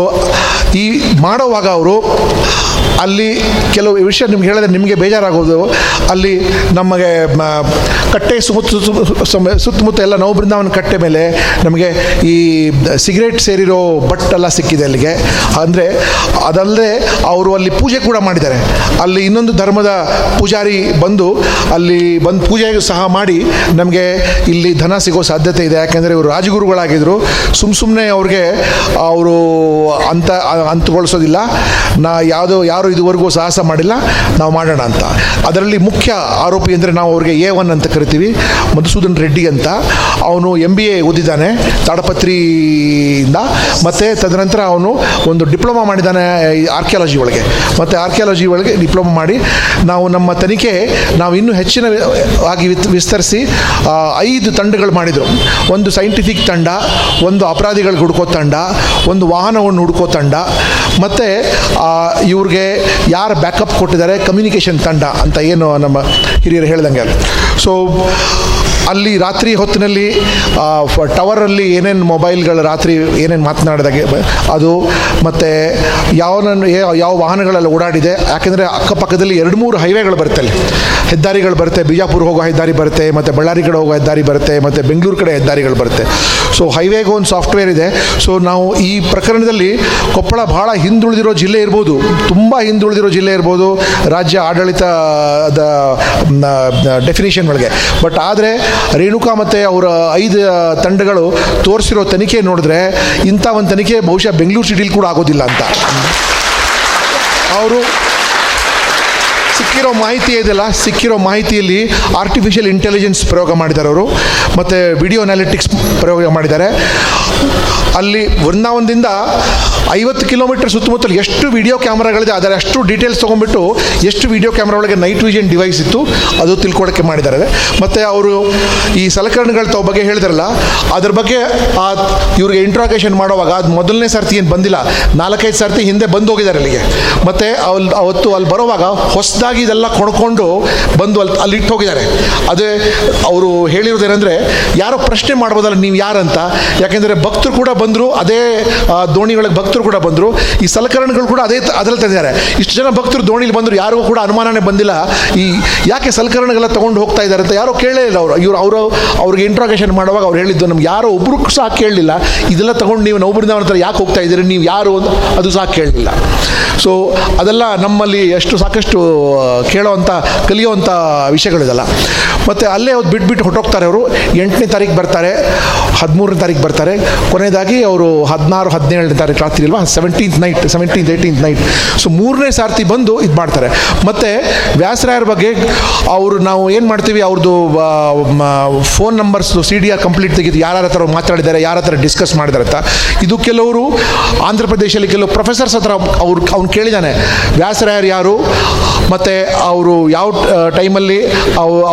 ಈ ಮಾಡೋವಾಗ ಅವರು ಅಲ್ಲಿ ಕೆಲವು ವಿಷಯ ನಿಮ್ಗೆ ಹೇಳಿದ್ರೆ ನಿಮಗೆ ಬೇಜಾರಾಗೋದು. ಅಲ್ಲಿ ನಮಗೆ ಕಟ್ಟೆ ಸುತ್ತ ಸುತ್ತ- ಸುತ್ತಮುತ್ತ ಎಲ್ಲ ನಾವು ಬೃಂದಾವನ ಕಟ್ಟೆ ಮೇಲೆ ನಮಗೆ ಈ ಸಿಗರೇಟ್ ಸೇರಿರೋ ಬಟ್ಟೆಲ್ಲ ಸಿಕ್ಕಿದೆ ಅಲ್ಲಿಗೆ. ಅಂದರೆ ಅದಲ್ಲದೆ ಅವರು ಅಲ್ಲಿ ಪೂಜೆ ಕೂಡ ಮಾಡಿದ್ದಾರೆ. ಅಲ್ಲಿ ಇನ್ನೊಂದು ಧರ್ಮದ ಪೂಜಾರಿ ಬಂದು ಅಲ್ಲಿ ಬಂದು ಪೂಜೆಗೂ ಸಹ ಮಾಡಿ ನಮಗೆ ಇಲ್ಲಿ ಧನ ಸಿಗೋ ಸಾಧ್ಯತೆ ಇದೆ. ಯಾಕೆಂದರೆ ಇವರು ರಾಜಗುರುಗಳಾಗಿದ್ದರು ಸುಮ್ಮ ಸುಮ್ಮನೆ ಅವ್ರಿಗೆ ಅವರು ಅಂತ, ಅಂತಗೊಳಿಸೋದಿಲ್ಲ. ನಾ ಯಾವುದೋ, ಯಾರು ಇದುವರೆಗೂ ಸಾಹಸ ಮಾಡಿಲ್ಲ, ನಾವು ಮಾಡೋಣ ಅಂತ. ಅದರಲ್ಲಿ ಮುಖ್ಯ ಆರೋಪಿ ಅಂದರೆ ನಾವು ಅವ್ರಿಗೆ ಎ ಒನ್ ಅಂತ ಕರಿತೀವಿ, ಮಧುಸೂದನ್ ರೆಡ್ಡಿ ಅಂತ. ಅವನು ಎಂ ಬಿ ಎ ಓದಿದ್ದಾನೆ, ತಾಡಪತ್ರಿಯಿಂದ. ಮತ್ತು ತದನಂತರ ಅವನು ಒಂದು ಡಿಪ್ಲೊಮಾ ಮಾಡಿದ್ದಾನೆ ಆರ್ಕಿಯಾಲಜಿ ಒಳಗೆ. ಮತ್ತು ಆರ್ಕಿಯಾಲಜಿ ಒಳಗೆ ಡಿಪ್ಲೊಮಾ ಮಾಡಿ, ನಾವು ನಮ್ಮ ತನಿಖೆ ನಾವು ಇನ್ನೂ ಹೆಚ್ಚಿನ ಆಗಿ ವಿಸ್ತರಿಸಿ ಐದು ತಂಡಗಳು ಮಾಡಿದರು. ಒಂದು ಸೈಂಟಿಫಿಕ್ ತಂಡ, ಒಂದು ಅಪರಾಧಿಗಳಿಗೆ ಹುಡುಕೋ ತಂಡ, ಒಂದು ವಾಹನವನ್ನು ಹುಡುಕೋ ತಂಡ. ಮತ್ತು ಇವ್ರಿಗೆ ಯಾರು ಬ್ಯಾಕಪ್ ಕೊಟ್ಟಿದ್ದಾರೆ? ಕಮ್ಯುನಿಕೇಷನ್ ತಂಡ ಅಂತ ಏನು ನಮ್ಮ ಹಿರಿಯರು ಹೇಳ್ದಂಗೆ ಸೊ ಅಲ್ಲಿ ರಾತ್ರಿ ಹೊತ್ತಿನಲ್ಲಿ ಟವರಲ್ಲಿ ಏನೇನು ಮೊಬೈಲ್ಗಳು ರಾತ್ರಿ ಏನೇನು ಮಾತನಾಡಿದಾಗೆ ಅದು, ಮತ್ತು ಯಾವ ಯಾವ ವಾಹನಗಳೆಲ್ಲ ಓಡಾಡಿದೆ, ಯಾಕೆಂದರೆ ಅಕ್ಕಪಕ್ಕದಲ್ಲಿ ಎರಡು ಮೂರು ಹೈವೇಗಳು ಬರುತ್ತೆ ಅಲ್ಲಿ. ಹೆದ್ದಾರಿಗಳು ಬರುತ್ತೆ, ಬಿಜಾಪುರ ಹೋಗೋ ಹೆದ್ದಾರಿ ಬರುತ್ತೆ, ಮತ್ತು ಬಳ್ಳಾರಿ ಕಡೆ ಹೋಗೋ ಹೆದ್ದಾರಿ ಬರುತ್ತೆ, ಮತ್ತು ಬೆಂಗಳೂರು ಕಡೆ ಹೆದ್ದಾರಿಗಳು ಬರುತ್ತೆ. ಸೊ, ಹೈವೇಗೆ ಒಂದು ಸಾಫ್ಟ್ವೇರ್ ಇದೆ. ಸೊ, ನಾವು ಈ ಪ್ರಕರಣದಲ್ಲಿ ಕೊಪ್ಪಳ ಭಾಳ ಹಿಂದುಳಿದಿರೋ ಜಿಲ್ಲೆ ಇರ್ಬೋದು, ತುಂಬ ಹಿಂದುಳಿದಿರೋ ಜಿಲ್ಲೆ ಇರ್ಬೋದು, ರಾಜ್ಯ ಆಡಳಿತದ ಡೆಫಿನೇಷನ್ ಒಳಗೆ ಬಟ್ ಆದರೆ ರೇಣುಕಾ ಮತ್ತು ಅವರ ಐದು ತಂಡಗಳು ತೋರಿಸಿರೋ ತನಿಖೆ ನೋಡಿದ್ರೆ ಇಂಥ ಒಂದು ತನಿಖೆ ಬಹುಶಃ ಬೆಂಗಳೂರು ಸಿಟಿಲಿ ಕೂಡ ಆಗೋದಿಲ್ಲ ಅಂತ. ಅವರು ಸಿಕ್ಕಿರೋ ಮಾಹಿತಿ ಇದೆಲ್ಲ ಸಿಕ್ಕಿರೋ ಮಾಹಿತಿಯಲ್ಲಿ ಆರ್ಟಿಫಿಷಿಯಲ್ ಇಂಟೆಲಿಜೆನ್ಸ್ ಪ್ರಯೋಗ ಮಾಡಿದ್ದಾರೆ ಅವರು. ಮತ್ತು ವಿಡಿಯೋ ಅನಾಲಿಟಿಕ್ಸ್ ಪ್ರಯೋಗ ಮಾಡಿದ್ದಾರೆ. ಅಲ್ಲಿ ವೃಂದಾವನದಿಂದ ಐವತ್ತು ಕಿಲೋಮೀಟರ್ ಸುತ್ತಮುತ್ತಲು ಎಷ್ಟು ವಿಡಿಯೋ ಕ್ಯಾಮ್ರಾಗಳಿದೆ, ಅದರ ಅಷ್ಟು ಡೀಟೇಲ್ಸ್ ತೊಗೊಂಡ್ಬಿಟ್ಟು ಎಷ್ಟು ವಿಡಿಯೋ ಕ್ಯಾಮ್ರಾ ಒಳಗೆ ನೈಟ್ ವಿಷನ್ ಡಿವೈಸ್ ಇತ್ತು, ಅದು ತಿಳ್ಕೊಳಕ್ಕೆ ಮಾಡಿದ್ದಾರೆ. ಮತ್ತು ಅವರು ಈ ಸಲಕರಣೆಗಳ ತಾವು ಬಗ್ಗೆ ಹೇಳಿದ್ರಲ್ಲ, ಅದ್ರ ಬಗ್ಗೆ ಆ ಇವ್ರಿಗೆ ಇಂಟ್ರಾಗೇಷನ್ ಮಾಡುವಾಗ ಅದು ಮೊದಲನೇ ಸರ್ತಿ ಏನು ಬಂದಿಲ್ಲ, ನಾಲ್ಕೈದು ಸರ್ತಿ ಹಿಂದೆ ಬಂದು ಹೋಗಿದ್ದಾರೆ ಅಲ್ಲಿಗೆ. ಮತ್ತು ಅಲ್ಲಿ ಅವತ್ತು ಅಲ್ಲಿ ಬರುವಾಗ ಹೊಸದಾಗಿ ಇದೆಲ್ಲ ಕೊಂಡ್ಕೊಂಡು ಬಂದು ಅಲ್ಲಿ ಅಲ್ಲಿ ಇಟ್ಟು ಹೋಗಿದ್ದಾರೆ. ಅದೇ ಅವರು ಹೇಳಿರೋದೇನೆಂದರೆ, ಯಾರೋ ಪ್ರಶ್ನೆ ಮಾಡ್ಬೋದಲ್ಲ, ನೀವು ಯಾರಂತ? ಯಾಕೆಂದರೆ ಭಕ್ತರು ಕೂಡ ಬಂದರು, ಅದೇ ದೋಣಿಗಳಿಗೆ ಭಕ್ತರು ಕೂಡ ಬಂದರು. ಈ ಸಲಕರಣೆಗಳು ಕೂಡ ಅದೇ ಅದರಲ್ಲಿ ತಂದಿದ್ದಾರೆ. ಇಷ್ಟು ಜನ ಭಕ್ತರು ದೋಣಿಲಿ ಬಂದರು, ಯಾರಿಗೂ ಕೂಡ ಅನುಮಾನನೇ ಬಂದಿಲ್ಲ. ಈ, ಯಾಕೆ ಸಲಕರಣೆಗಳ ತೊಗೊಂಡು ಹೋಗ್ತಾ ಇದ್ದಾರೆ ಅಂತ ಯಾರೋ ಕೇಳೇ ಇಲ್ಲ ಅವರು. ಇವರು, ಅವರು, ಅವ್ರಿಗೆ ಇಂಟ್ರಾಗೇಷನ್ ಮಾಡುವಾಗ ಅವ್ರು ಹೇಳಿದ್ದು, ನಮ್ಗೆ ಯಾರೋ ಒಬ್ರು ಸಹ ಕೇಳಲಿಲ್ಲ. ಇದೆಲ್ಲ ತೊಗೊಂಡು ನೀವು ನೌಬರಿಂದ ಹತ್ರ ಯಾಕೆ ಹೋಗ್ತಾ ಇದ್ದೀರಿ, ನೀವು ಯಾರು ಅಂತ ಅದು ಸಹ ಕೇಳಲಿಲ್ಲ. ಸೊ ಅದೆಲ್ಲ ನಮ್ಮಲ್ಲಿ ಎಷ್ಟು ಸಾಕಷ್ಟು ಕೇಳೋವಂಥ ಕಲಿಯೋವಂಥ ವಿಷಯಗಳಿದೆಲ್ಲ. ಮತ್ತು ಅಲ್ಲೇ ಅವ್ರು ಬಿಟ್ಬಿಟ್ಟು ಹೊಟ್ಟೋಗ್ತಾರೆ ಅವರು. ಎಂಟನೇ ತಾರೀಕು ಬರ್ತಾರೆ, ಹದಿಮೂರನೇ ತಾರೀಕು ಬರ್ತಾರೆ. ಕೊನೆಯದಾಗಿ ಅವರು ಹದಿನಾರು, ಹದಿನೇಳನೇ ತಾರೀಕು ರಾತ್ರಿ ಅಲ್ವಾ seventeenth night seventeenth eighteenth night so ಮೂರನೇ ಸಾರ್ತಿ ಬಂದು ಇದು ಮಾಡ್ತಾರೆ. ಮತ್ತು ವ್ಯಾಸರಾಯರ ಬಗ್ಗೆ ಅವರು ನಾವು ಏನು ಮಾಡ್ತೀವಿ ಅವ್ರದ್ದು ಫೋನ್ ನಂಬರ್ಸ್ದು ಸಿ ಡಿ ಆರ್ ಕಂಪ್ಲೀಟ್ ತೆಗೆದು ಯಾರ ಹತ್ರ ಮಾತಾಡಿದ್ದಾರೆ, ಯಾರ ಹತ್ರ ಡಿಸ್ಕಸ್ ಮಾಡಿದ್ದಾರೆ ಅಂತ. ಇದು ಕೆಲವರು ಆಂಧ್ರ ಪ್ರದೇಶದಲ್ಲಿ ಕೆಲವು ಪ್ರೊಫೆಸರ್ಸ್ ಹತ್ರ ಅವ್ರು, ಅವ್ನು ಕೇಳಿದ್ದಾನೆ ವ್ಯಾಸರಾಯರು ಯಾರು? ಮತ್ತು ಅವರು ಯಾವ ಟೈಮಲ್ಲಿ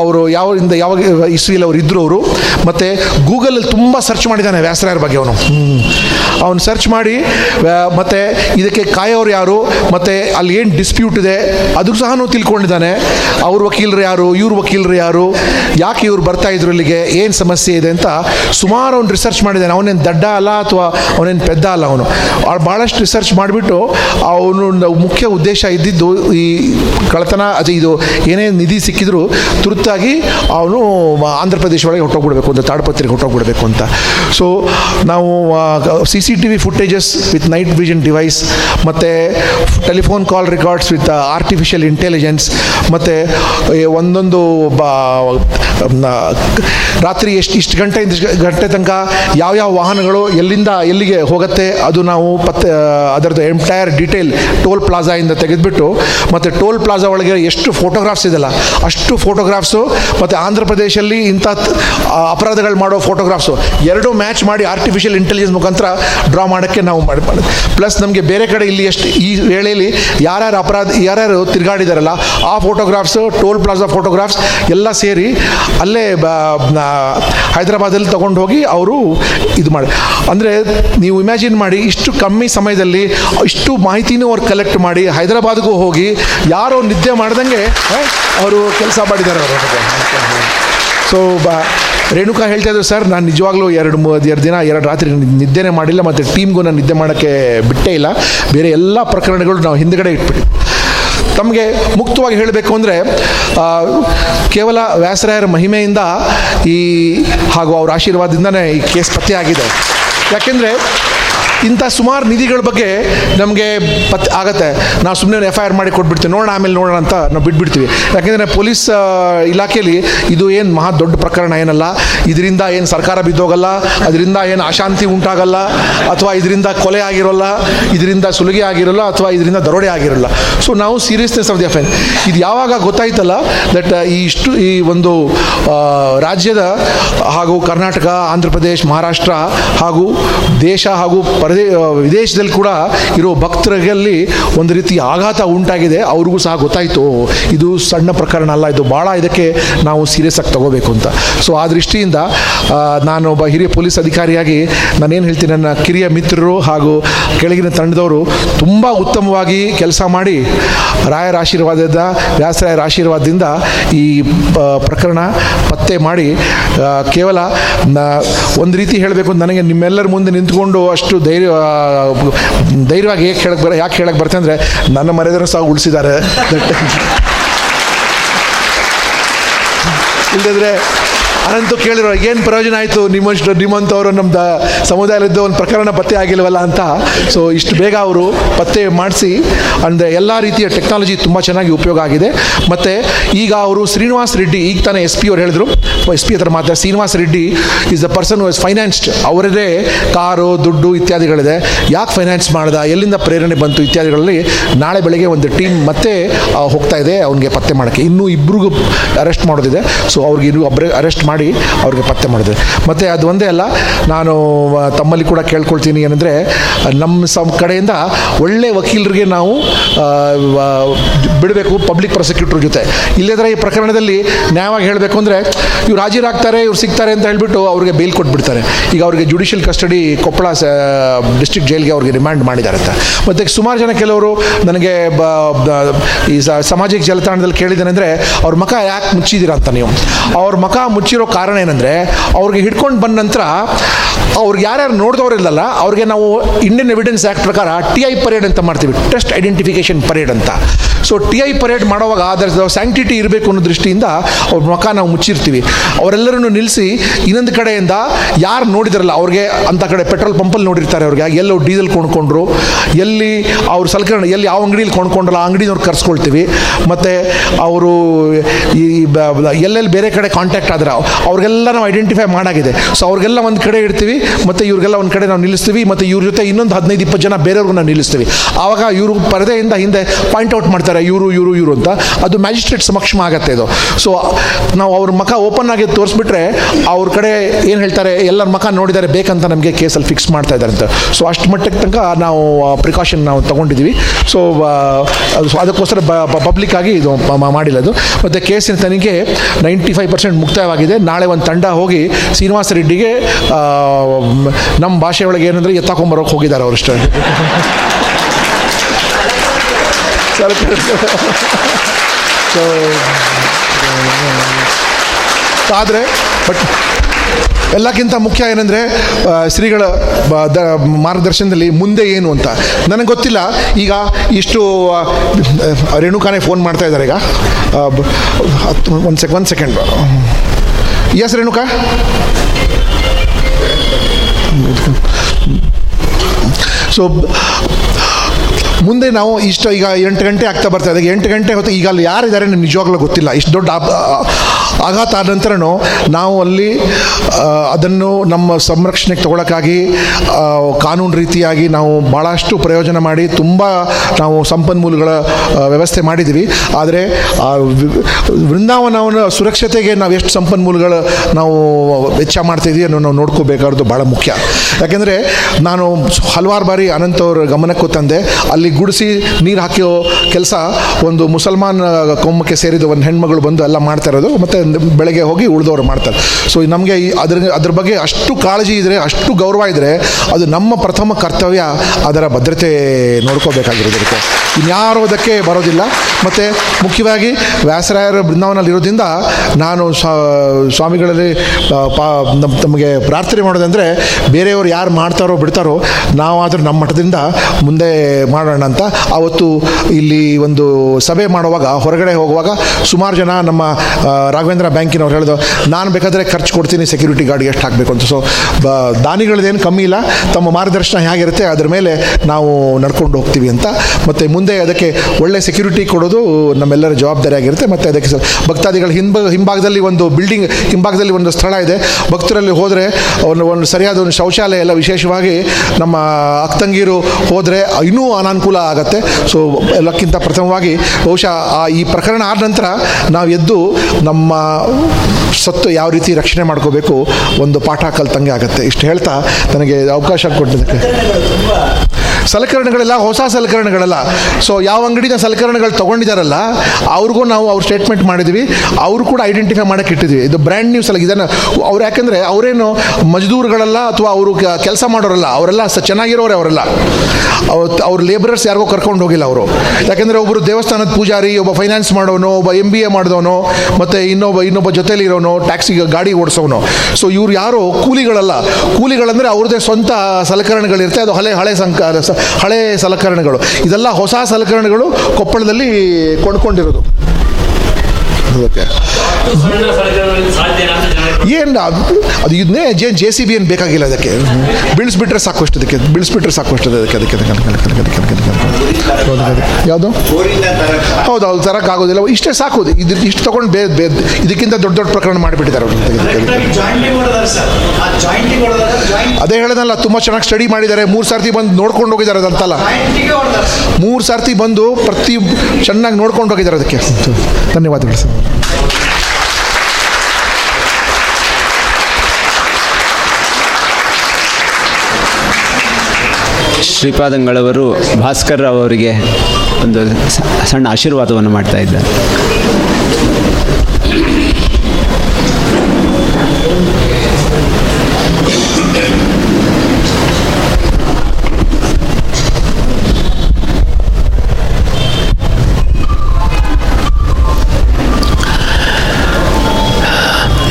ಅವರು ಯಾವಿಂದ ಯಾವಾಗ ಇಸ್ವಿಯಲ್ಲಿ ಅವರು ಇದ್ದರು ಅವರು. ಮತ್ತು ಗೂಗಲಲ್ಲಿ ತುಂಬ ಸರ್ಚ್ ಮಾಡಿದ್ದಾನೆ ವ್ಯಾಸರಾಯರ ಬಗ್ಗೆ ಅವನು. ಅವನು ಸರ್ಚ್ ಮಾಡಿ ಮತ್ತು ಇದಕ್ಕೆ ಕಾಯೋರು ಯಾರು, ಮತ್ತು ಅಲ್ಲಿ ಏನು ಡಿಸ್ಪ್ಯೂಟ್ ಇದೆ ಅದಕ್ಕೆ ಸಹ ತಿಳ್ಕೊಂಡಿದ್ದಾನೆ. ಅವ್ರ ವಕೀಲರು ಯಾರು, ಇವ್ರ ವಕೀಲರು ಯಾರು, ಯಾಕೆ ಇವ್ರು ಬರ್ತಾ ಇದ್ರು ಇಲ್ಲಿಗೆ, ಏನು ಸಮಸ್ಯೆ ಇದೆ ಅಂತ ಸುಮಾರು ಅವ್ನು ರಿಸರ್ಚ್ ಮಾಡಿದ್ದಾನೆ. ಅವನೇನು ದಡ್ಡ ಅಲ್ಲ ಅಥವಾ ಅವನೇನು ಪೆದ್ದ ಅಲ್ಲ ಅವನು. ಭಾಳಷ್ಟು ರಿಸರ್ಚ್ ಮಾಡಿಬಿಟ್ಟು ಅವನು ಮುಖ್ಯ ಉದ್ದೇಶ ಇದ್ದಿದ್ದು ಈ ಕಳತನ ಅದು ಇದು ಏನೇ ನಿಧಿ ಸಿಕ್ಕಿದ್ರು ತುರ್ತಾಗಿ ಅವನು ಆಂಧ್ರ ಪ್ರದೇಶ ಒಳಗೆ ಹೊಟ್ಟೋಗ್ಬಿಡ್ಬೇಕು ಅಂತ, ತಾಡ್ಪತ್ರಿಗೆ ಹೊಟ್ಟೋಗ್ಬಿಡ್ಬೇಕು ಅಂತ. ಸೊ ನಾವು C C T V footages with night vision device ಮತ್ತು telephone call records with artificial intelligence ಮತ್ತು ಒಂದೊಂದು ರಾತ್ರಿ ಎಷ್ಟು, ಇಷ್ಟು ಗಂಟೆಯಿಂದ ಗಂಟೆ ತನಕ ಯಾವ್ಯಾವ ವಾಹನಗಳು ಎಲ್ಲಿಂದ ಎಲ್ಲಿಗೆ ಹೋಗುತ್ತೆ, ಅದು ನಾವು ಪತ್ತೆ, ಅದರದ್ದು ಎಂಟೈರ್ ಡೀಟೇಲ್ ಟೋಲ್ ಪ್ಲಾಜಾಯಿಂದ ತೆಗೆದುಬಿಟ್ಟು, ಮತ್ತು ಟೋಲ್ ಪ್ಲಾಜಾ ಒಳಗೆ ಎಷ್ಟು ಫೋಟೋಗ್ರಾಫ್ಸ್ ಇದೆಲ್ಲ, ಅಷ್ಟು ಫೋಟೋಗ್ರಾಫ್ಸು ಮತ್ತು ಆಂಧ್ರ ಪ್ರದೇಶಲ್ಲಿ ಇಂಥ ಅಪರಾಧಗಳು ಮಾಡೋ ಫೋಟೋಗ್ರಾಫ್ಸು ಎರಡು ಮ್ಯಾಚ್ ಮಾಡಿ ಆರ್ಟಿಫಿಷಿಯಲ್ ಇಂಟೆಲಿಜೆನ್ಸ್ ಮುಖಾಂತರ ಡ್ರಾ ಮಾಡೋಕ್ಕೆ ನಾವು ಮಾಡಿ ಪ್ಲಸ್ ನಮಗೆ ಬೇರೆ ಕಡೆ ಇಲ್ಲಿ ಎಷ್ಟು ಈ ವೇಳೆಯಲ್ಲಿ ಯಾರ್ಯಾರು ಅಪರಾಧ ಯಾರ್ಯಾರು ತಿರುಗಾಡಿದಾರಲ್ಲ, ಆ ಫೋಟೋಗ್ರಾಫ್ಸು ಟೋಲ್ ಪ್ಲಾಜಾ ಫೋಟೋಗ್ರಾಫ್ಸ್ ಎಲ್ಲ ಸೇರಿ ಅಲ್ಲೇ ಹೈದರಾಬಾದಲ್ಲಿ ತೊಗೊಂಡು ಹೋಗಿ ಅವರು ಇದು ಮಾಡಿ ಅಂದರೆ ನೀವು ಇಮ್ಯಾಜಿನ್ ಮಾಡಿ ಇಷ್ಟು ಕಮ್ಮಿ ಸಮಯದಲ್ಲಿ ಇಷ್ಟು ಮಾಹಿತಿನೂ ಅವ್ರು ಕಲೆಕ್ಟ್ ಮಾಡಿ ಹೈದರಾಬಾದ್ಗೂ ಹೋಗಿ ಯಾರೋ ನಿದ್ದೆ ಮಾಡ್ದಂಗೆ ಅವರು ಕೆಲಸ ಮಾಡಿದ್ದಾರೆ ಅವರು ಸೊ ಬ ರೇಣುಕಾ ಹೇಳ್ತಾ ಇದ್ದರು ಸರ್, ನಾನು ನಿಜವಾಗ್ಲೂ ಎರಡು ಎರಡು ದಿನ, ಎರಡು ರಾತ್ರಿ ನಿದ್ದೆನೇ ಮಾಡಿಲ್ಲ ಮತ್ತು ಟೀಮ್ಗೂ ನಾನು ನಿದ್ದೆ ಮಾಡೋಕ್ಕೆ ಬಿಟ್ಟೇ ಇಲ್ಲ. ಬೇರೆ ಎಲ್ಲ ಪ್ರಕರಣಗಳು ನಾವು ಹಿಂದ್ಗಡೆ ಇಟ್ಬಿಟ್ಟು ತಮಗೆ ಮುಕ್ತವಾಗಿ ಹೇಳಬೇಕು ಅಂದರೆ ಕೇವಲ ವ್ಯಾಸರಾಯರ ಮಹಿಮೆಯಿಂದ ಈ ಹಾಗೂ ಅವರ ಆಶೀರ್ವಾದದಿಂದನೇ ಈ ಕೇಸ್ ಪತ್ತೆಯಾಗಿದೆ ಯಾಕೆಂದರೆ ಇಂಥ ಸುಮಾರು ನಿಧಿಗಳ ಬಗ್ಗೆ ನಮಗೆ ಪತ್ ಆಗುತ್ತೆ. ನಾವು ಸುಮ್ಮನೆ ಎಫ್ ಐ ಆರ್ ಮಾಡಿ ಕೊಟ್ಬಿಡ್ತೀವಿ. ನೋಡೋಣ ಆಮೇಲೆ ನೋಡೋಣ ಅಂತ ನಾವು ಬಿಟ್ಬಿಡ್ತೀವಿ. ಯಾಕೆಂದರೆ ಪೊಲೀಸ್ ಇಲಾಖೆಯಲ್ಲಿ ಇದು ಏನು ಮಹಾ ದೊಡ್ಡ ಪ್ರಕರಣ ಏನಲ್ಲ. ಇದರಿಂದ ಏನು ಸರ್ಕಾರ ಬಿದ್ದೋಗಲ್ಲ, ಅದರಿಂದ ಏನು ಅಶಾಂತಿ ಉಂಟಾಗಲ್ಲ, ಅಥವಾ ಇದರಿಂದ ಕೊಲೆ ಆಗಿರೋಲ್ಲ, ಇದರಿಂದ ಸುಲಿಗೆ ಆಗಿರೋಲ್ಲ, ಅಥವಾ ಇದರಿಂದ ದರೋಡೆ ಆಗಿರೋಲ್ಲ. ಸೊ ನಾವು ಸೀರಿಯಸ್ನೆಸ್ ಆಫ್ ದಿ ಅಫೆನ್ ಇದು ಯಾವಾಗ ಗೊತ್ತಾಯ್ತಲ್ಲ ದಟ್ ಈ ಇಷ್ಟು, ಈ ಒಂದು ರಾಜ್ಯದ ಹಾಗೂ ಕರ್ನಾಟಕ, ಆಂಧ್ರ ಪ್ರದೇಶ್, ಮಹಾರಾಷ್ಟ್ರ ಹಾಗೂ ದೇಶ ಹಾಗೂ ಪರದೇ ವಿದೇಶದಲ್ಲಿ ಕೂಡ ಇರೋ ಭಕ್ತರಲ್ಲಿ ಒಂದು ರೀತಿ ಆಘಾತ ಉಂಟಾಗಿದೆ. ಅವ್ರಿಗೂ ಸಹ ಗೊತ್ತಾಯಿತು, ಇದು ಸಣ್ಣ ಪ್ರಕರಣ ಅಲ್ಲ, ಇದು ಭಾಳ ಇದಕ್ಕೆ ನಾವು ಸೀರಿಯಸ್ ಆಗಿ ತಗೋಬೇಕು ಅಂತ. ಸೊ ಆ ದೃಷ್ಟಿಯಿಂದ ನಾನು ಒಬ್ಬ ಹಿರಿಯ ಪೊಲೀಸ್ ಅಧಿಕಾರಿಯಾಗಿ ನಾನೇನು ಹೇಳ್ತೀನಿ, ನನ್ನ ಕಿರಿಯ ಮಿತ್ರರು ಹಾಗೂ ಕೆಳಗಿನ ತಂಡದವರು ತುಂಬ ಉತ್ತಮವಾಗಿ ಕೆಲಸ ಮಾಡಿ, ರಾಯರ ಆಶೀರ್ವಾದದ ವ್ಯಾಸರಾಯರ ಆಶೀರ್ವಾದದಿಂದ ಈ ಪ್ರಕರಣ ಪತ್ತೆ ಮಾಡಿ ಕೇವಲ ಒಂದು ರೀತಿ ಹೇಳಬೇಕು ನನಗೆ ನಿಮ್ಮೆಲ್ಲರ ಮುಂದೆ ನಿಂತ್ಕೊಂಡು ಅಷ್ಟು ಧೈರ್ಯ ಆ, ಧೈರ್ಯವಾಗಿ ಹೇಗೆ ಹೇಳಕ್ಕೆ ಬರ ಯಾಕೆ ಹೇಳಕ್ಕೆ ಬರ್ತೇನೆ ಅಂದರೆ ನನ್ನ ಮರ್ಯಾದೆನೂ ಸಹ ಉಳಿಸಿದ್ದಾರೆ. ಇಲ್ಲದಿದ್ರೆ ಅನಂತು ಕೇಳಿರೋ, ಏನು ಪ್ರಯೋಜನ ಆಯಿತು? ನಿಮ್ಮಷ್ಟು ನಿಮ್ಮಂಥವ್ರು ನಮ್ಮ ಸಮುದಾಯದ ಒಂದು ಪ್ರಕರಣ ಪತ್ತೆ ಆಗಿಲ್ವಲ್ಲ ಅಂತ. ಸೊ ಇಷ್ಟು ಬೇಗ ಅವರು ಪತ್ತೆ ಮಾಡಿಸಿ, ಅಂದರೆ ಎಲ್ಲ ರೀತಿಯ ಟೆಕ್ನಾಲಜಿ ತುಂಬ ಚೆನ್ನಾಗಿ ಉಪಯೋಗ ಆಗಿದೆ. ಮತ್ತು, ಈಗ ಅವರು ಶ್ರೀನಿವಾಸ್ ರೆಡ್ಡಿ, ಈಗ ತಾನೇ ಎಸ್ ಪಿ ಅವ್ರು ಹೇಳಿದ್ರು. ಎಸ್ ಪಿ ಹತ್ರ ಮಾತ್ರ Srinivas Reddy is the person is financed ಅವರದೇ ಕಾರು, ದುಡ್ಡು ಇತ್ಯಾದಿಗಳಿದೆ. ಯಾಕೆ ಫೈನಾನ್ಸ್ ಮಾಡ್ದ? ಎಲ್ಲಿಂದ ಪ್ರೇರಣೆ ಬಂತು? ಇತ್ಯಾದಿಗಳಲ್ಲಿ ನಾಳೆ ಬೆಳಗ್ಗೆ ಒಂದು ಟೀಮ್ ಮತ್ತೆ ಹೋಗ್ತಾ ಇದೆ ಅವನಿಗೆ ಪತ್ತೆ ಮಾಡೋಕ್ಕೆ. ಇನ್ನೂ ಇಬ್ಬರಿಗೂ ಅರೆಸ್ಟ್ ಮಾಡೋದಿದೆ. ಸೊ ಅವ್ರಿಗೆ ಇನ್ನೂ ಅರೆಸ್ಟ್ ಮಾಡಿ ಅವ್ರಿಗೆ ಪತ್ತೆ ಮಾಡಿದೆ. ಮತ್ತು ಅದು ಒಂದೇ ಅಲ್ಲ, ನಾನು ತಮ್ಮಲ್ಲಿ ಕೂಡ ಕೇಳ್ಕೊಳ್ತೀನಿ ಏನಂದರೆ ನಮ್ಮ ಸಮ್ ಕಡೆಯಿಂದ ಒಳ್ಳೆ ವಕೀಲರಿಗೆ ನಾವು ಬಿಡಬೇಕು ಪಬ್ಲಿಕ್ ಪ್ರಾಸಿಕ್ಯೂಟರ್ ಜೊತೆ. ಇಲ್ಲದ್ರೆ ಈ ಪ್ರಕರಣದಲ್ಲಿ ನ್ಯಾಯವಾಗಿ ಹೇಳಬೇಕು ಅಂದರೆ, ಇವ್ರು ಹಾಜರಾಗ್ತಾರೆ, ಇವ್ರು ಸಿಗ್ತಾರೆ ಅಂತ ಹೇಳಿಬಿಟ್ಟು ಅವ್ರಿಗೆ ಬೇಲ್ ಕೊಟ್ಬಿಡ್ತಾರೆ. ಈಗ ಅವ್ರಿಗೆ ಜುಡಿಷಿಯಲ್ ಕಸ್ಟಡಿ ಕೊಪ್ಪಳ ಡಿಸ್ಟ್ರಿಕ್ಟ್ ಜೈಲ್ಗೆ ಅವ್ರಿಗೆ ರಿಮ್ಯಾಂಡ್ ಮಾಡಿದ್ದಾರೆ ಅಂತ. ಮತ್ತು ಸುಮಾರು ಜನ ಕೆಲವರು ನನಗೆ ಈ ಸಾಮಾಜಿಕ ಜಾಲತಾಣದಲ್ಲಿ ಕೇಳಿದ್ದೇನೆ ಅಂದರೆ ಅವ್ರ ಮಖ ಯಾಕೆ ಮುಚ್ಚಿದ್ದೀರಾ ಅಂತ ನೀವು? ಅವ್ರ ಮಖ ಮುಚ್ಚಿ ಮುಚ್ಚಿರೋ ಕಾರಣ ಏನಂದರೆ, ಅವ್ರಿಗೆ ಹಿಡ್ಕೊಂಡು ಬಂದ ನಂತರ ಅವ್ರಿಗೆ ಯಾರ್ಯಾರು ನೋಡಿದವರಿಲ್ಲಲ್ಲ ಅವ್ರಿಗೆ ನಾವು ಇಂಡಿಯನ್ ಎವಿಡೆನ್ಸ್ ಆ್ಯಕ್ಟ್ ಪ್ರಕಾರ ಟಿ ಐ ಪರೇಡ್ ಅಂತ ಮಾಡ್ತೀವಿ ಟೆಸ್ಟ್ ಐಡೆಂಟಿಫಿಕೇಶನ್ ಪರೇಡ್ ಅಂತ. ಸೊ ಟಿ ಐ ಪರೇಡ್ ಮಾಡುವಾಗ ಅದರ ಸ್ಯಾಂಕ್ಟಿಟಿ ಇರಬೇಕು ಅನ್ನೋ ದೃಷ್ಟಿಯಿಂದ ಅವ್ರ ಮುಖ ನಾವು ಮುಚ್ಚಿರ್ತೀವಿ. ಅವರೆಲ್ಲರನ್ನು ನಿಲ್ಲಿಸಿ ಇನ್ನೊಂದು ಕಡೆಯಿಂದ ಯಾರು ನೋಡಿದಾರಲ್ಲ, ಅವ್ರಿಗೆ ಅಂತ ಕಡೆ ಪೆಟ್ರೋಲ್ ಪಂಪಲ್ಲಿ ನೋಡಿರ್ತಾರೆ ಅವ್ರಿಗೆ ಎಲ್ಲೋ ಡೀಸೆಲ್ ಕೊಂಡ್ಕೊಂಡ್ರು. ಎಲ್ಲಿ ಅವ್ರ ಸಲಕರಣೆ, ಎಲ್ಲಿ ಯಾವ ಅಂಗಡಿಯಲ್ಲಿ ಕೊಂಡ್ಕೊಂಡ್ರಲ್ಲ ಆ ಅಂಗಡಿನವ್ರು ಕರ್ಸ್ಕೊಳ್ತೀವಿ. ಮತ್ತು ಅವರು ಈ ಎಲ್ಲೆಲ್ಲಿ ಬೇರೆ ಕಡೆ ಕಾಂಟ್ಯಾಕ್ಟ್ ಆದ್ರೆ ಅವ್ರಿಗೆಲ್ಲ ನಾವು ಐಡೆಂಟಿಫೈ ಮಾಡಾಗಿದೆ. ಸೊ ಅವ್ರಿಗೆಲ್ಲ ಒಂದು ಕಡೆ ಇಡ್ತೀವಿ, ಮತ್ತು ಇವ್ರಿಗೆಲ್ಲ ಒಂದು ಕಡೆ ನಾವು ನಿಲ್ಲಿಸ್ತೀವಿ, ಮತ್ತು ಇವ್ರ ಜೊತೆ ಇನ್ನೊಂದು ಹದಿನೈದು ಇಪ್ಪತ್ತು ಜನ ಬೇರೆಯವ್ರಿಗೂ ನಾವು ನಿಲ್ಲಿಸ್ತೀವಿ. ಆವಾಗ ಇವರು ಪರದೆಯಿಂದ ಹಿಂದೆ ಪಾಯಿಂಟ್ ಔಟ್ ಮಾಡ್ತಾರೆ, ಇವರು ಇವರು ಇವರು ಅಂತ. ಅದು ಮ್ಯಾಜಿಸ್ಟ್ರೇಟ್ ಸಮಕ್ಷಮ ಆಗತ್ತೆ ಇದು. ಸೊ ನಾವು ಅವ್ರ ಮುಖ ಓಪನ್ ಆಗಿ ತೋರಿಸ್ಬಿಟ್ರೆ ಅವ್ರ ಕಡೆ ಏನು ಹೇಳ್ತಾರೆ, ಎಲ್ಲರ ಮುಖ ನೋಡಿದ್ದಾರೆ ಬೇಕಂತ ನಮಗೆ ಕೇಸಲ್ಲಿ ಫಿಕ್ಸ್ ಮಾಡ್ತಾ ಇದ್ದಾರೆ ಅಂತ. ಸೊ ಅಷ್ಟು ಮಟ್ಟಕ್ಕೆ ತನಕ ನಾವು ಪ್ರಿಕಾಷನ್ ನಾವು ತಗೊಂಡಿದ್ದೀವಿ ಸೊ ಅದಕ್ಕೋಸ್ಕರ ಪಬ್ಲಿಕ್ ಆಗಿ ಇದು ಮಾಡಿಲ್ಲ ಅದು. ಮತ್ತು ಕೇಸಿನ ತನಿಖೆ ನೈಂಟಿ ಫೈವ್ ಪರ್ಸೆಂಟ್ ಮುಕ್ತಾಯವಾಗಿದೆ. ನಾಳೆ ಒಂದು ತಂಡ ಹೋಗಿ ಶ್ರೀನಿವಾಸ ರೆಡ್ಡಿಗೆ ನಮ್ಮ ಭಾಷೆ ಒಳಗೆ ಏನಂದರೆ ಎತ್ತಾಕೊಂಬರೋಕೆ ಹೋಗಿದ್ದಾರೆ ಅವರಷ್ಟೇ ಸೊ ಆದರೆ ಬಟ್ ಎಲ್ಲಕ್ಕಿಂತ ಮುಖ್ಯ ಏನಂದರೆ ಶ್ರೀಗಳ ದ, ಮಾರ್ಗದರ್ಶನದಲ್ಲಿ ಮುಂದೆ ಏನು ಅಂತ. ನನಗೆ ಗೊತ್ತಿಲ್ಲ. ಈಗ ಇಷ್ಟು ರೇಣುಕಾನೇ ಫೋನ್ ಮಾಡ್ತಾ ಇದ್ದಾರೆ ಈಗ. ಒಂದು ಸೆಕ್, ಒಂದು ಸೆಕೆಂಡ್. ಎಸ್ ರೇಣುಕಾ ಸೊ ಮುಂದೆ ನಾವು ಇಷ್ಟು ಈಗ ಎಂಟು ಗಂಟೆ ಆಗ್ತಾ ಬರ್ತಾ ಇದೆ. ಎಂಟು ಗಂಟೆ ಹೊತ್ತು ಈಗ ಅಲ್ಲಿ ಯಾರಿದ್ದಾರೆ ನಿಜವಾಗ್ಲೂ ಗೊತ್ತಿಲ್ಲ. ಇಷ್ಟು ದೊಡ್ಡ ಆಘಾತ ಆದ ನಂತರನೂ ನಾವು ಅಲ್ಲಿ ಅದನ್ನು ನಮ್ಮ ಸಂರಕ್ಷಣೆಗೆ ತಗೊಳಕ್ಕಾಗಿ ಆ, ಕಾನೂನು ರೀತಿಯಾಗಿ ನಾವು ಭಾಳಷ್ಟು ಪ್ರಯೋಜನ ಮಾಡಿ ತುಂಬ ನಾವು ಸಂಪನ್ಮೂಲಗಳ ವ್ಯವಸ್ಥೆ ಮಾಡಿದ್ದೀವಿ. ಆದರೆ ವೃಂದಾವನವನ್ನು ವೃಂದಾವನವನ ಸುರಕ್ಷತೆಗೆ ನಾವು ಎಷ್ಟು ಸಂಪನ್ಮೂಲಗಳು ನಾವು ವೆಚ್ಚ ಮಾಡ್ತಿದ್ದೀವಿ ಅನ್ನೋ ನಾವು ನೋಡ್ಕೋಬೇಕಾದ್ದು ಭಾಳ ಮುಖ್ಯ. ಯಾಕೆಂದರೆ ನಾನು ಹಲವಾರು ಬಾರಿ ಅನಂತ ಅವರ ಗಮನಕ್ಕೂ ತಂದೆ. ಅಲ್ಲಿ ಗುಡಿಸಿ ನೀರು ಹಾಕಿಯೋ ಕೆಲಸ ಒಂದು ಮುಸಲ್ಮಾನ್ ಕೊಮ್ಮಕ್ಕೆ ಸೇರಿದ ಒಂದು ಹೆಣ್ಮಗಳು ಬಂದು ಎಲ್ಲ ಮಾಡ್ತಾ ಇರೋದು. ಮತ್ತು ಬೆಳಗ್ಗೆ ಹೋಗಿ ಉಳಿದವರು ಮಾಡ್ತಾರೆ. ಸೊ ನಮಗೆ ಅದ್ರ ಅದ್ರ ಬಗ್ಗೆ ಅಷ್ಟು ಕಾಳಜಿ ಇದ್ದರೆ ಅಷ್ಟು ಗೌರವ ಇದ್ದರೆ ಅದು ನಮ್ಮ ಪ್ರಥಮ ಕರ್ತವ್ಯ ಅದರ ಭದ್ರತೆ ನೋಡ್ಕೋಬೇಕಾಗಿರೋದಕ್ಕೆ. ಇನ್ಯಾರು ಅದಕ್ಕೆ ಬರೋದಿಲ್ಲ. ಮತ್ತು ಮುಖ್ಯವಾಗಿ ವ್ಯಾಸರಾಯರ ಬೃಂದಾವನಲ್ಲಿ ಇರೋದ್ರಿಂದ ನಾನು ಸ್ವಾ- ಸ್ವಾಮಿಗಳಲ್ಲಿ ತಮಗೆ ಪ್ರಾರ್ಥನೆ ಮಾಡೋದಂದರೆ ಬೇರೆಯವರು ಯಾರು ಮಾಡ್ತಾರೋ ಬಿಡ್ತಾರೋ ನಾವಾದರೂ ನಮ್ಮ ಮಠದಿಂದ ಮುಂದೆ ಮಾಡೋಣ ಅಂತ. ಆವತ್ತು ಇಲ್ಲಿ ಒಂದು ಸಭೆ ಮಾಡುವಾಗ ಹೊರಗಡೆ ಹೋಗುವಾಗ ಸುಮಾರು ಜನ ನಮ್ಮ ಆ, ರಾಘವೇಂದ್ರ ಬ್ಯಾಂಕಿನವ್ರು ಹೇಳಿದ್ರು ನಾನು ಬೇಕಾದರೆ ಖರ್ಚು ಕೊಡ್ತೀನಿ ಸೆಕ್ಯೂರಿಟಿ ಗಾರ್ಡ್ಗೆ ಎಷ್ಟು ಹಾಕಬೇಕು ಅಂತ. ಸೊ ಬ ದಾನಿಗಳದ್ದೇನು ಕಮ್ಮಿ ಇಲ್ಲ, ತಮ್ಮ ಮಾರ್ಗದರ್ಶನ ಹೇಗಿರುತ್ತೆ, ಅದ್ರ ಮೇಲೆ ನಾವು ನಡ್ಕೊಂಡು ಹೋಗ್ತೀವಿ ಅಂತ. ಮತ್ತು ಮುಂದೆ ಅದಕ್ಕೆ ಒಳ್ಳೆ ಸೆಕ್ಯೂರಿಟಿ ಕೊಡೋದು ನಮ್ಮೆಲ್ಲರ ಜವಾಬ್ದಾರಿ ಆಗಿರುತ್ತೆ. ಮತ್ತು ಅದಕ್ಕೆ ಭಕ್ತಾದಿಗಳ ಹಿಂಬ, ಹಿಂಭಾಗದಲ್ಲಿ ಒಂದು ಬಿಲ್ಡಿಂಗ್ ಹಿಂಭಾಗದಲ್ಲಿ ಒಂದು ಸ್ಥಳ ಇದೆ. ಭಕ್ತರಲ್ಲಿ ಹೋದರೆ ಒಂದು ಒಂದು ಸರಿಯಾದ ಒಂದು ಶೌಚಾಲಯ ಎಲ್ಲ ವಿಶೇಷವಾಗಿ ನಮ್ಮ ಅಕ್ತಂಗೀರು ಹೋದರೆ ಇನ್ನೂ ಅನಾನುಕೂಲ ಆಗುತ್ತೆ. ಸೊ ಎಲ್ಲಕ್ಕಿಂತ ಪ್ರಥಮವಾಗಿ ಬಹುಶಃ ಈ ಪ್ರಕರಣ ಆದ ನಂತರ ನಾವು ಎದ್ದು ನಮ್ಮ ಸತ್ತು ಯಾವ ರೀತಿ ರಕ್ಷಣೆ ಮಾಡ್ಕೋಬೇಕು ಒಂದು ಪಾಠ ಕಲ್ತಂಗೆ ಆಗುತ್ತೆ. ಇಷ್ಟು ಹೇಳ್ತಾ ನನಗೆ ಅವಕಾಶ ಕೊಟ್ಟಿದ್ದಕ್ಕೆ. ಸಲಕರಣೆಗಳೆಲ್ಲ, ಹೊಸ ಸಲಕರಣೆಗಳಲ್ಲ. ಸೊ ಯಾವ ಅಂಗಡಿನ ಸಲಕರಣೆಗಳು ತೊಗೊಂಡಿದ್ದಾರಲ್ಲ ಅವ್ರಿಗೂ ನಾವು ಅವ್ರ ಸ್ಟೇಟ್ಮೆಂಟ್ ಮಾಡಿದ್ವಿ. ಅವರು ಕೂಡ ಐಡೆಂಟಿಫೈ ಮಾಡಕ್ಕೆ ಇಟ್ಟಿದ್ವಿ. ಇದು ಬ್ರ್ಯಾಂಡ್ ನ್ಯೂಸ್ ಅಲ್ಲ ಇದನ್ನು ಅವ್ರು ಯಾಕೆಂದರೆ ಅವರೇನು ಮಜ್ದೂರ್ಗಳಲ್ಲ ಅಥವಾ ಅವರು ಕೆಲಸ ಮಾಡೋರಲ್ಲ, ಅವರೆಲ್ಲ ಸ, ಚೆನ್ನಾಗಿರೋರೆ ಅವರೆಲ್ಲ. ಅವ್ರ ಲೇಬರರ್ಸ್ ಯಾರಿಗೋ ಕರ್ಕೊಂಡು ಹೋಗಿಲ್ಲ ಅವರು. ಯಾಕೆಂದರೆ ಒಬ್ಬರು ದೇವಸ್ಥಾನದ ಪೂಜಾರಿ, ಒಬ್ಬ ಫೈನಾನ್ಸ್ ಮಾಡೋನು, ಒಬ್ಬ ಎಂ ಬಿ ಎ ಮಾಡಿದವನು, ಮತ್ತು ಇನ್ನೊಬ್ಬ ಇನ್ನೊಬ್ಬ ಜೊತೆಲಿ ಇರೋನು ಟ್ಯಾಕ್ಸಿಗೆ ಗಾಡಿ ಓಡಿಸೋನು. ಸೊ ಇವ್ರು ಯಾರು ಕೂಲಿಗಳಲ್ಲ. ಕೂಲಿಗಳಂದರೆ ಅವ್ರದ್ದೇ ಸ್ವಂತ ಸಲಕರಣೆಗಳಿರುತ್ತೆ. ಅದು ಹಳೆ ಹಳೆ ಸಂಕ ಹಳೆ ಸಲಕರಣೆಗಳು. ಇದೆಲ್ಲ ಹೊಸ ಸಲಕರಣೆಗಳು ಕೊಪ್ಪಳದಲ್ಲಿ ಕೊಂಡ್ಕೊಂಡಿರೋದು. ಅದಕ್ಕೆ ಏನು ಅದು ಅದು ಇದನ್ನೇ ಏನು ಜೆ ಸಿ ಬಿ ಏನು ಬೇಕಾಗಿಲ್ಲ ಅದಕ್ಕೆ ಬಿಡಿಸ್ಬಿಟ್ರೆ ಸಾಕು ಅಷ್ಟು ಅದಕ್ಕೆ ಬಿಡಿಸ್ಬಿಟ್ರೆ ಸಾಕು ಅಷ್ಟು ಅದಕ್ಕೆ ಅದಕ್ಕೆ ಅದಕ್ಕೆ ಯಾವುದು ಹೌದು ಹೌದು ಆಗೋದಿಲ್ಲ ಇಷ್ಟೇ ಸಾಕು ಇದು ಇಷ್ಟು ತೊಗೊಂಡು ಬೇರೆ ಬೇರೆ ಇದಕ್ಕಿಂತ ದೊಡ್ಡ ದೊಡ್ಡ ಪ್ರಕರಣ ಮಾಡಿಬಿಟ್ಟಿದ್ದಾರೆ ಅವರು ಅದೇ ಹೇಳದಲ್ಲ ತುಂಬ ಚೆನ್ನಾಗಿ ಸ್ಟಡಿ ಮಾಡಿದ್ದಾರೆ ಮೂರು ಸರ್ತಿ ಬಂದು ನೋಡ್ಕೊಂಡು ಹೋಗಿದ್ದಾರೆ ಅದಂತಲ್ಲ ಮೂರು ಸರ್ತಿ ಬಂದು ಪ್ರತಿ ಚೆನ್ನಾಗಿ ನೋಡ್ಕೊಂಡು ಹೋಗಿದ್ದಾರೆ ಅದಕ್ಕೆ ಧನ್ಯವಾದಗಳು ಸರ್ ಶ್ರೀಪಾದಂಗಳವರು ಭಾಸ್ಕರ್ ಅವರಿಗೆ ಒಂದು ಸಣ್ಣ ಆಶೀರ್ವಾದವನ್ನು ಮಾಡ್ತಾ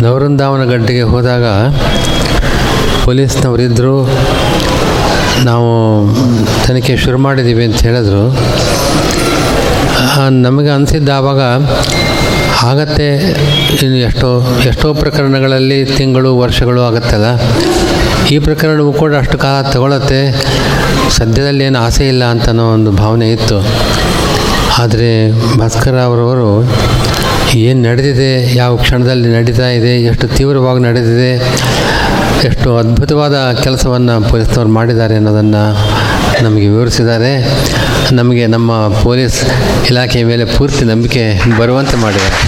ನವರತ್ನ ವೃಂದಾವನ ಗಡ್ಡೆಗೆ ಹೋದಾಗ ಪೊಲೀಸ್ನವರಿದ್ದರು ನಾವು ತನಿಖೆ ಶುರು ಮಾಡಿದ್ದೀವಿ ಅಂತ ಹೇಳಿದ್ರು. ನಮಗೆ ಅನಿಸಿದ್ದ ಆವಾಗ ಆಗತ್ತೆ, ಇನ್ನು ಎಷ್ಟೋ ಎಷ್ಟೋ ಪ್ರಕರಣಗಳಲ್ಲಿ ತಿಂಗಳು, ವರ್ಷಗಳು ಆಗುತ್ತಲ್ಲ. ಈ ಪ್ರಕರಣವೂ ಕೂಡ ಅಷ್ಟು ಕಾಲ ತಗೊಳತ್ತೆ, ಸದ್ಯದಲ್ಲಿ ಏನು ಆಸೆ ಇಲ್ಲ ಅಂತ ಅನ್ನೋ ಒಂದು ಭಾವನೆ ಇತ್ತು. ಆದರೆ ಭಾಸ್ಕರ ಅವರವರು ಏನು ನಡೆದಿದೆ? ಯಾವ ಕ್ಷಣದಲ್ಲಿ ನಡೀತಾ ಇದೆ? ಎಷ್ಟು ತೀವ್ರವಾಗಿ ನಡೆದಿದೆ? ಎಷ್ಟು ಅದ್ಭುತವಾದ ಕೆಲಸವನ್ನು ಪೊಲೀಸ್ನವರು ಮಾಡಿದ್ದಾರೆ ಅನ್ನೋದನ್ನು ನಮಗೆ ವಿವರಿಸಿದ್ದಾರೆ. ನಮಗೆ ನಮ್ಮ ಪೊಲೀಸ್ ಇಲಾಖೆಯ ಮೇಲೆ ಪೂರ್ತಿ ನಂಬಿಕೆ ಬರುವಂತೆ ಮಾಡಿದ್ದಾರೆ.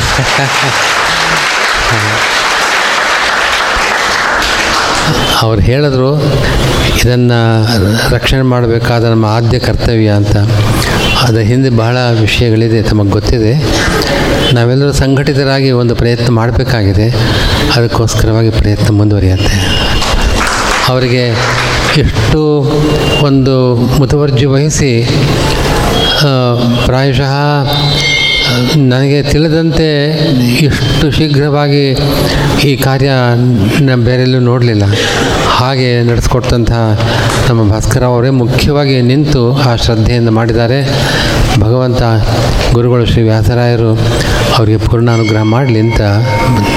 ಅವ್ರು ಹೇಳಿದ್ರು, ಇದನ್ನು ರಕ್ಷಣೆ ಮಾಡಬೇಕಾದ ನಮ್ಮ ಆದ್ಯ ಕರ್ತವ್ಯ ಅಂತ. ಅದರ ಹಿಂದೆ ಬಹಳ ವಿಷಯಗಳಿದೆ, ತಮಗೆ ಗೊತ್ತಿದೆ. ನಾವೆಲ್ಲರೂ ಸಂಘಟಿತರಾಗಿ ಒಂದು ಪ್ರಯತ್ನ ಮಾಡಬೇಕಾಗಿದೆ. ಅದಕ್ಕೋಸ್ಕರವಾಗಿ ಪ್ರಯತ್ನ ಮುಂದುವರಿಯುತ್ತೆ. ಅವರಿಗೆ ಎಷ್ಟು ಒಂದು ಮುತುವರ್ಜಿ ವಹಿಸಿ ಪ್ರಾಯಶಃ ನನಗೆ ತಿಳಿದಂತೆ ಇಷ್ಟು ಶೀಘ್ರವಾಗಿ ಈ ಕಾರ್ಯ ಬೇರೆಲ್ಲೂ ನೋಡಲಿಲ್ಲ. ಹಾಗೆ ನಡೆಸ್ಕೊಟ್ಟಂತಹ ನಮ್ಮ ಭಾಸ್ಕರ ಅವರೇ ಮುಖ್ಯವಾಗಿ ನಿಂತು ಆ ಶ್ರದ್ಧೆಯಿಂದ ಮಾಡಿದ್ದಾರೆ. ಭಗವಂತ, ಗುರುಗಳು ಶ್ರೀ ವ್ಯಾಸರಾಯರು ಅವರಿಗೆ ಪೂರ್ಣ ಅನುಗ್ರಹ ಮಾಡಲಿ ಅಂತ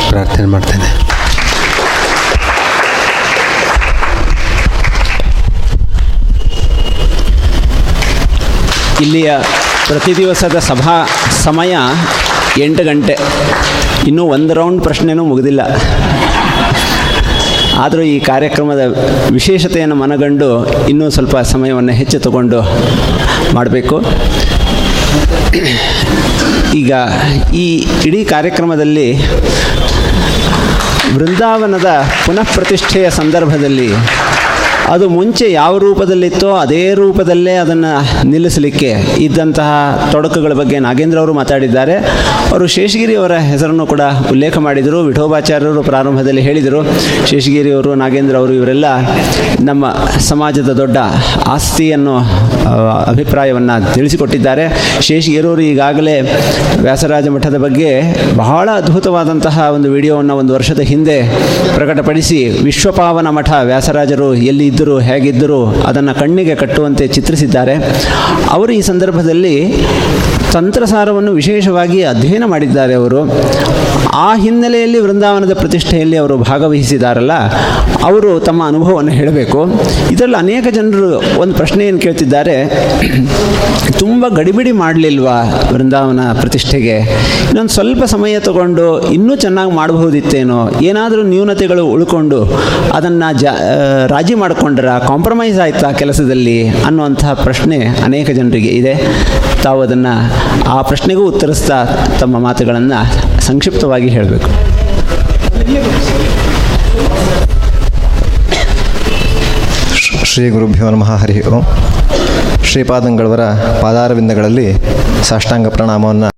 ಪ್ರಾರ್ಥನೆ ಮಾಡ್ತೇನೆ. ಇಲ್ಲಿಯ ಪ್ರತಿ ದಿವಸದ ಸಭಾ ಸಮಯ ಎಂಟು ಗಂಟೆ. ಇನ್ನೂ ಒಂದು ರೌಂಡ್ ಪ್ರಶ್ನೆನೂ ಮುಗಿದಿಲ್ಲ. ಆದರೂ ಈ ಕಾರ್ಯಕ್ರಮದ ವಿಶೇಷತೆಯನ್ನು ಮನಗಂಡು ಇನ್ನೂ ಸ್ವಲ್ಪ ಸಮಯವನ್ನು ಹೆಚ್ಚು ತಗೊಂಡು ಮಾಡಬೇಕು. ಈಗ ಈ ಇಡೀ ಕಾರ್ಯಕ್ರಮದಲ್ಲಿ ಬೃಂದಾವನದ ಪುನಃ ಪ್ರತಿಷ್ಠೆಯ ಸಂದರ್ಭದಲ್ಲಿ ಅದು ಮುಂಚೆ ಯಾವ ರೂಪದಲ್ಲಿತ್ತೋ ಅದೇ ರೂಪದಲ್ಲೇ ಅದನ್ನು ನಿಲ್ಲಿಸಲಿಕ್ಕೆ ಇದ್ದಂತಹ ತೊಡಕುಗಳ ಬಗ್ಗೆ ನಾಗೇಂದ್ರ ಅವರು ಮಾತಾಡಿದ್ದಾರೆ. ಅವರು ಶೇಷಗಿರಿ ಅವರ ಹೆಸರನ್ನು ಕೂಡ ಉಲ್ಲೇಖ ಮಾಡಿದರು ವಿಠೋಬಾಚಾರ್ಯರು ಪ್ರಾರಂಭದಲ್ಲಿ ಹೇಳಿದರು. ಶೇಷಗಿರಿ ಅವರು ನಾಗೇಂದ್ರ ಅವರು ಇವರೆಲ್ಲ ನಮ್ಮ ಸಮಾಜದ ದೊಡ್ಡ ಆಸ್ತಿ ಅನ್ನೋ ಆ, ಅಭಿಪ್ರಾಯವನ್ನು ತಿಳಿಸಿಕೊಟ್ಟಿದ್ದಾರೆ. ಶೇಷಗಿರೂರು ಈಗಾಗಲೇ ವ್ಯಾಸರಾಜ ಮಠದ ಬಗ್ಗೆ ಬಹಳ ಅದ್ಭುತವಾದಂತಹ ಒಂದು ವಿಡಿಯೋವನ್ನು ಒಂದು ವರ್ಷದ ಹಿಂದೆ ಪ್ರಕಟಪಡಿಸಿ ವಿಶ್ವಪಾವನ ಮಠ ವ್ಯಾಸರಾಜರು ಎಲ್ಲಿ ಇದ್ದರು ಹೇಗಿದ್ದರು, ಅದನ್ನು ಕಣ್ಣಿಗೆ ಕಟ್ಟುವಂತೆ ಚಿತ್ರಿಸಿದ್ದಾರೆ. ಅವರು ಈ ಸಂದರ್ಭದಲ್ಲಿ ತಂತ್ರಸಾರವನ್ನು ವಿಶೇಷವಾಗಿ ಅಧ್ಯಯನ ಮಾಡಿದ್ದಾರೆ ಅವರು. ಆ ಹಿನ್ನೆಲೆಯಲ್ಲಿ ವೃಂದಾವನದ ಪ್ರತಿಷ್ಠೆಯಲ್ಲಿ ಅವರು ಭಾಗವಹಿಸಿದಾರಲ್ಲ, ಅವರು ತಮ್ಮ ಅನುಭವವನ್ನು ಹೇಳಬೇಕು. ಇದರಲ್ಲಿ ಅನೇಕ ಜನರು ಒಂದು ಪ್ರಶ್ನೆಯನ್ನು ಕೇಳ್ತಿದ್ದಾರೆ. ತುಂಬ ಗಡಿಬಿಡಿ ಮಾಡಲಿಲ್ವಾ ವೃಂದಾವನ ಪ್ರತಿಷ್ಠೆಗೆ? ಇನ್ನೊಂದು ಸ್ವಲ್ಪ ಸಮಯ ತಗೊಂಡು ಇನ್ನೂ ಚೆನ್ನಾಗಿ ಮಾಡಬಹುದಿತ್ತೇನೋ? ಏನಾದರೂ ನ್ಯೂನತೆಗಳು ಉಳ್ಕೊಂಡು ಅದನ್ನು ಜಾ ರಾಜಿ ಮಾಡಿಕೊಂಡ್ರ? ಕಾಂಪ್ರಮೈಸ್ ಆಯ್ತಾ ಕೆಲಸದಲ್ಲಿ ಅನ್ನುವಂತಹ ಪ್ರಶ್ನೆ ಅನೇಕ ಜನರಿಗೆ ಇದೆ. ತಾವು ಅದನ್ನು ಆ ಪ್ರಶ್ನೆಗೂ ಉತ್ತರಿಸ್ತಾ ತಮ್ಮ ಮಾತುಗಳನ್ನು ಸಂಕ್ಷಿಪ್ತವಾಗಿ ಹೇಳಬೇಕು. ಶ್ರೀ ಗುರುಭ್ಯೋ ನಮಃ ಹರಿ ಓಂ. ಶ್ರೀಪಾದಂಗಳವರ ಪಾದಾರವಿಂದಗಳಲ್ಲಿ ಸಾಷ್ಟಾಂಗ ಪ್ರಣಾಮವನ್ನು